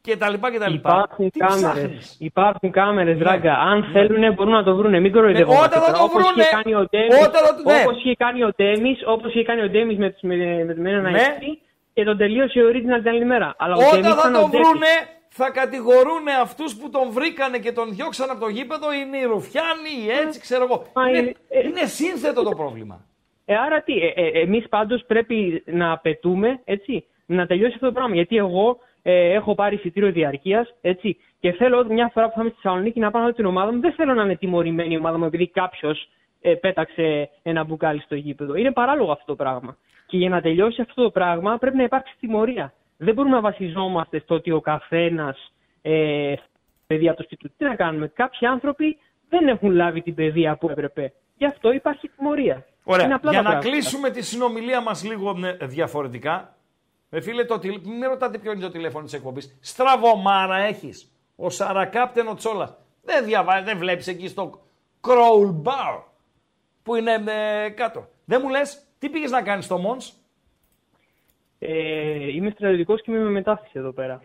και τα λοιπά και τα λοιπά. Υπάρχουν Τι κάμερες. ψάχνεις; Υπάρχουν κάμερες, Ναι. ράγκα. Αν Ναι. θέλουν μπορούν να το βρουν. Μην κοροϊδευόμαστε. όταν θα τώρα. το Όπως βρούνε, είχε κάνει ο Ντέμις- όταν θα- ναι. όπως είχε κάνει ο Ντέμις, όπως είχε κάνει ο Ντέμις με, τους- με, με, με έναν Ναι. αεξή και τον τελείωσε ο Original την άλλη μέρα. Αλλά ο Όταν Ντέμις θα ήταν ο τον Ντέμις. βρούνε, θα κατηγορούν αυτούς που τον βρήκανε και τον διώξαν από το γήπεδο, είναι οι Ρουφιάνοι, οι έτσι, ξέρω εγώ. Μα Είναι, είναι- ε, είναι σύνθετο το πρόβλημα. Ε, άρα τι, ε, ε, εμείς πάντως πρέπει να απαιτούμε, έτσι, να τελειώσει αυτό το πράγμα. Γιατί εγώ ε, έχω πάρει εισιτήριο διαρκείας, έτσι, και θέλω μια φορά που θα είμαι στη Θεσσαλονίκη να πάω να δω την ομάδα μου. Δεν θέλω να είναι τιμωρημένη η ομάδα μου επειδή κάποιος ε, πέταξε ένα μπουκάλι στο γήπεδο. Είναι παράλογο αυτό το πράγμα. Και για να τελειώσει αυτό το πράγμα πρέπει να υπάρξει τιμωρία. Δεν μπορούμε να βασιζόμαστε στο ότι ο καθένας ε, παιδεία του σπιτιού. Τι να κάνουμε, κάποιοι άνθρωποι δεν έχουν λάβει την παιδεία που έπρεπε. Γι' αυτό υπάρχει τιμωρία. Ωραία. Είναι απλά Για τα να πράγματα. κλείσουμε τη συνομιλία μας λίγο ναι, διαφορετικά. Με φίλε, το, τηλε- μην με ρωτάτε ποιο είναι το τηλέφωνο της εκπομπής. Στραβωμάρα έχεις. Ο Σαρακάπτεν ο Τσόλας. Δεν διαβάζει, δεν βλέπεις εκεί στο Crawl Bar που είναι ε, κάτω. Δεν μου λες, τι πήγες να κάνεις στο Μόνς. Ε, είμαι στρατιωτικός και είμαι με μετάθεση εδώ πέρα.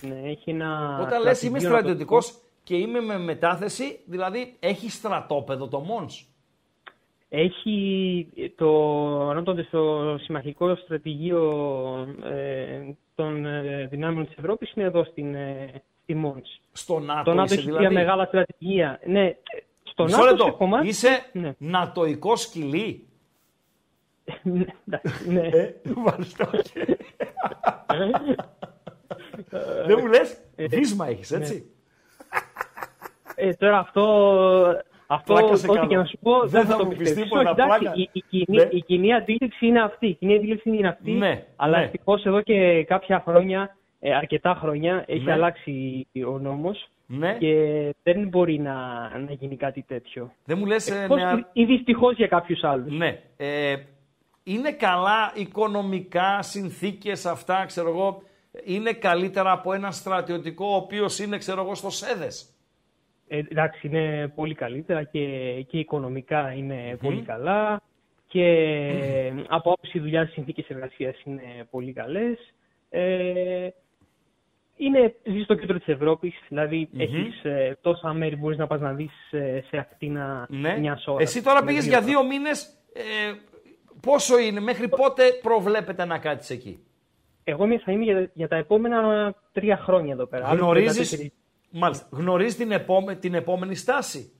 Ναι, έχει ένα. Όταν λες είμαι στρατηγείο στρατιωτικός και είμαι με μετάθεση, δηλαδή έχει στρατόπεδο το Μόνς. Έχει το ανώτατο στο συμμαχικό στρατηγείο ε, των ε, δυνάμεων της Ευρώπης είναι εδώ στην, ε, στη Μόνς. Στο ΝΑΤΟ Το ΝΑΤΟ είσαι έχει δηλαδή; τρία μεγάλα στρατηγία. Ναι, στο Μισό ΝΑΤΟ λεπτό. σε κομμάτι... Είσαι Ναι. νατοϊκός σκυλί. Ναι, εντάξει, ναι. Ε, μάλιστα, οκ. Δεν μου λες, βύσμα έχεις, έτσι; Ε, τώρα αυτό, αυτό Πλάκα σε ό,τι κάνω. και να σου πω Δεν δεν θα θα το μου πεις πιστέψεις. τίποτα, Όχι, εντάξει, πλάκα. η, η, κοινή, Ναι. η κοινή αντίληψη είναι αυτή. Η κοινή αντίληψη είναι αυτή. Ναι, αλλά ναι. ευτυχώς εδώ και κάποια χρόνια, ε, αρκετά χρόνια, έχει Ναι. αλλάξει ο νόμος Ναι. και δεν μπορεί να, να γίνει κάτι τέτοιο. Δεν μου λες, ε, Εκτός νεα- ή δυστυχώς για κάποιους άλλους. Ναι. Ε, είναι καλά οικονομικά συνθήκες αυτά, ξέρω εγώ, είναι καλύτερα από ένα στρατιωτικό ο οποίος είναι, ξέρω εγώ, στο ΣΕΔΕΣ. Ε, εντάξει, είναι πολύ καλύτερα και, και οικονομικά είναι πολύ καλά και από άποψη δουλειάς οι συνθήκες εργασίας είναι πολύ καλές. Ε, είναι ζεις στο κέντρο της Ευρώπης, δηλαδή έχεις ε, τόσα μέρη που μπορείς να πας να δεις ε, σε ακτίνα Ναι. μιας ώρας. Εσύ τώρα Με πήγες δύο για ώρες. δύο μήνες, ε, πόσο είναι, μέχρι πότε προβλέπετε να κάτσεις εκεί; Εγώ είμαι- θα είμαι για, για τα επόμενα τρία χρόνια εδώ πέρα. Άλλους Γνωρίζεις, 34. Μάλιστα, γνωρίζεις την, επόμε- την επόμενη στάση;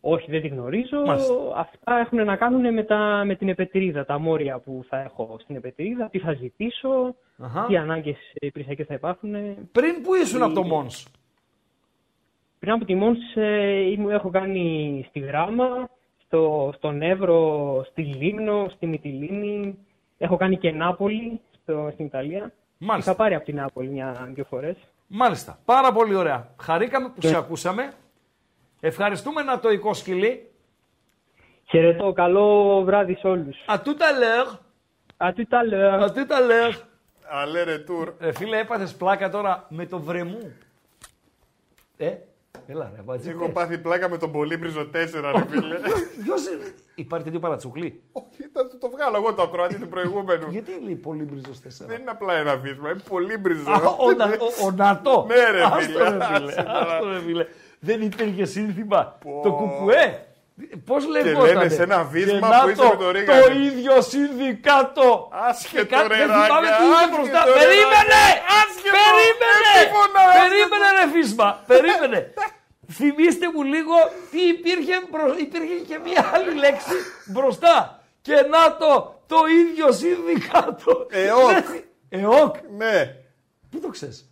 Όχι, δεν τη γνωρίζω. Μάλιστα. Αυτά έχουν να κάνουν με, τα, με την επετρίδα, τα μόρια που θα έχω στην επετρίδα, τι θα ζητήσω, Αχα. τι ανάγκες υπηρεσιακές θα υπάρχουν. Πριν που ήσουν από το Μόνς; Πριν από τη Μόνς ε, ήμουν- έχω κάνει στη Γράμμα, στο, στον Εύρο, στη Λίμνο, στη Μυτιλίνη. Έχω κάνει και Νάπολη στο, στην Ιταλία. Μάλιστα. Είχα πάρει από την Νάπολη μια-δυο φορές. Μάλιστα. Πάρα πολύ ωραία. Χαρήκαμε που σε ακούσαμε. Ευχαριστούμε να το σκυλί. Χαιρετώ, καλό βράδυ σε όλους. À tout à l'heure. À tout à l'heure. À tout à l'heure. Αλέ ρε τουρ. Ε, φίλε, έπαθες πλάκα τώρα με το βρεμού. Ε, έλα ρε, μπατζή. Έχω πάθει πλάκα με τον Πολύμπριζο 4, ρε φίλε. Ποιος είναι; Υπάρχει τέτοιο παρατσουκλί; Όχι, θα το βγάλω εγώ το ακροατή του προηγούμενου. Γιατί λέει πολύ μπριζος τέσσερα. Δεν είναι απλά ένα βίσμα, είναι πολύ μπριζό. Α, ο, Να- ο- ο Νατό. Ναι, ρε, Άστο, φίλε, ρε, φίλε. άσε τώρα. Άστο, ρε, φίλε. Δεν υπήρχε σύνθημα. Το κουκουέ. Πώς λεγόταν. λένε σε ένα βίσμα Και να που είσαι το- με το Ρίγανη. Το ίδιο συνδικάτο. Άσχετο, Και κάτι ρε, δεν θυμάμαι Ράγκα, τι είχε άσχετο, μπροστά. ρε, Περίμενε! Ράγκα, άσχετο, Περίμενε! επίφωνα, Περίμενε ρε φίσμα. Περίμενε. Θυμήστε μου λίγο τι υπήρχε, μπρο- υπήρχε και μία άλλη λέξη μπροστά. Και να το, το ίδιο συνδικάτο. ΕΟΚ. ΕΟΚ. Ναι, Πού το ξέρεις;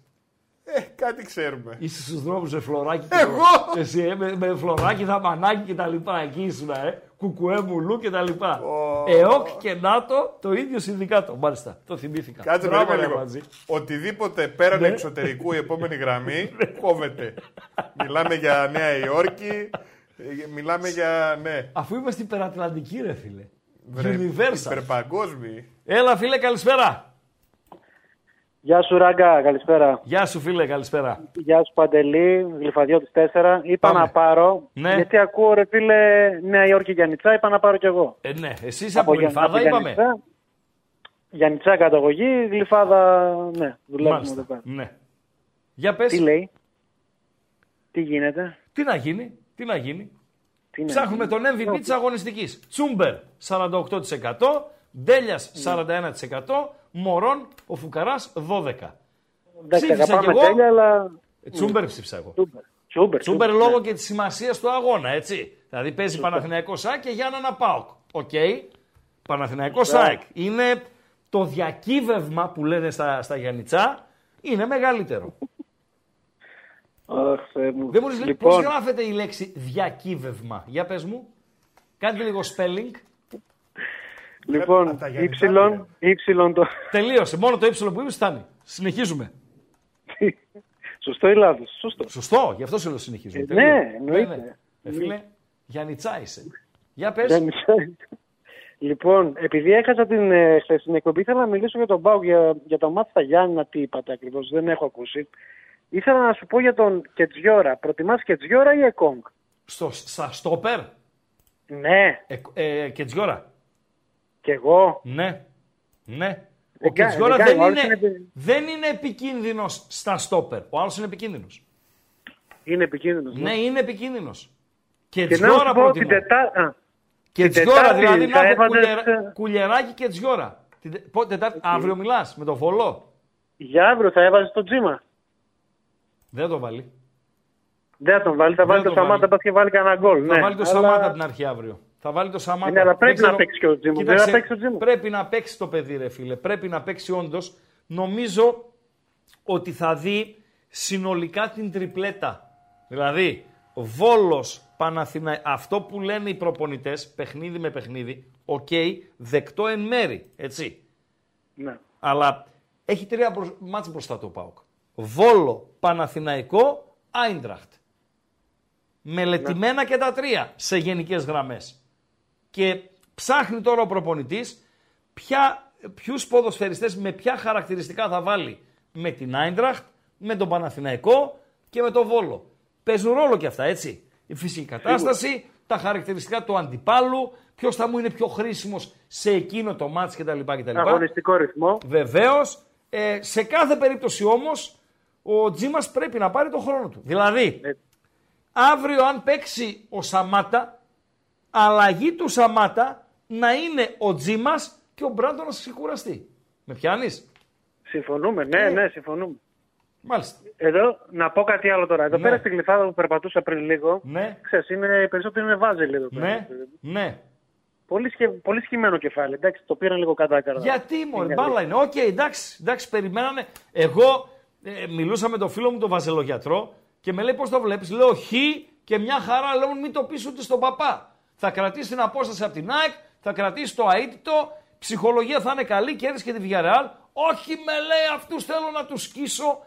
Ε, κάτι ξέρουμε. Είσαι στους δρόμους με φλωράκι. και Εγώ! το- Εσύ ε, με, με φλωράκι, δαμανάκι και τα λοιπά. Εκεί ήσουν, ε. Κουκουέ μουλού και τα λοιπά. ΕΟΚ και ΝΑΤΟ το ίδιο συνδικάτο. Μάλιστα, το θυμήθηκα. Κάτσε Μπράβο, περίμενε ρε, λίγο. Ματζή. Οτιδήποτε πέραν Ναι. εξωτερικού η επόμενη γραμμή κόβεται. Μιλάμε για Νέα Υόρκη, ε, μιλάμε για. Ναι. Αφού είμαστε υπερατλαντικοί, ρε φίλε. Βρε, Universal. Υπερπαγκόσμιοι. Έλα, φίλε, καλησπέρα. Γεια σου Ράγκα, καλησπέρα. Γεια σου, φίλε, καλησπέρα. Γεια σου Παντελή, Γλυφαδιώτης 4. Είπα Πάμε. να πάρω, Ναι. γιατί ακούω ρε φίλε Νέα Υόρκη Γιάννητσά, είπα να πάρω κι εγώ. Ε, ναι, εσύ είσαι από Για- Γλυφάδα, είπαμε. Γιάννητσά. Γιάννητσά καταγωγή, Γλυφάδα, ναι, δουλεύουμε εδώ Μάλιστα. πέρα. Ναι. Για πες. Τι λέει, τι γίνεται, Τι να γίνει, τι να γίνει. τι να Ψάχνουμε γίνει; τον MVP της αγωνιστικής. Τσούμπερ 48%, Ντέλιας 41%, Μωρόν ο Φουκαράς 12%. Εντάξει, ψήφισα αγαπάμε κι εγώ. τέλεια, αλλά... Ε, Τσούμπερ ψήφισα εγώ. Τσούμπερ, Τσούμπερ, Τσούμπερ Τσούμπερ, λόγω ναι. και της σημασίας του αγώνα, έτσι. Δηλαδή παίζει Παναθηναϊκό ΣΑΚ και Γιάννα να ΠΑΟΚ. Οκ. Παναθηναϊκό ΣΑΚ. Είναι το διακύβευμα που λένε στα, στα Γιάννητσά είναι μεγαλύτερο. Αχ, Θεέ μου. Δεν μπορείς, λοιπόν, πώς γράφεται η λέξη διακύβευμα; Για πες μου. Κάντε λίγο spelling. Λοιπόν, Από τα Γιάννητσά είναι. ύψιλον, ύψιλον το... Τελείωσε. Μόνο το ύψιλο που είπες φτάνει. Συνεχίζουμε. Σωστό ή λάθος, σωστό. Σωστό. Γι' αυτό σε λέω συνεχίζουμε. Ε, Τελείωσε. ναι, εννοείται. Ε, φίλε, Γιάννητσά είσαι. Για πες. Γιάννητσά. Λοιπόν, επειδή έχασα την ε, χθεσινή εκπομπή, ήθελα να μιλήσω για τον Μπάουκ, για, για το μάτι στα Γιάννα, τι είπατε ακριβώς, δεν έχω ακούσει. Ήθελα να σου πω για τον Κετζιόρα. Προτιμάς Κετζιόρα ή Εκόνγκ; Στο, στα στόπερ; Ναι, Ε, ε, Κετζιόρα. Κι εγώ. Ναι. Ναι. Ο Δεν κάνει, Κετζιόρα δεν δεν, κάνει, ο άλλος είναι, είναι επι- δεν είναι επικίνδυνος στα στόπερ. Ο άλλος είναι επικίνδυνος. Είναι επικίνδυνος. Ναι, είναι επικίνδυνος. Και να Κετζιόρα σου πω την προτιμώ. Τετάρτη. Κετζιόρα, Τετάρτη δηλαδή θα να έχω έβαζες, κουλιερα... ε, κουλιεράκι Κετζιόρα. Την τε- Πότε, Τετάρτη, αύριο μιλάς με τον Βολό. Για αύριο θα έβαζες το τζίμα. Δεν θα το βάλει. Δεν θα τον βάλει, θα Δεν βάλει θα το το Σαμάτα, βάλει. πας και βάλει κανένα γκολ. Θα ναι. βάλει το Αλλά- Σαμάτα από την αρχή αύριο. Θα βάλει το Σαμάτα. Ναι, αλλά πρέπει Δεν να παίξει και ο Τζίμου. Κοίταξε, Δεν θα παίξει ο Τζίμου. Πρέπει να παίξει το παιδί, ρε φίλε. Πρέπει να παίξει όντως. Νομίζω ότι θα δει συνολικά την τριπλέτα. Δηλαδή, Βόλος, Παναθηναϊκός, αυτό που λένε οι προπονητές, παιχνίδι με παιχνίδι, οκ, δεκτό εν μέρει, έτσι. Ναι. Αλλά έχει τρία μπρος- μάτς μπροστά του ο ΠΑΟΚ. Βόλο, Παναθηναϊκό, Άιντραχτ. Μελετημένα και τα τρία σε γενικές γραμμές. Και ψάχνει τώρα ο προπονητής ποια, ποιους ποδοσφαιριστές με ποια χαρακτηριστικά θα βάλει με την Άιντραχτ, με τον Παναθηναϊκό και με τον Βόλο. Παίζουν ρόλο και αυτά, έτσι. Η φυσική κατάσταση, τα χαρακτηριστικά του αντιπάλου, ποιος θα μου είναι πιο χρήσιμος σε εκείνο το μάτς κτλ. κτλ. Αγωνιστικό ρυθμό. Βεβαίως, ε, σε κάθε περίπτωση όμως, ο Τζίμας πρέπει να πάρει τον χρόνο του. Δηλαδή, Ε. αύριο αν παίξει ο Σαμάτα, αλλαγή του Σαμάτα να είναι ο Τζίμας και ο Μπράντο να ξεκουραστεί. Με πιάνεις; Συμφωνούμε, ναι, ναι, συμφωνούμε. Μάλιστα. Εδώ, να πω κάτι άλλο τώρα. Εδώ Ναι. πέρα στη γλυφάδα που περπατούσα πριν λίγο, Ναι, ξέρεις, είναι, οι περισσότεροι είναι βάζελοι εδώ πέρα. ναι, ναι. Πολύ, σχε, πολύ σχημένο κεφάλι, εντάξει, το πήραν λίγο κατάκαρα. Γιατί μωρέ, Είναι μπάλα είναι. Οκ, εντάξει, εντάξει, περιμένανε. Εγώ ε, μιλούσα με τον φίλο μου τον βαζελογιατρό και με λέει πώς το βλέπεις; Λέω χ και μια χαρά λέω μην το πεις ούτε στον παπά. Θα κρατήσει την απόσταση από την ΑΕΚ, θα κρατήσει το αήττητο, ψυχολογία θα είναι καλή, κέρδισε και τη Villarreal. Όχι με λέει αυτούς θέλω να τους σκίσω.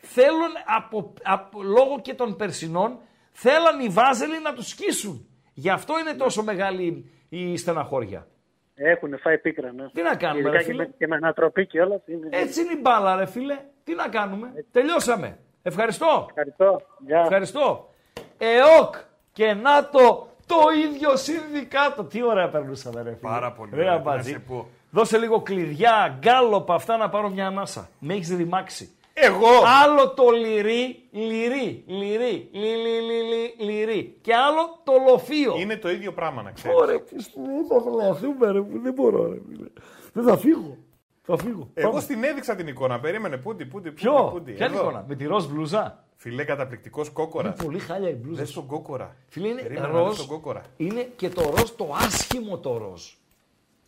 θέλουν από, από, λόγω και των περσινών θέλαν οι Βάζελοι να τους σκίσουν. Γι' αυτό είναι τόσο μεγάλη η στεναχώρια. Έχουν φάει πίκρα, ναι. Τι να κάνουμε, Ειδικά ρε και φίλε; με, και με ανατροπή και όλα. Είναι... Έτσι είναι η μπάλα, ρε φίλε. Τι να κάνουμε; Τελειώσαμε. Ευχαριστώ. Ευχαριστώ. Γεια. Ευχαριστώ. ΕΟΚ και ΝΑΤΟ το ίδιο συνδικάτο. Τι ωραία περνούσαμε, ρε φίλε. Πάρα πολύ Ρε ωραία, αμπατζή. τι να σε πω. Δώσε λίγο κλειδιά, γκάλωπα, αυτά να πάρω μια ανάσα. Με έχεις ρημάξει. Εγώ. Άλλο το λυρί, λυρί, λυρί, λι, λι, λι, λι, λυρί. Και άλλο το λοφείο. Είναι το ίδιο πράγμα να ξέρεις. Ωραία, δεν θα φυλαθούμε, ρε, που δεν μπορώ, ρε, φίλε. Δεν θα φύγω. Θα φύγω. Εγώ Πάμε. στην έδειξα την εικόνα. Περίμενε. Πούντι, πούντι, πούντι. Ποιο, πούντι. ποια Εδώ. εικόνα, με τη ροζ μπλουζά. Φιλέ καταπληκτικός κόκορας. Είναι πολύ χάλια η μπλούζα. Δες σου. τον κόκορα. Φίλε, είναι Περίμενα να δεις ροζ. τον κόκορα. Είναι και το ροζ το άσχημο το ροζ.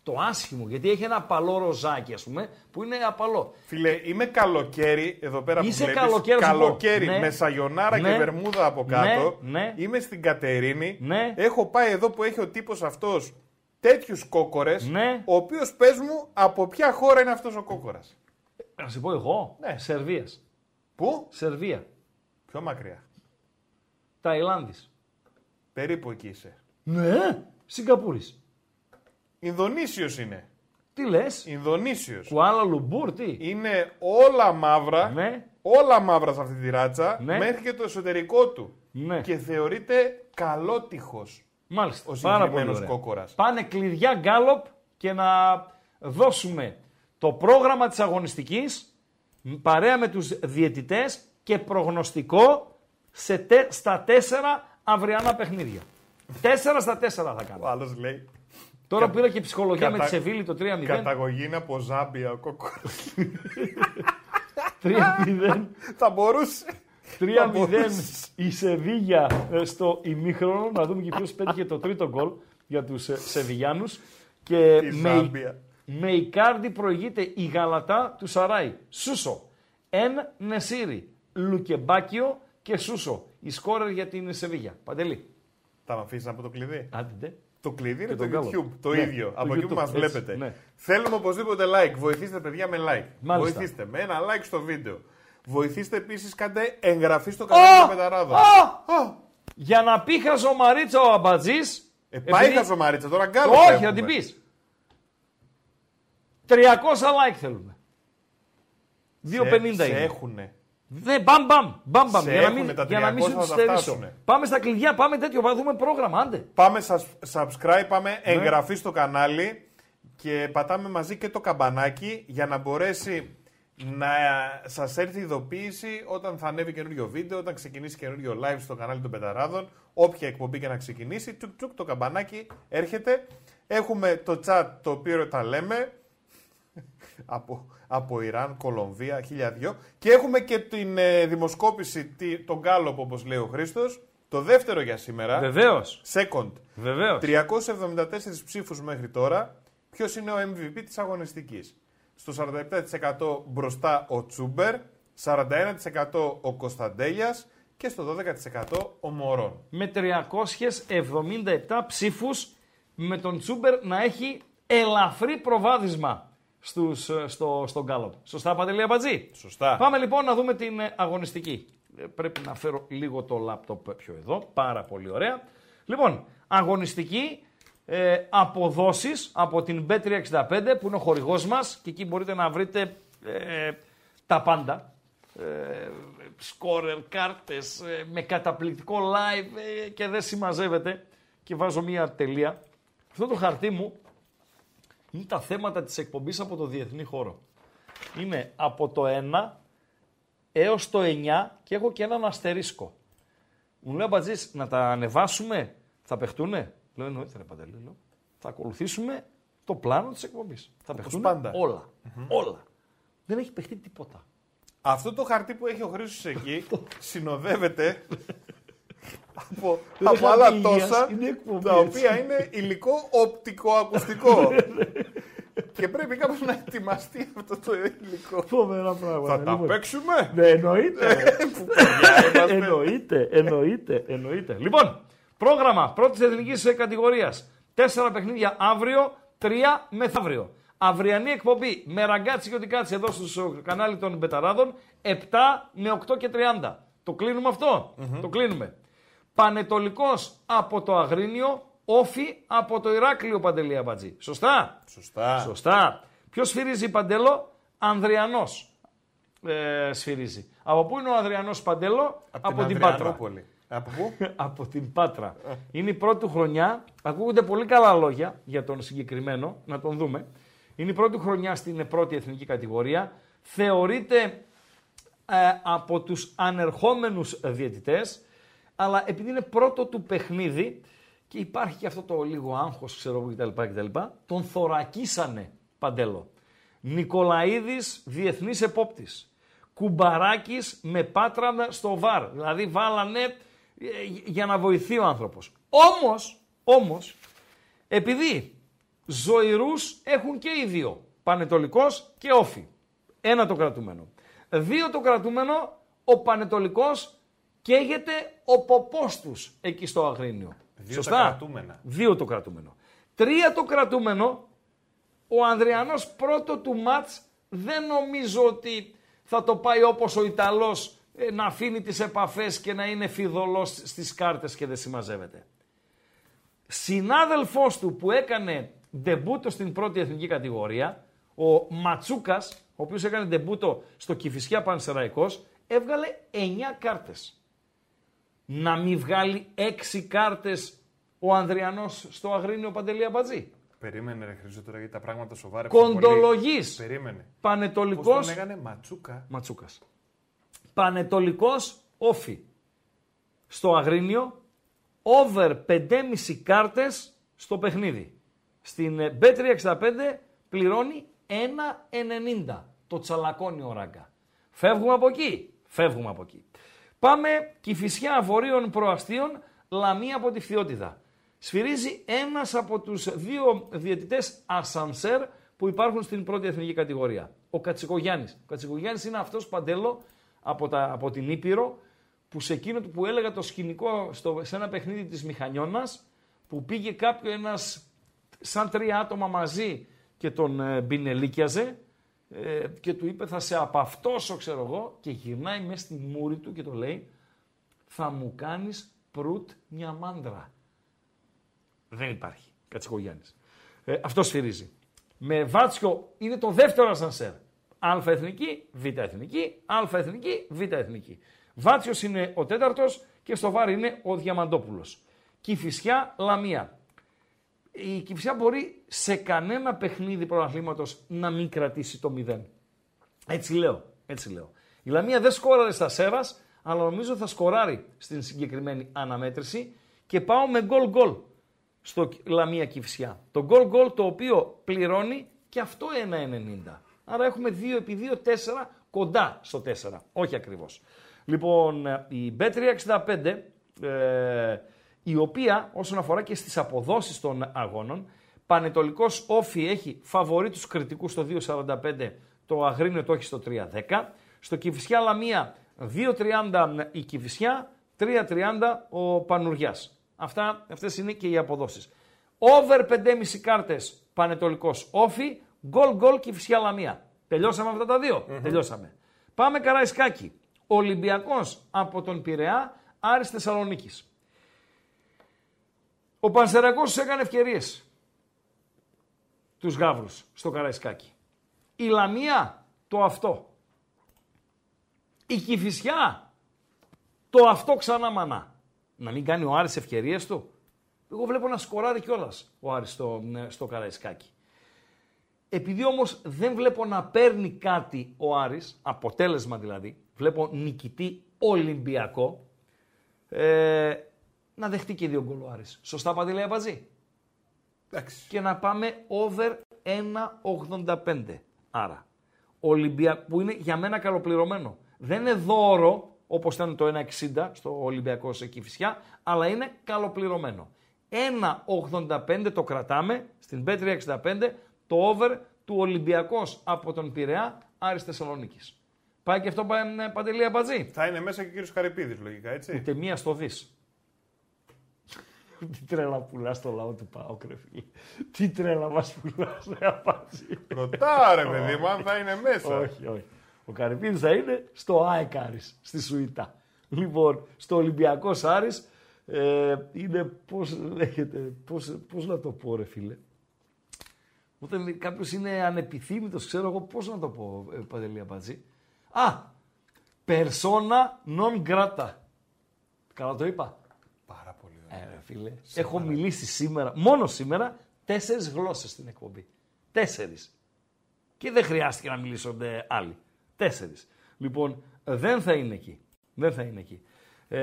Το άσχημο, γιατί έχει ένα απαλό ροζάκι, ας πούμε, που είναι απαλό. Φίλε, είμαι καλοκαίρι εδώ πέρα Είσαι που βλέπεις. καλοκαίρι, να σου πω. καλοκαίρι Ναι. με σαγιονάρα Ναι. και βερμούδα από κάτω. Ναι, ναι. Είμαι στην Κατερίνη. Ναι. Έχω πάει εδώ που έχει ο τύπος αυτός τέτοιους κόκορες. Ναι. Ο οποίος πες μου από ποια χώρα είναι αυτός ο κόκορας. Να σου πω εγώ, Ναι. Σερβίας. Πού; Σερβία. Πιο μακριά. Ταϊλάνδης. Περίπου εκεί είσαι. Ναι, Σιγκαπούρης. Ινδονήσιος είναι. Τι λες, Ινδονήσιος. Κουάλα Λουμπούρ, τι; Είναι όλα μαύρα. Ναι. Όλα μαύρα σε αυτή τη ράτσα. Ναι. Μέχρι και το εσωτερικό του. Ναι. Και θεωρείται καλότυχος. Μάλιστα. Ο Πάρα πολύ συγκεκριμένος ωραία. κόκορας. Πάνε κλειδιά γκάλοπ και να δώσουμε το πρόγραμμα της αγωνιστικής παρέα με τους διαιτητές και προγνωστικό σε τε- στα τέσσερα αυριανά παιχνίδια. Τέσσερα στα τέσσερα θα Ο κάνω. άλλος λέει. Τώρα πήρα και ψυχολογία με Κατα- τη Σεβίλη το 3-0. Καταγωγή είναι από Ζάμπια ο κόκορας. 3-0. Θα μπορούσε. 3-0 μπορούσε. η Σεβίγια ε, στο ημίχρονο. Να δούμε και ποιος πέτυχε το τρίτο γκολ για τους ε, Σεβιγιάνους. Και Τη με, Ζάμπια. με Ικάρντι προηγείται η Γαλατά του Σαράι. Σούσο, Εν Νεσίρι, Λουκεμπάκιο και Σούσο. Η σκόρερ για την Σεβίγια. Παντελή. Θα με αφήσεις από το κλειδί. Άντε. Το κλειδί είναι Και το τον YouTube, κάλο. το Ναι, ίδιο. το από εκεί που YouTube, μας έτσι, βλέπετε. ναι. Θέλουμε οπωσδήποτε like. Βοηθήστε, παιδιά, με like. Μάλιστα. Βοηθήστε με ένα like στο βίντεο. Βοηθήστε επίσης, κάντε εγγραφή στο κανάλι του Πεταράδο. Α! Για να πει χαζομαρίτσα ο Αμπατζής. Ε, πάει επειδή- χαζομαρίτσα, τώρα γκάλος. Όχι, έχουμε. θα την πεις. 300 like θέλουμε. 2,50 σε, είναι. Σε έχουνε. Ναι, μπαμ, μπαμ, μπαμ, μπαμ. Σε Για να έχουνε μην, τα για να μην 300 σου θα τις τα στερήσω. φτάσουνε. Πάμε στα κλειδιά, πάμε τέτοιο, πάμε δούμε πρόγραμμα, άντε. Πάμε σας- subscribe, πάμε Ναι. εγγραφή στο κανάλι και πατάμε μαζί και το καμπανάκι για να μπορέσει να σας έρθει ειδοποίηση όταν θα ανέβει καινούριο βίντεο, όταν ξεκινήσει καινούριο live στο κανάλι των Πεταράδων, όποια εκπομπή και να ξεκινήσει, τουκ τουκ το καμπανάκι έρχεται. Έχουμε το chat το οποίο τα λέμε, από, από Ιράν, Κολομβία, χίλια δυο. Και έχουμε και την ε, δημοσκόπηση, τη, τον Γκάλοπ όπως λέει ο Χρήστος, το δεύτερο για σήμερα. Βεβαίως. Second. Βεβαίως. 374 ψήφους μέχρι τώρα. Ποιος είναι ο MVP της αγωνιστικής; Στο 47% μπροστά ο Τσούμπερ, 41% ο Κωνσταντέλιας και στο 12% ο Μωρόν. Με 377 ψήφους με τον Τσούμπερ να έχει ελαφρύ προβάδισμα στους, ε, στο, στον Γκάλοπ. Σωστά, Παντελή Αμπατζή; Σωστά. Πάμε λοιπόν να δούμε την ε, αγωνιστική. Ε, Πρέπει να φέρω λίγο το λάπτοπ πιο εδώ. Πάρα πολύ ωραία. Λοιπόν, αγωνιστική ε, αποδόσεις από την B365 που είναι ο χορηγός μας και εκεί μπορείτε να βρείτε ε, τα πάντα. Ε, σκόρερ, κάρτες, ε, με καταπληκτικό live ε, και δεν συμμαζεύεται και βάζω μία τελεία. Αυτό το χαρτί μου είναι τα θέματα της εκπομπής από το διεθνή χώρο. Είναι από το 1 έως το 9 και έχω και έναν αστερίσκο. Μου λέει ο Μπατζής, να τα ανεβάσουμε, θα παιχτούνε; Λέω εννοείται ρε Παντελή, λέω. Θα ακολουθήσουμε το πλάνο της εκπομπής. Θα παιχτούν πάντα. όλα. Όλα. Δεν έχει παιχτεί τίποτα. Αυτό το χαρτί που έχει ο Χρήστος εκεί συνοδεύεται από, Δεν από είναι άλλα χαρτί υγείας, τόσα είναι εκπομπή, τα έτσι. οποία είναι υλικό οπτικοακουστικό. και πρέπει κάπως να ετοιμαστεί αυτό το υλικό. Φοβερά πράγματα. Θα τα λοιπόν. παίξουμε; Ναι, εννοείται. Που παιδιά είμαστε. εννοείται, εννοείται, εννοείται. Λοιπόν, πρόγραμμα πρώτης εθνικής κατηγορίας. Τέσσερα παιχνίδια αύριο, τρία μεθαύριο. Αυριανή εκπομπή με ραγκάτσι και ό,τι κάτσει εδώ στο κανάλι των Μπεταράδων 7 με 8 και 30. Το κλείνουμε αυτό; Το κλείνουμε. Πανετολικός από το Αγρίνιο, Όφι από το Ηράκλειο Παντελή Αμπατζή. Σωστά; Σωστά. Σωστά. Ποιος σφυρίζει Παντέλο, Ανδριανός. Ε, σφυρίζει. Από πού είναι ο Ανδριανός Παντέλο, από, την, Πάτρα. Ανδριανούπολη. Από πού; από την Πάτρα. είναι η πρώτη του χρονιά. Ακούγονται πολύ καλά λόγια για τον συγκεκριμένο, να τον δούμε. Είναι η πρώτη του χρονιά στην πρώτη εθνική κατηγορία. Θεωρείται ε, από τους ανερχόμενους διαιτητές, αλλά επειδή είναι πρώτο του παιχνίδι και υπάρχει και αυτό το λίγο άγχος, ξέρω εγώ κτλ. κτλ τον θωρακίσανε Παντέλο. Νικολαίδης, διεθνής επόπτης. Κουμπαράκης με πάτρανα στο βαρ. Δηλαδή βάλανε ε, για να βοηθεί ο άνθρωπος. Όμως, όμως, επειδή ζωηρούς έχουν και οι δύο. Πανετολικός και όφη. Ένα το κρατούμενο. Δύο το κρατούμενο, ο Πανετολικός καίγεται ο ποπός τους εκεί στο Αγρίνιο. Δύο Σωστά; τα κρατούμενα. Δύο το κρατούμενο. Τρία το κρατούμενο, ο Ανδριανός πρώτο του μάτς δεν νομίζω ότι θα το πάει όπως ο Ιταλός ε, να αφήνει τις επαφές και να είναι φιδωλός στις κάρτες και δεν συμμαζεύεται. Συνάδελφός του που έκανε ντεμπούτο στην πρώτη εθνική κατηγορία, ο Ματσούκας, ο οποίος έκανε ντεμπούτο στο Κηφισιά Πανσεραϊκός, έβγαλε 9 κάρτες. Να μην βγάλει 6 κάρτες ο Ανδριανός στο Αγρίνιο Παντελή Αμπατζή. Περίμενε ρε Χρήστο τώρα γιατί τα πράγματα σοβάρεψαν πολύ. Κοντολογής. Περίμενε. Πώς Πανετολικός. τον έγανε Ματσούκα. Ματσούκας. Πανετολικός όφι. Στο Αγρίνιο, over 5,5 κάρτες στο παιχνίδι. Στην ε, Bet365 πληρώνει 1,90. Το τσαλακώνει ο Ράγκα. Φεύγουμε από εκεί. Φεύγουμε από εκεί. Πάμε Κηφισιά Βορείων Προαστίων, Λαμία από τη Φθιώτιδα. Σφυρίζει ένας από τους δύο διαιτητές ασανσέρ που υπάρχουν στην πρώτη εθνική κατηγορία. Ο Κατσικογιάννης. Ο Κατσικογιάννης είναι αυτός παντέλο από, τα, από την Ήπειρο που σε εκείνο που έλεγα το σκηνικό στο, σε ένα παιχνίδι της Μηχανιώνας που πήγε κάποιο ένας σαν τρία άτομα μαζί και τον ε, μπινελίκιαζε ε, και του είπε θα σε απαυτώσω ξέρω εγώ και γυρνάει μέσα στη μούρη του και το λέει θα μου κάνεις προυτ μια μάντρα. Δεν υπάρχει. Κατσικογιάννης. Ε, αυτός σφυρίζει. Με Βάτσιο είναι το δεύτερο ασανσέρ. Α εθνική, Β εθνική, Α εθνική, Β εθνική. Βάτσιος είναι ο τέταρτος και στο βάρη είναι ο Διαμαντόπουλος. Κηφισιά, Λαμία. Η Κηφισιά μπορεί σε κανένα παιχνίδι πρωταθλήματος να μην κρατήσει το 0. Έτσι λέω, έτσι λέω. Η Λαμία δεν σκόραρε στα Σέρας, αλλά νομίζω θα σκοράρει στην συγκεκριμένη αναμέτρηση και πάω με γκολ γκολ στο Λαμία Κηφισιά. Το γκολ γκολ το οποίο πληρώνει και αυτό 1,90. Άρα έχουμε 2 επί 2, 4 κοντά στο 4. Όχι ακριβώς. Λοιπόν, η B365, ε, η οποία όσον αφορά και στις αποδόσεις των αγώνων, Πανετολικός Όφι έχει φαβορεί τους κριτικούς στο 2,45, το Αγρίνιο το έχει στο 3,10. Στο Κηφισιά Λαμία 2,30 η Κηφισιά, 3,30 ο Πανουριάς. Αυτά, αυτές είναι και οι αποδόσεις. Over 5,5 κάρτες Πανετολικός Όφι, γκολ γκολ Κηφισιά Λαμία. Τελειώσαμε αυτά τα δυο Τελειώσαμε. Πάμε Καραϊσκάκι. Ολυμπιακός από τον Πειραιά, Άρης Θεσσαλονίκης. Ο Πανσεραϊκός τους έκανε ευκαιρίες. Τους γάβρους στο Καραϊσκάκι. Η Λαμία το αυτό. Η Κηφισιά το αυτό ξανά μανά. Να μην κάνει ο Άρης ευκαιρίες του. Εγώ βλέπω να σκοράρει κιόλας ο Άρης στο, στο Καραϊσκάκι. Επειδή όμως δεν βλέπω να παίρνει κάτι ο Άρης, αποτέλεσμα δηλαδή, βλέπω νικητή Ολυμπιακό, ε, να δεχτεί και δύο γκολ ο Άρης. Σωστά Παντελέα Μπατζή; Εντάξει. Και να πάμε over 1,85. Άρα, Ολυμπια... που είναι για μένα καλοπληρωμένο. Δεν είναι δώρο, όπως ήταν το 1,60 στο Ολυμπιακός σε Κηφισιά, αλλά είναι καλοπληρωμένο. 1,85 το κρατάμε στην B365, το over του Ολυμπιακός από τον Πειραιά, Άρης Θεσσαλονίκης. Πάει και αυτό πάει Παντελία Μπατζή; Θα είναι μέσα και ο κύριος Καρυπίδη, λογικά, έτσι. Ούτε μία στο δις. Τι τρέλα πουλάς στο λαό του Πάοκ, ρε φίλε. Τι τρέλα μας πουλάς, ρε απάτσι. Ρωτάω ρε παιδί μου, αν θα είναι μέσα. όχι, όχι. Ο Καρυπίδης θα είναι στο ΑΕΚ Άρης, στη Σουήτα. Λοιπόν, στο Ολυμπιακός Άρης ε, είναι, πώς λέγεται, πώς, πώς να το πω ρε φίλε. Όταν κάποιος είναι ανεπιθύμητος, ξέρω εγώ πώς να το πω, ε, Παντελή Απατζή. Α, persona non grata. Καλά το είπα. Πάρα πολύ Ε, ρε φίλε. Έχω μιλήσει σήμερα, μόνο σήμερα, τέσσερις γλώσσες στην εκπομπή. Τέσσερις. Και δεν χρειάστηκε να μιλήσονται άλλοι. Τέσσερις. Λοιπόν, δεν θα είναι εκεί. Δεν θα είναι εκεί. Ε,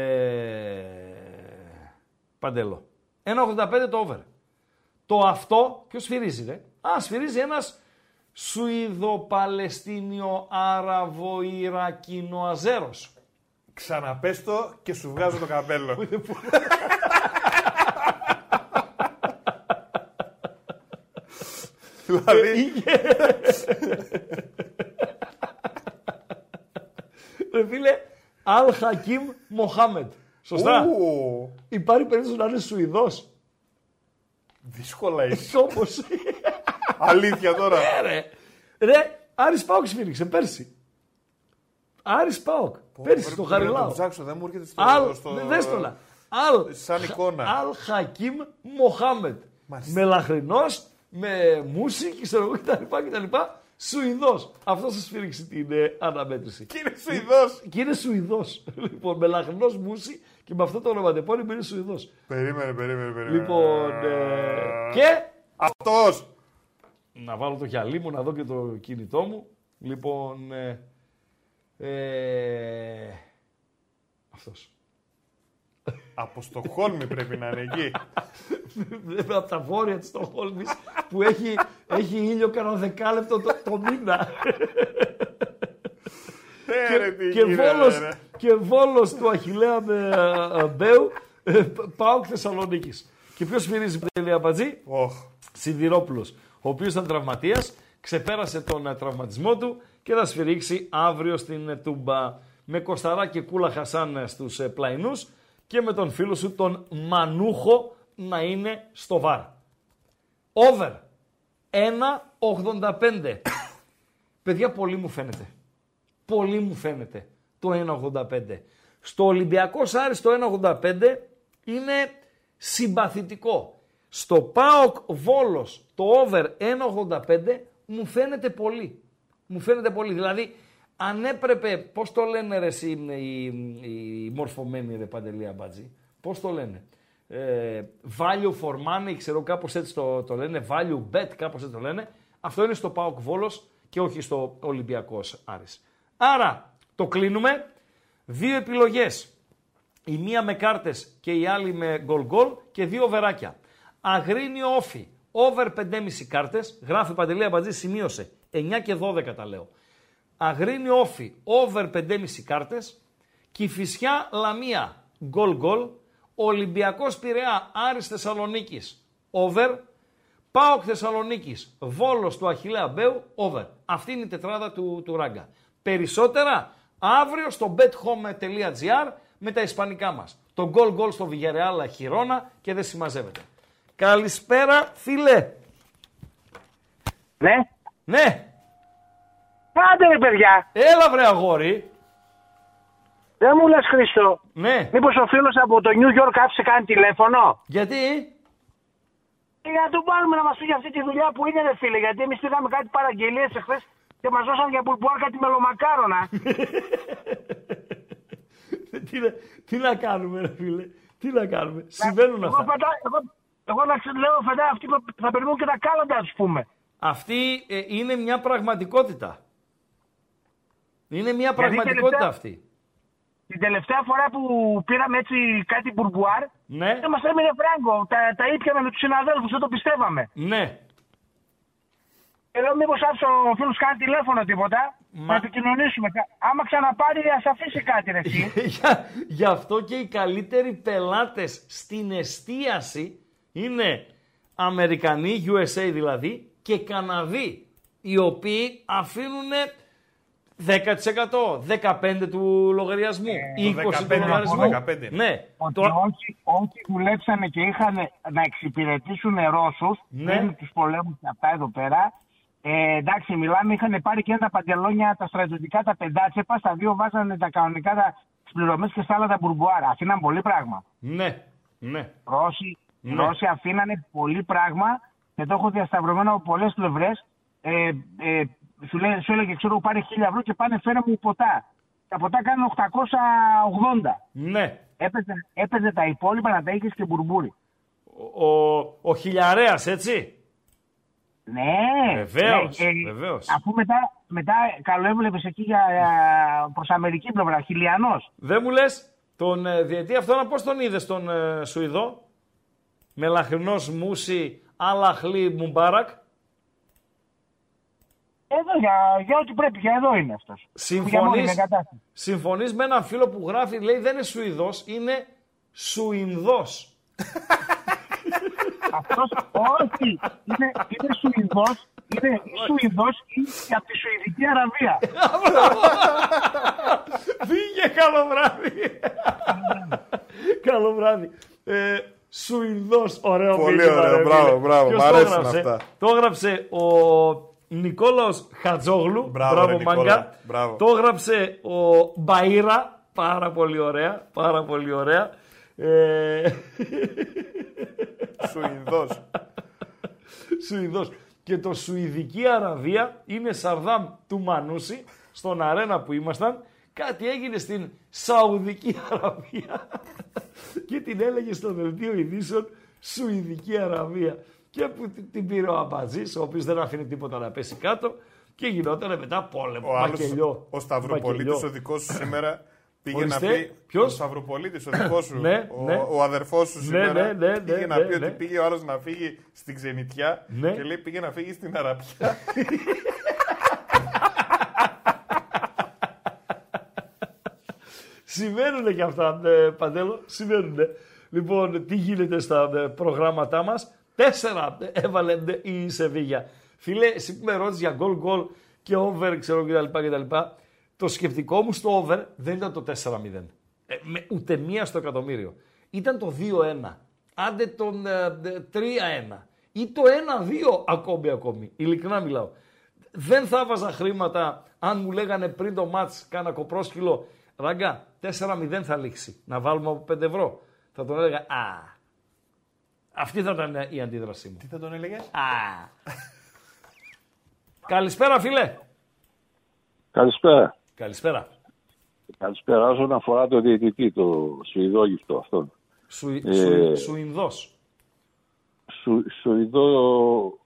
παντελό. 1,85 το over. Το αυτό, ποιος σφυρίζει ρε; Α, σφυρίζει ένας Σουηδο-Παλαιστίνιο Άραβο Ιρακινο Αζέρος. Ξαναπες το και σου βγάζω το καπέλο. Δηλαδή, Ρε φίλε, Αλ Χακίμ Μοχάμετ. Σωστά. ου, Υπάρχει περίπτωση να είναι Σουηδός. δύσκολα είσαι. Όπως. Αλήθεια τώρα. Ε, ρε. Ρε, Άρης Πάοκ σφύριξε πέρσι. Άρης Πάοκ. Πέρσι στο Πρέπει να το Χαριλάου. ψάξω, δεν μου έρχεται στο... Αλ, στο... δε- δες το να. Αλ, Σαν εικόνα. Αλ Χακίμ Μοχάμετ. Μάλιστα. Μελαχρινός, με μουσική, ξέρω εγώ κτλ. κτλ. Σουηδός. Αυτό θα σφύριξει την ε, αναμέτρηση. Και είναι Σουηδός. Και είναι Σουηδός. Λοιπόν, μελαχρινός μουσι και με αυτό το ονοματεπώνυμο είναι Σουηδός. Περίμενε, περίμενε, περίμενε. Λοιπόν, ε, και Αυτός. να βάλω το γυαλί μου, να δω και το κινητό μου. Λοιπόν, ε, ε, αυτός. Από Στοκχόλμη πρέπει να είναι εκεί. από τα βόρεια της Στοχόλμης που έχει, έχει ήλιο κανένα δεκάλεπτο το, το μήνα. Ε, ρε, τι και, γίνεται, βόλος, ρε. και βόλος του Αχιλέα με ε, ε, Μπέου, ε, πάω Θεσσαλονίκης. Και ποιος σφυρίζει Παντελή Αμπατζή, Οχ. Σιδηρόπουλος, ο οποίος ήταν τραυματίας, ξεπέρασε τον ε, τραυματισμό του και θα σφυρίξει αύριο στην ε, Τούμπα με Κοσταρά και Κούλα Χασάν ε, στους ε, πλαϊνούς και με τον φίλο σου τον Μανούχο να είναι στο βαρ. Over 1,85. Παιδιά, πολύ μου φαίνεται. Πολύ μου φαίνεται το 1,85. Στο Ολυμπιακό Άρης το 1,85 είναι συμπαθητικό. Στο ΠΑΟΚ Βόλος το over 1,85 μου φαίνεται πολύ. Μου φαίνεται πολύ. Δηλαδή, αν έπρεπε, πώς το λένε ρε εσύ οι, οι, οι μορφωμένοι ρε Παντελία Μπάτζη, πώς το λένε. Ε, value for money, ξέρω κάπως έτσι το, το λένε, value bet, κάπως έτσι το λένε. Αυτό είναι στο ΠΑΟΚ Βόλος και όχι στο Ολυμπιακός Άρης. Άρα, το κλείνουμε. Δύο επιλογές. Η μία με κάρτες και η άλλη με γκολ γκολ και δύο βεράκια. Αγρίνιο όφι, over 5,5 κάρτες, γράφει Παντελή Αμπατζή, σημείωσε. 9 και 12 τα λέω. Αγρίνιο όφι, over 5,5 κάρτες. Κηφισιά Λαμία, γκολ γκολ. Ολυμπιακός Πειραιά, Άρης Θεσσαλονίκης, over. Πάοκ Θεσσαλονίκης, Βόλος του Αχιλέα Μπέου, over. Αυτή είναι η τετράδα του, του Ράγκα. Περισσότερα αύριο στο bethome.gr με τα ισπανικά μας. Το goal goal στο Βιγερεάλα Χιρόνα και δεν συμμαζεύεται. Καλησπέρα φίλε. Ναι. Ναι, Άντε ρε παιδιά. έλα βρε αγόρι. Δεν μου λες Χρήστο. Ναι, Μήπως ο φίλος από το New York άφησε κάνει τηλέφωνο; γιατί; Ε, Για να τον πάρουμε να μας πει για αυτή τη δουλειά που είναι ρε φίλε. Γιατί εμείς πήγαμε κάτι παραγγελίες εχθές και μας δώσαν για μπουρμπουάρ κάτι μελομακάρονα. τι, να- τι να κάνουμε ρε φίλε. Τι να κάνουμε. Συμβαίνουν εγώ, αυτά. φαντά, εγώ, εγώ να ξέρω, λέω φαντά αυτοί που θα περιμένουν και τα κάλαντα ας πούμε. Αυτή ε, είναι μια πραγματικότητα. Είναι μια Γιατί πραγματικότητα τελευταία- αυτή. Την τελευταία φορά που πήραμε έτσι κάτι μπουρμπουάρ, Ναι, δεν μας έμεινε φράγκο. Τα, τα ήπιαμε με τους συναδέλφους, δεν το πιστεύαμε. ναι. Και λέω μήπως άφησε ο φίλος κάνει τηλέφωνο τίποτα, Μα- να επικοινωνήσουμε. Κα- Άμα ξαναπάρει ας αφήσει κάτι ρε εσύ. Για- Γι' αυτό και οι καλύτεροι πελάτες στην εστίαση είναι Αμερικανοί, USA δηλαδή, και Καναδοί, οι οποίοι αφήνουν 10%, 15% του λογαριασμού, 20% του 15, λογαριασμού. 15. Ναι. Ότι Τώρα- όσοι, όσοι δουλέψανε και είχαν να εξυπηρετήσουν Ρώσους Ναι. πριν τους πολέμους και αυτά εδώ πέρα, ε, εντάξει, μιλάμε, είχαν πάρει και τα παντελόνια, τα στρατιωτικά, τα πεντάτσεπα, στα δύο βάζανε τα κανονικά τα πληρωμές και στα άλλα τα μπουρμπουάρα. Αφήναν πολύ πράγμα. Ναι, ναι. Ρώσοι, οι Ναι. Ρώσοι αφήνανε πολύ πράγμα και το έχω διασταυρωμένο από πολλές πλευρές. Ε, ε, σου, λέει, σου έλεγε, ξέρω, πάρε χίλια ευρώ και πάνε φέρε μου ποτά. Τα ποτά κάνουν 880. Ναι. Έπαιζε, έπαιζε τα υπόλοιπα να τα είχες και μπουρμπούρι. Ο, ο, ο Χιλιαρέας, έτσι. Ναι. Βεβαίως, Ναι, ε, βεβαίως. Αφού μετά, μετά καλοέβλεπες εκεί για, για, προς Αμερική πλευρά, χιλιανός. Δεν μου λες, τον ε, διετή αυτόν πώς τον είδες τον ε, Σουηδό; Μελαχρινός Μούση, Αλαχλή Μουμπάρακ. Εδώ για, για ό,τι πρέπει, για εδώ είναι αυτός. Για μόνη Συμφωνείς, με εγκατάσταση. συμφωνείς με έναν φίλο που γράφει, λέει δεν είναι Σουηδός, είναι Σουινδός. Αυτός, όχι, είναι, είναι Σουηδός, είναι Σουηδός ή από τη Σουηδική Αραβία. Φύγε, καλό βράδυ. καλό βράδυ. Ε, Σουηδός, ωραίο Πολύ μήνυμα, ωραίο, ρε μπράβο, φίλε. μπράβο, Ποιος μ' το αρέσουν έγραψε; αυτά. Το έγραψε ο Νικόλαος Χατζόγλου, Μπράβο, μπράβο, ρε, Νικόλα, μάγκα. μπράβο. Το έγραψε ο Μπαΐρα, πάρα πολύ ωραία, πάρα πολύ ωραία. Ε, Σουηδός. Σουηδός. Και το Σουηδική Αραβία είναι Σαρδάμ του Μανούση, στον αρένα που ήμασταν. Κάτι έγινε στην Σαουδική Αραβία και την έλεγε στο δελτίο ειδήσεων Σουηδική Αραβία. Και που την- την πήρε ο Αμπατζής, ο οποίος δεν αφήνει τίποτα να πέσει κάτω και γινόταν μετά πόλεμο, Ο άλλος, μακελιό. ο Σταυροπολίτης, Μακελιό. ο δικός σου σήμερα, πήγε Ορίστε, να πει... ποιος; Ο Σταυροπολίτης, ο δικός σου, Ναι, ο, ναι. ο αδερφός σου Ναι, σήμερα, ναι, ναι, πήγε ναι, να ναι, πει ναι. ότι πήγε ο άλλος να φύγει στην ξενιτιά Ναι. και λέει πήγε να φύγει στην Αραπιά. Συμβαίνουν και αυτά, ε, Παντέλο, συμβαίνουν. Λοιπόν, τι γίνεται στα ε, προγράμματά μας; Τέσσερα ε, έβαλε ε, η Σεβίγια. Φίλε, εσύ που με ρώτησες για γκολ γκολ και over, ξέρω κτλ. κτλ. Το σκεπτικό μου στο over δεν ήταν το 4-0. Ε, με ούτε μία στο εκατομμύριο. Ήταν το 2-1. Άντε τον ε, 3-1. Ή το 1-2 ακόμη ακόμη. Ειλικρινά μιλάω. Δεν θα βάζα χρήματα αν μου λέγανε πριν το μάτς κάνα κοπρόσκυλο Ραγκά, 4-0 θα λήξει. Να βάλουμε από 5 ευρώ. Θα τον έλεγα Α. Αυτή θα ήταν η αντίδρασή μου. Τι θα τον έλεγες; Α. Καλησπέρα, φίλε. Καλησπέρα. Καλησπέρα. Καλησπέρα. Όσον αφορά το διαιτητή, το Σουηδόγυφτο αυτόν. Σου, Ε, σου, Σουινδός. Σου, Σουηδό,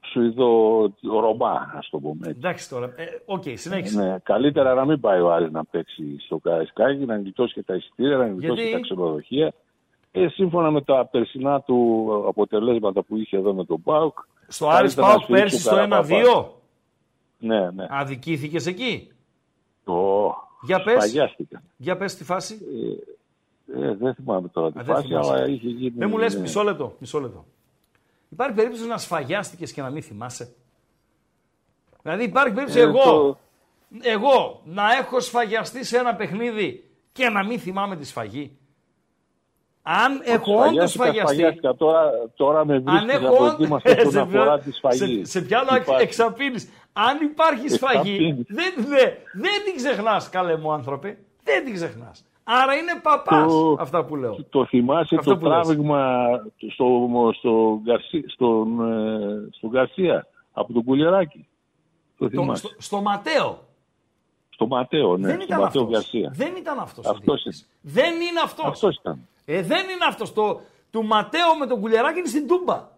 Σουηδό Ρωμά, ας το πούμε έτσι. Εντάξει τώρα. Ε, Οκ, συνέχισε. Ναι, καλύτερα να μην πάει ο Άρης να παίξει στο Καραϊσκάκι, να γλιτώσει και τα εισιτήρια, να γλιτώσει Γιατί; και τα ξενοδοχεία. Ε, σύμφωνα με τα περσινά του αποτελέσματα που είχε εδώ με τον ΠΑΟΚ. Στο Άρης καλύτερα να Πάοκ σφυρίξει πέρσι ο στο Καραπαπάς. 1-2. Ναι, ναι. Αδικήθηκες εκεί; Το... Για πες. Σφαγιάστηκα. Για πες τη φάση. Ε, δεν θυμάμαι τώρα τη Α, δεν φάση, θυμάσαι. αλλά είχε γίνει... Δεν μου λες ναι. μισό λεπτό, μισό λεπτό. Υπάρχει περίπτωση να σφαγιάστηκες και να μην θυμάσαι; Δηλαδή υπάρχει περίπτωση Ε, εγώ, το- εγώ να έχω σφαγιαστεί σε ένα παιχνίδι και να μην θυμάμαι τη σφαγή; Αν έχω όντως Σφαγιάστηκα, σφαγιαστεί, σφαγιάστηκα. Τώρα, τώρα με αν βρίσκεις έχω απροετοίμαστο όντως... όσον αφορά τη σφαγή. σε, σε ποιο άλλο Υπάρχει. εξαπίνεις. Αν υπάρχει σφαγή, Εξαπίνεις. δεν, δεν, δεν την ξεχνάς καλέ μου άνθρωπε. Δεν την ξεχνάς. Άρα είναι παπάς Το- αυτά που λέω. Το θυμάσαι Αυτό το που λες. τράβηγμα στο, στο, Γκαρσί- στον, ε, στον Γκαρσία από τον Κουλιαράκη. Το Το- θυμάσαι. στο, στο Ματέο. Στο Ματέο, ναι. δεν στο ήταν Ματέο αυτός. Γκαρσία. Δεν ήταν αυτός. ο Αυτός διαιτητής. Δεν είναι αυτός. Αυτός ήταν. Ε, δεν είναι αυτός. Το, του Ματέο με τον Κουλιαράκη είναι στην Τούμπα.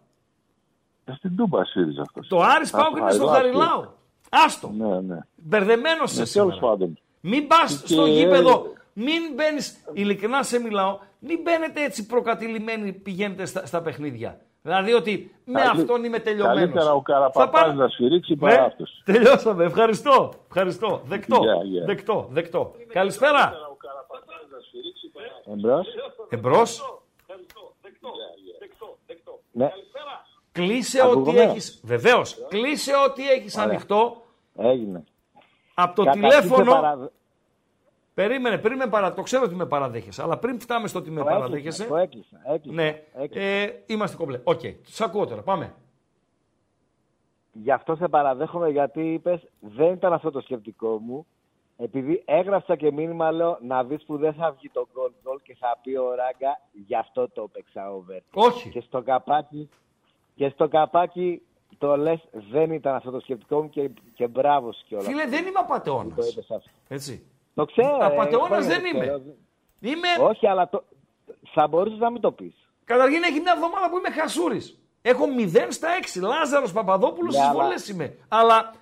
Ε, Στην Τούμπα σφύριζε αυτός. Το Άρης Α, Πάουκ είναι στο Χαριλάου. Χαριλάου. Άστο. Ναι, ναι. Μπερδεμένος Ναι, είσαι τέλος σήμερα. πάντων. Μην πας Και- στο γήπεδο, μην μπαίνεις, ειλικρινά σε μιλάω, μην μπαίνετε έτσι προκατηλημένοι πηγαίνετε στα, στα παιχνίδια. Δηλαδή ότι με Καλύ- αυτόν είμαι τελειωμένος. Καλύτερα ο Καραπαπάς Θα πάω- να σφυρίξει Ναι, παρά αυτός. τελειώσαμε. Ευχαριστώ. Ευχαριστώ. Δεκτό. Γεια, γεια. Δεκτό. Δεκτό. Καλησπέρα. Εμπρός. Εμπρός. Ναι. Κλείσε Ακούγομαι; ό,τι έχεις. Βεβαίως. Κλείσε ό,τι έχεις Ωραία. ανοιχτό. Έγινε. Από το Καταρχήν τηλέφωνο. σε παραδε- Περίμενε, περίμενε παρα... Το ξέρω ότι με παραδέχεσαι. Αλλά πριν φτάμε στο ότι με Το έκλεισα, παραδέχεσαι. το έκλεισα, έκλεισα, ναι, έκλεισα. ε, είμαστε κομπλέ. Οκ, Σ' ακούω τώρα. Πάμε. Γι' αυτό σε παραδέχομαι γιατί είπες δεν ήταν αυτό το σκεπτικό μου. Επειδή έγραψα και μήνυμα λέω να δεις που δεν θα βγει το γκολ γκολ και θα πει ο Ράγκα γι' αυτό το έπαιξα over. Όχι. Και στο καπάκι, και στο καπάκι το λες δεν ήταν αυτό το σκεπτικό μου και, και μπράβο σου κιόλας. Φίλε, δεν είμαι απαταιώνας. Το είπες αυτό. Έτσι. Το ξέρω. Απατεώνας ε, δεν το είμαι. ξέρω. Είμαι. Όχι, αλλά το... θα μπορούσες να μην το πεις. Καταρχήν έχει μια εβδομάδα που είμαι χασούρης. Έχω 0 στα 6. Λάζαρος Παπαδόπουλος Ναι, στις αλλά- βολές είμαι. Αλλά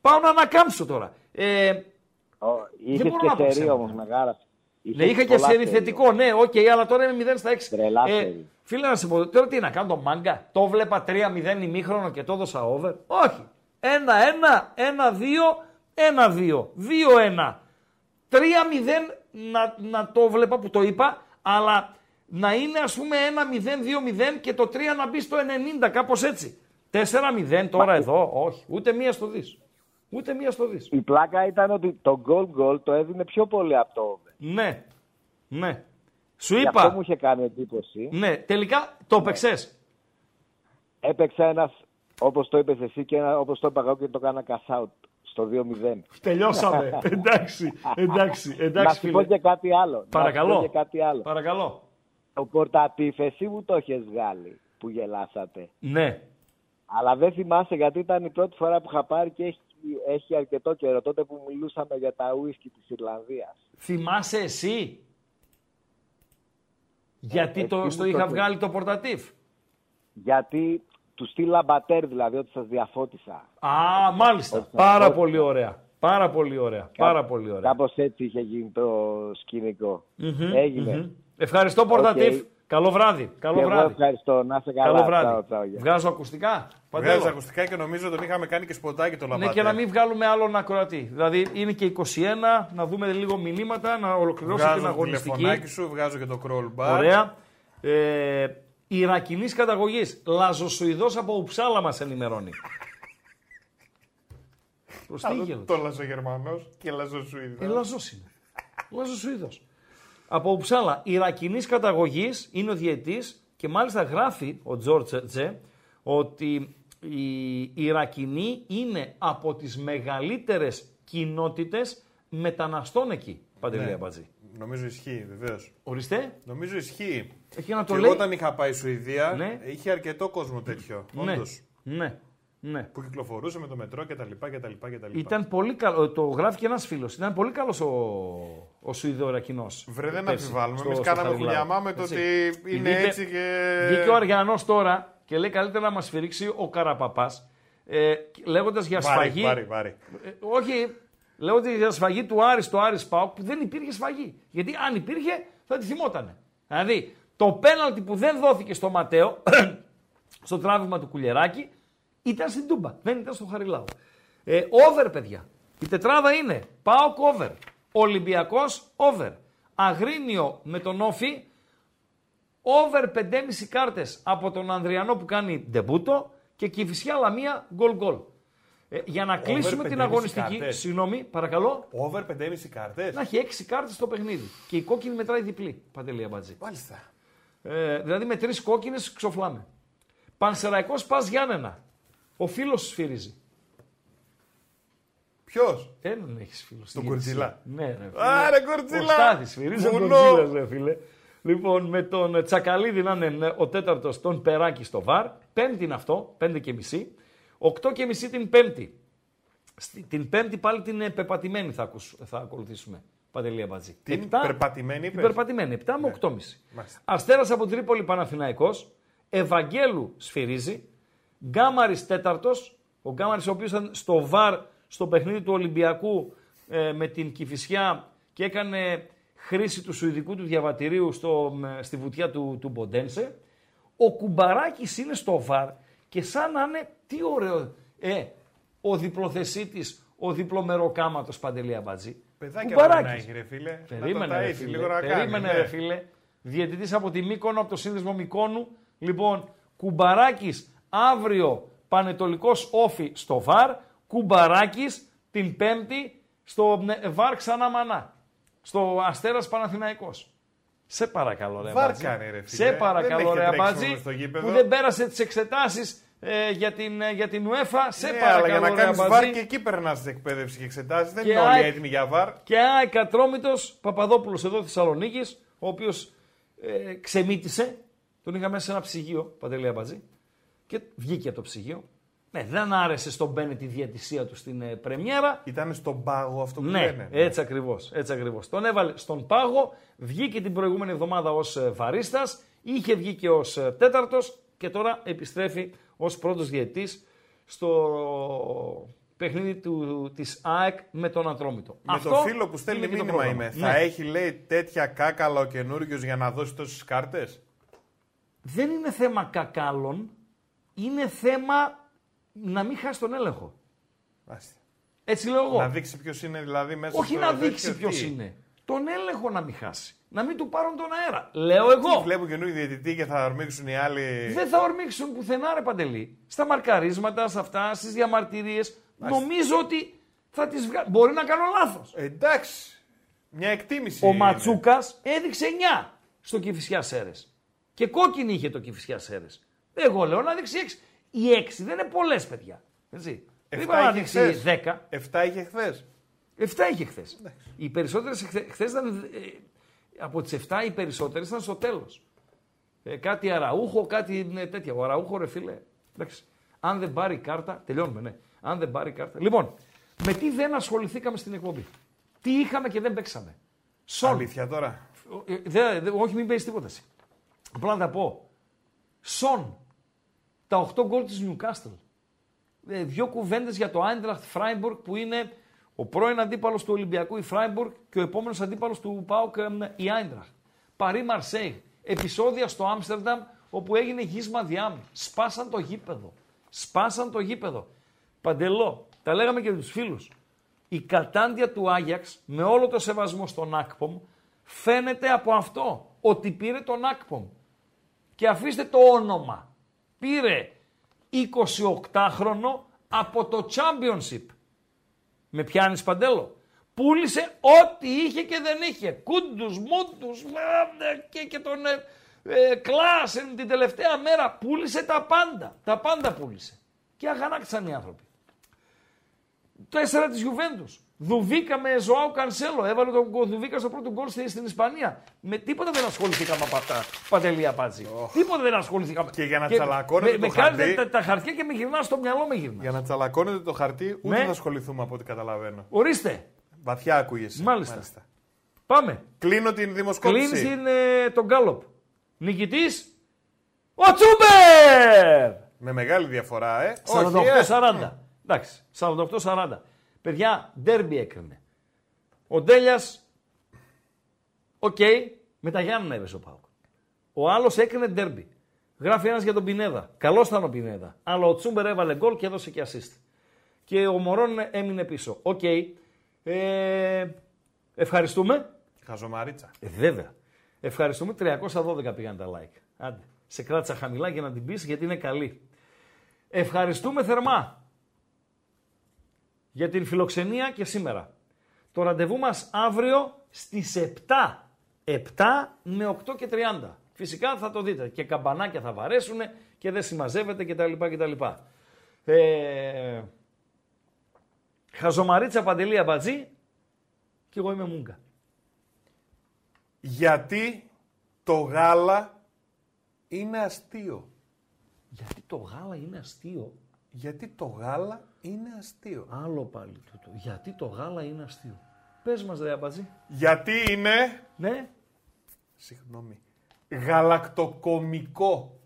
πάω να ανακάμψω τώρα. Ε, Είχες μπορώ να πω και ψέματα. σερί όμως μεγάλα. ναι, είχα και σερί θετικό, ναι, οκ, αλλά τώρα είμαι 0 στα 6. Τρελά Ε, σερί. φίλε, να σε πω, τώρα τι να κάνω το μάγκα. Το βλέπα 3-0 ημίχρονο και το έδωσα over. Όχι. 1-1, 1-2, 1-2, 2-1. 3-0 να, να το βλέπα που το είπα, αλλά να είναι ας πούμε 1-0, 2-0 και το 3 να μπει στο 90, κάπως έτσι. 4-0 τώρα εδώ, όχι, ούτε μία στο δις. Ούτε μία στο δις. Η πλάκα ήταν ότι το goal goal το έδινε πιο πολύ από το over. Ναι, ναι. Σου Γι' είπα. Αυτό μου είχε κάνει εντύπωση. Ναι, τελικά το παίξε. Έπαιξε ένας, όπως το είπες εσύ και ένα, όπως το είπα εγώ και το έκανα cash out στο 2-0. Τελειώσαμε. εντάξει, εντάξει, Να εντάξει. σου πω φίλε. και κάτι άλλο. Παρακαλώ. Να σου πω και κάτι άλλο. Παρακαλώ. Το πορτατίφ, εσύ μου το είχε βγάλει που γελάσατε. Ναι. Αλλά δεν θυμάσαι γιατί ήταν η πρώτη φορά που είχα πάρει και έχει, έχει αρκετό καιρό. Τότε που μιλούσαμε για τα ουίσκι της Ιρλανδίας. Θυμάσαι εσύ; Γιατί το, εσύ στο μου είχα το πες. βγάλει το πορτατίφ. Γιατί του στείλα μπατέρ δηλαδή ότι σας διαφώτισα. Α, μάλιστα. Όχι, Πάρα όχι. πολύ ωραία. Πάρα πολύ ωραία. Πάρα πολύ ωραία. Κάπως έτσι είχε γίνει το σκηνικό. Μμμ, Έγινε. μμμ. Ευχαριστώ, Πορτατίφ. Οκ. Καλό βράδυ. Καλό Και εγώ βράδυ. ευχαριστώ. Να είσαι καλά. Καλό βράδυ. Τσάω, τσάω, γεια. Βγάζω ακουστικά; Παντέλο. Βγάζει ακουστικά και νομίζω τον είχαμε κάνει και σποντάκι το Ναι, λαμπατέρ. και να μην βγάλουμε άλλον ακροατή. Δηλαδή είναι και 21, να δούμε λίγο μηνύματα, να ολοκληρώσω Βγάζω την το αγωνιστική. τηλεφωνάκι σου, βγάζω και το crawl bar. Ωραία. Ε, Ιρακινής καταγωγής. Λαζοσουηδός από Ουψάλα μας ενημερώνει. Προς τι γέλος; Το λαζογερμανός και λαζοσουηδός. Ε, Λαζός είναι. Λαζοσουηδός. Από Ουψάλα. Ιρακινής καταγωγής είναι ο διαιτής και μάλιστα γράφει ο Τζόρτζ Τζε ότι οι Ιρακινοί είναι από τις μεγαλύτερες κοινότητες μεταναστών εκεί. Παντελή Ναι. Αμπατζή. Νομίζω ισχύει, βεβαίως. Ορίστε. Νομίζω ισχύει. Έχει να το και λέει. εγώ όταν είχα πάει Σουηδία, Ναι. είχε αρκετό κόσμο τέτοιο. Ναι. Όντως. Ναι. ναι. Που κυκλοφορούσε με το μετρό κτλ. κτλ, κτλ. Ήταν πολύ καλό. Το γράφει και ένας φίλος. Ήταν πολύ καλός ο, ο Σουηδορακινό. Βρε, δεν αμφιβάλλουμε. Εμείς κάναμε χουλιαμά με το ότι είναι έτσι και. Βγήκε ο Αργιανό τώρα και λέει καλύτερα να μας σφυρίξει ο Καραπαπάς. Ε, Λέγοντας για Βάρη, σφαγή. βάρη, βάρη. Ε, όχι, λέγοντα για σφαγή του Άρης στο Άρης Πάοκ που δεν υπήρχε σφαγή. Γιατί αν υπήρχε θα τη θυμότανε. Δηλαδή το πέναλτι που δεν δόθηκε στο Ματέο, στο τράβημα του Κουλιεράκη, ήταν στην Τούμπα. Δεν ήταν στο Χαριλάου. Ε, over, παιδιά. Η τετράδα είναι Πάοκ over. Ολυμπιακός over. Αγρίνιο με τον Όφη. Over 5,5 κάρτες από τον Ανδριανό που κάνει ντεμπούτο και Κηφισιά Λαμία γκολ γκολ. Ε, για να κλείσουμε την 5,5 αγωνιστική. κάρτες. Συγγνώμη, παρακαλώ. Over 5,5 κάρτες. Να έχει 6 κάρτες στο παιχνίδι. Και η κόκκινη μετράει διπλή. Παντελή Αμπατζή. Μάλιστα. Ε, δηλαδή με τρεις κόκκινες ξοφλάμε. Πανσεραϊκός Πας Γιάννενα. Ο φίλος σφυρίζει. Ποιος; Έναν έχεις φίλο. Τον Κορτζιλά. Ναι, ρε, φίλε. Άρε, Κορτζιλά. Ο Στάθης σφυρίζει τον Βουνό. Κορτζιλάς, ρε φίλε. Λοιπόν, με τον Τσακαλίδη να είναι ο τέταρτος, τον Περάκη στο βαρ. Πέμπτη είναι αυτό, πέντε και μισή. Οκτώ και μισή την Πέμπτη. Στη- την Πέμπτη πάλι την ε, πεπατημένη θα, ακούς- θα ακολουθήσουμε. Παντελία Μπατζή. Την Επτά- περπατημένη Την είπες; περπατημένη, 7 με 8,5. Μάλιστα. Αστέρας από Τρίπολη Παναθηναϊκός. Ευαγγέλου σφυρίζει. Γκάμαρης τέταρτος. Ο Γκάμαρης, ο οποίος ήταν στο βαρ στο παιχνίδι του Ολυμπιακού ε, με την Κηφισιά και έκανε χρήση του σουηδικού του διαβατηρίου στο, με- στη βουτιά του, του Μποντένσε. Ο Κουμπαράκης είναι στο βαρ και σαν να είναι, τι ωραίο, ε, ο διπλοθεσίτης, ο διπλομεροκάματος Παντελή Αμπατζή. Παιδάκια πρέπει Κουμπαράκης. να έχει, ρε φίλε. Να Περίμενε, το ρε ταΐσει, φίλε. λίγο να κάνει, Περίμενε, ναι. ρε φίλε. Διαιτητής από τη Μύκονο, από το σύνδεσμο Μυκόνου. Λοιπόν, Κουμπαράκης αύριο Πανετολικός Όφη στο ΒΑΡ. Κουμπαράκης την Πέμπτη Στο ε, Βάρ ξανά μανά. Στο Αστέρας Παναθηναϊκός. Σε παρακαλώ ρε Βάρ Αμπάτζη. κάνει, ρε, φίλε. Σε Δεν παρακαλώ έχει ρε τρέξιμο Αμπάτζη μες στο γήπεδο. που δεν πέρασε τις εξετάσεις ε, για, την, ε, για την UEFA. Σε Ναι, παρακαλώ αλλά για να ρε κάνεις Αμπάτζη. βάρ και εκεί περνάς την εκπαίδευση και εξετάσεις. Δεν Και είναι όλοι ΑΕΚ- έτοιμοι για βάρ. Και ΑΕΚ Ατρόμητος Παπαδόπουλος εδώ Θεσσαλονίκης, ο οποίος ε, ξεμύτησε. Τον είχα μέσα σε ένα ψυγείο, Παντελή Αμπατζή. Και βγήκε από το ψυγείο. Ναι, δεν άρεσε στον Μπένε τη διατησία του στην ε, πρεμιέρα. Ήταν στον πάγο αυτό που Ναι, λένε. έτσι ακριβώς, έτσι ακριβώς. Τον έβαλε στον πάγο, βγήκε την προηγούμενη εβδομάδα ως ε, βαρίστας, είχε βγει και ως ε, τέταρτος και τώρα επιστρέφει ως πρώτος διαιτής στο παιχνίδι του, της ΑΕΚ με τον Ατρόμητο. Με Αυτό το φίλο που στέλνει είναι και το μήνυμα πρόγραμμα. είμαι. Ναι. Θα έχει λέει τέτοια κάκαλα ο καινούριος για να δώσει τόσες κάρτες; Δεν είναι θέμα κακάλων, είναι θέμα να μην χάσει τον έλεγχο. Έτσι λέω εγώ. Να δείξει ποιος είναι δηλαδή μέσα Όχι στο να τέτοιο, δείξει ποιος τι; είναι. Τον έλεγχο να μην χάσει. Να μην του πάρουν τον αέρα. Λέω εγώ. Τι βλέπουν καινούργιο διαιτητή και θα ορμήξουν οι άλλοι; Δεν θα ορμήξουν πουθενά ρε Παντελή. Στα μαρκαρίσματα, σε αυτά, στις διαμαρτυρίες. Νομίζω ότι θα τις βγάλει. Μπορεί να κάνω λάθος. Εντάξει. Μια εκτίμηση. Ο είναι. Ματσούκας έδειξε 9 στο Κηφισιά Σέρες. Και κόκκινη είχε το Κηφισιά Σέρες. Εγώ λέω να δείξει 6. Οι 6 δεν είναι πολλές παιδιά. Έτσι. Δεν Εφτά είπα να είχε δείξει χθες. 10. Εφτά είχε χθες. 7 είχε χθες. Οι περισσότερες χθε ήταν. ε, από τις 7 οι περισσότερες ήταν στο τέλος. Ε, κάτι αραούχο, κάτι ναι, τέτοια. Ο αραούχο, ρε φίλε. Εντάξει. Αν δεν πάρει κάρτα. Τελειώνουμε, ναι. Αν δεν πάρει κάρτα. Λοιπόν, με τι δεν ασχοληθήκαμε στην εκπομπή; Τι είχαμε και δεν παίξαμε; Σον. Αλήθεια τώρα. Ε, δε- δε- όχι, μην παίζει τίποτα εσύ. Απλά να τα πω. Σον. Τα 8 γκολ της Newcastle. Ε, δύο κουβέντες για το Eintracht Freiburg που είναι ο πρώην αντίπαλος του Ολυμπιακού η Freiburg και ο επόμενος αντίπαλος του ΠΑΟΚ ε, η Eintracht. Παρί Μαρσέη. Επισόδια στο Άμστερνταμ όπου έγινε γύσμα διάμ. Σπάσαν το γήπεδο. Σπάσαν το γήπεδο. Παντελό, τα λέγαμε και τους φίλους. Η κατάντια του Άγιαξ, με όλο το σεβασμό στον Ακπομ, φαίνεται από αυτό. Ότι πήρε τον Ακπομ. Και αφήστε το όνομα. Πήρε 28χρονο από το Championship. Με πιάνεις παντέλο; Πούλησε ό,τι είχε και δεν είχε. Κούντους, μούντους ε, και, και τον ε, ε, Κλάσεν την τελευταία μέρα. Πούλησε τα πάντα. Τα πάντα πούλησε. Και αγανάκτησαν οι άνθρωποι. Τέσσερα της Γιουβέντους. Δουβίκα με Ζωάου Κανσέλο. Έβαλε τον γκολ- Δουβίκα στο πρώτο γκολ στη- στην Ισπανία. Με τίποτα δεν ασχοληθήκαμε από αυτά. Παντελή Απάτζη. Τίποτα δεν ασχοληθήκαμε. Και για να τσαλακώνετε με, το με κάνετε χαρτί- τα, τα χαρτιά και με γυρνά στο μυαλό με γυρνά. Για να τσαλακώνετε το χαρτί, ούτε Ναι. θα ασχοληθούμε από ό,τι καταλαβαίνω. Ορίστε. Βαθιά ακούγεσαι. Μάλιστα. Πάμε. Κλείνω την δημοσκόπηση. Κλείνεις την, ε, τον Γκάλοπ. Νικητής. Ο Τσούμπερ! Με μεγάλη διαφορά, ε. 48-40. Εντάξει, 48-40. Παιδιά, ντέρμπι έκρινε. Ο Ντέλιας, οκ, με τα Γιάννενα έπεσε ο ΠΑΟΚ. Ο άλλος έκρινε ντέρμπι. Γράφει ένας για τον Πινέδα. Καλός ήταν ο Πινέδα. Αλλά ο Τσούμπερ έβαλε γκολ και έδωσε και assist. Και ο Μορόν έμεινε πίσω. Οκ. Ε, ευχαριστούμε. Χαζομαρίτσα. Ε, βέβαια. Ευχαριστούμε. 312 πήγαν τα like. Άντε. Σε κράτησα χαμηλά για να την πεις γιατί είναι καλή. Ευχαριστούμε θερμά για την φιλοξενία και σήμερα. Το ραντεβού μας αύριο στις 7. 7 με 8 και 30. Φυσικά θα το δείτε. Και καμπανάκια θα βαρέσουν και δεν συμμαζεύεται κτλ. κτλ. Ε, Χαζομαρίτσα Παντελή Αμπατζή και εγώ είμαι Μούγκα. Γιατί το γάλα είναι αστείο; Γιατί το γάλα είναι αστείο; Γιατί το γάλα είναι αστείο. Άλλο πάλι τούτο. Γιατί το γάλα είναι αστείο. Πες μας ρε Αμπατζή. Γιατί είναι. Ναι. Συγγνώμη. Γαλακτοκομικό.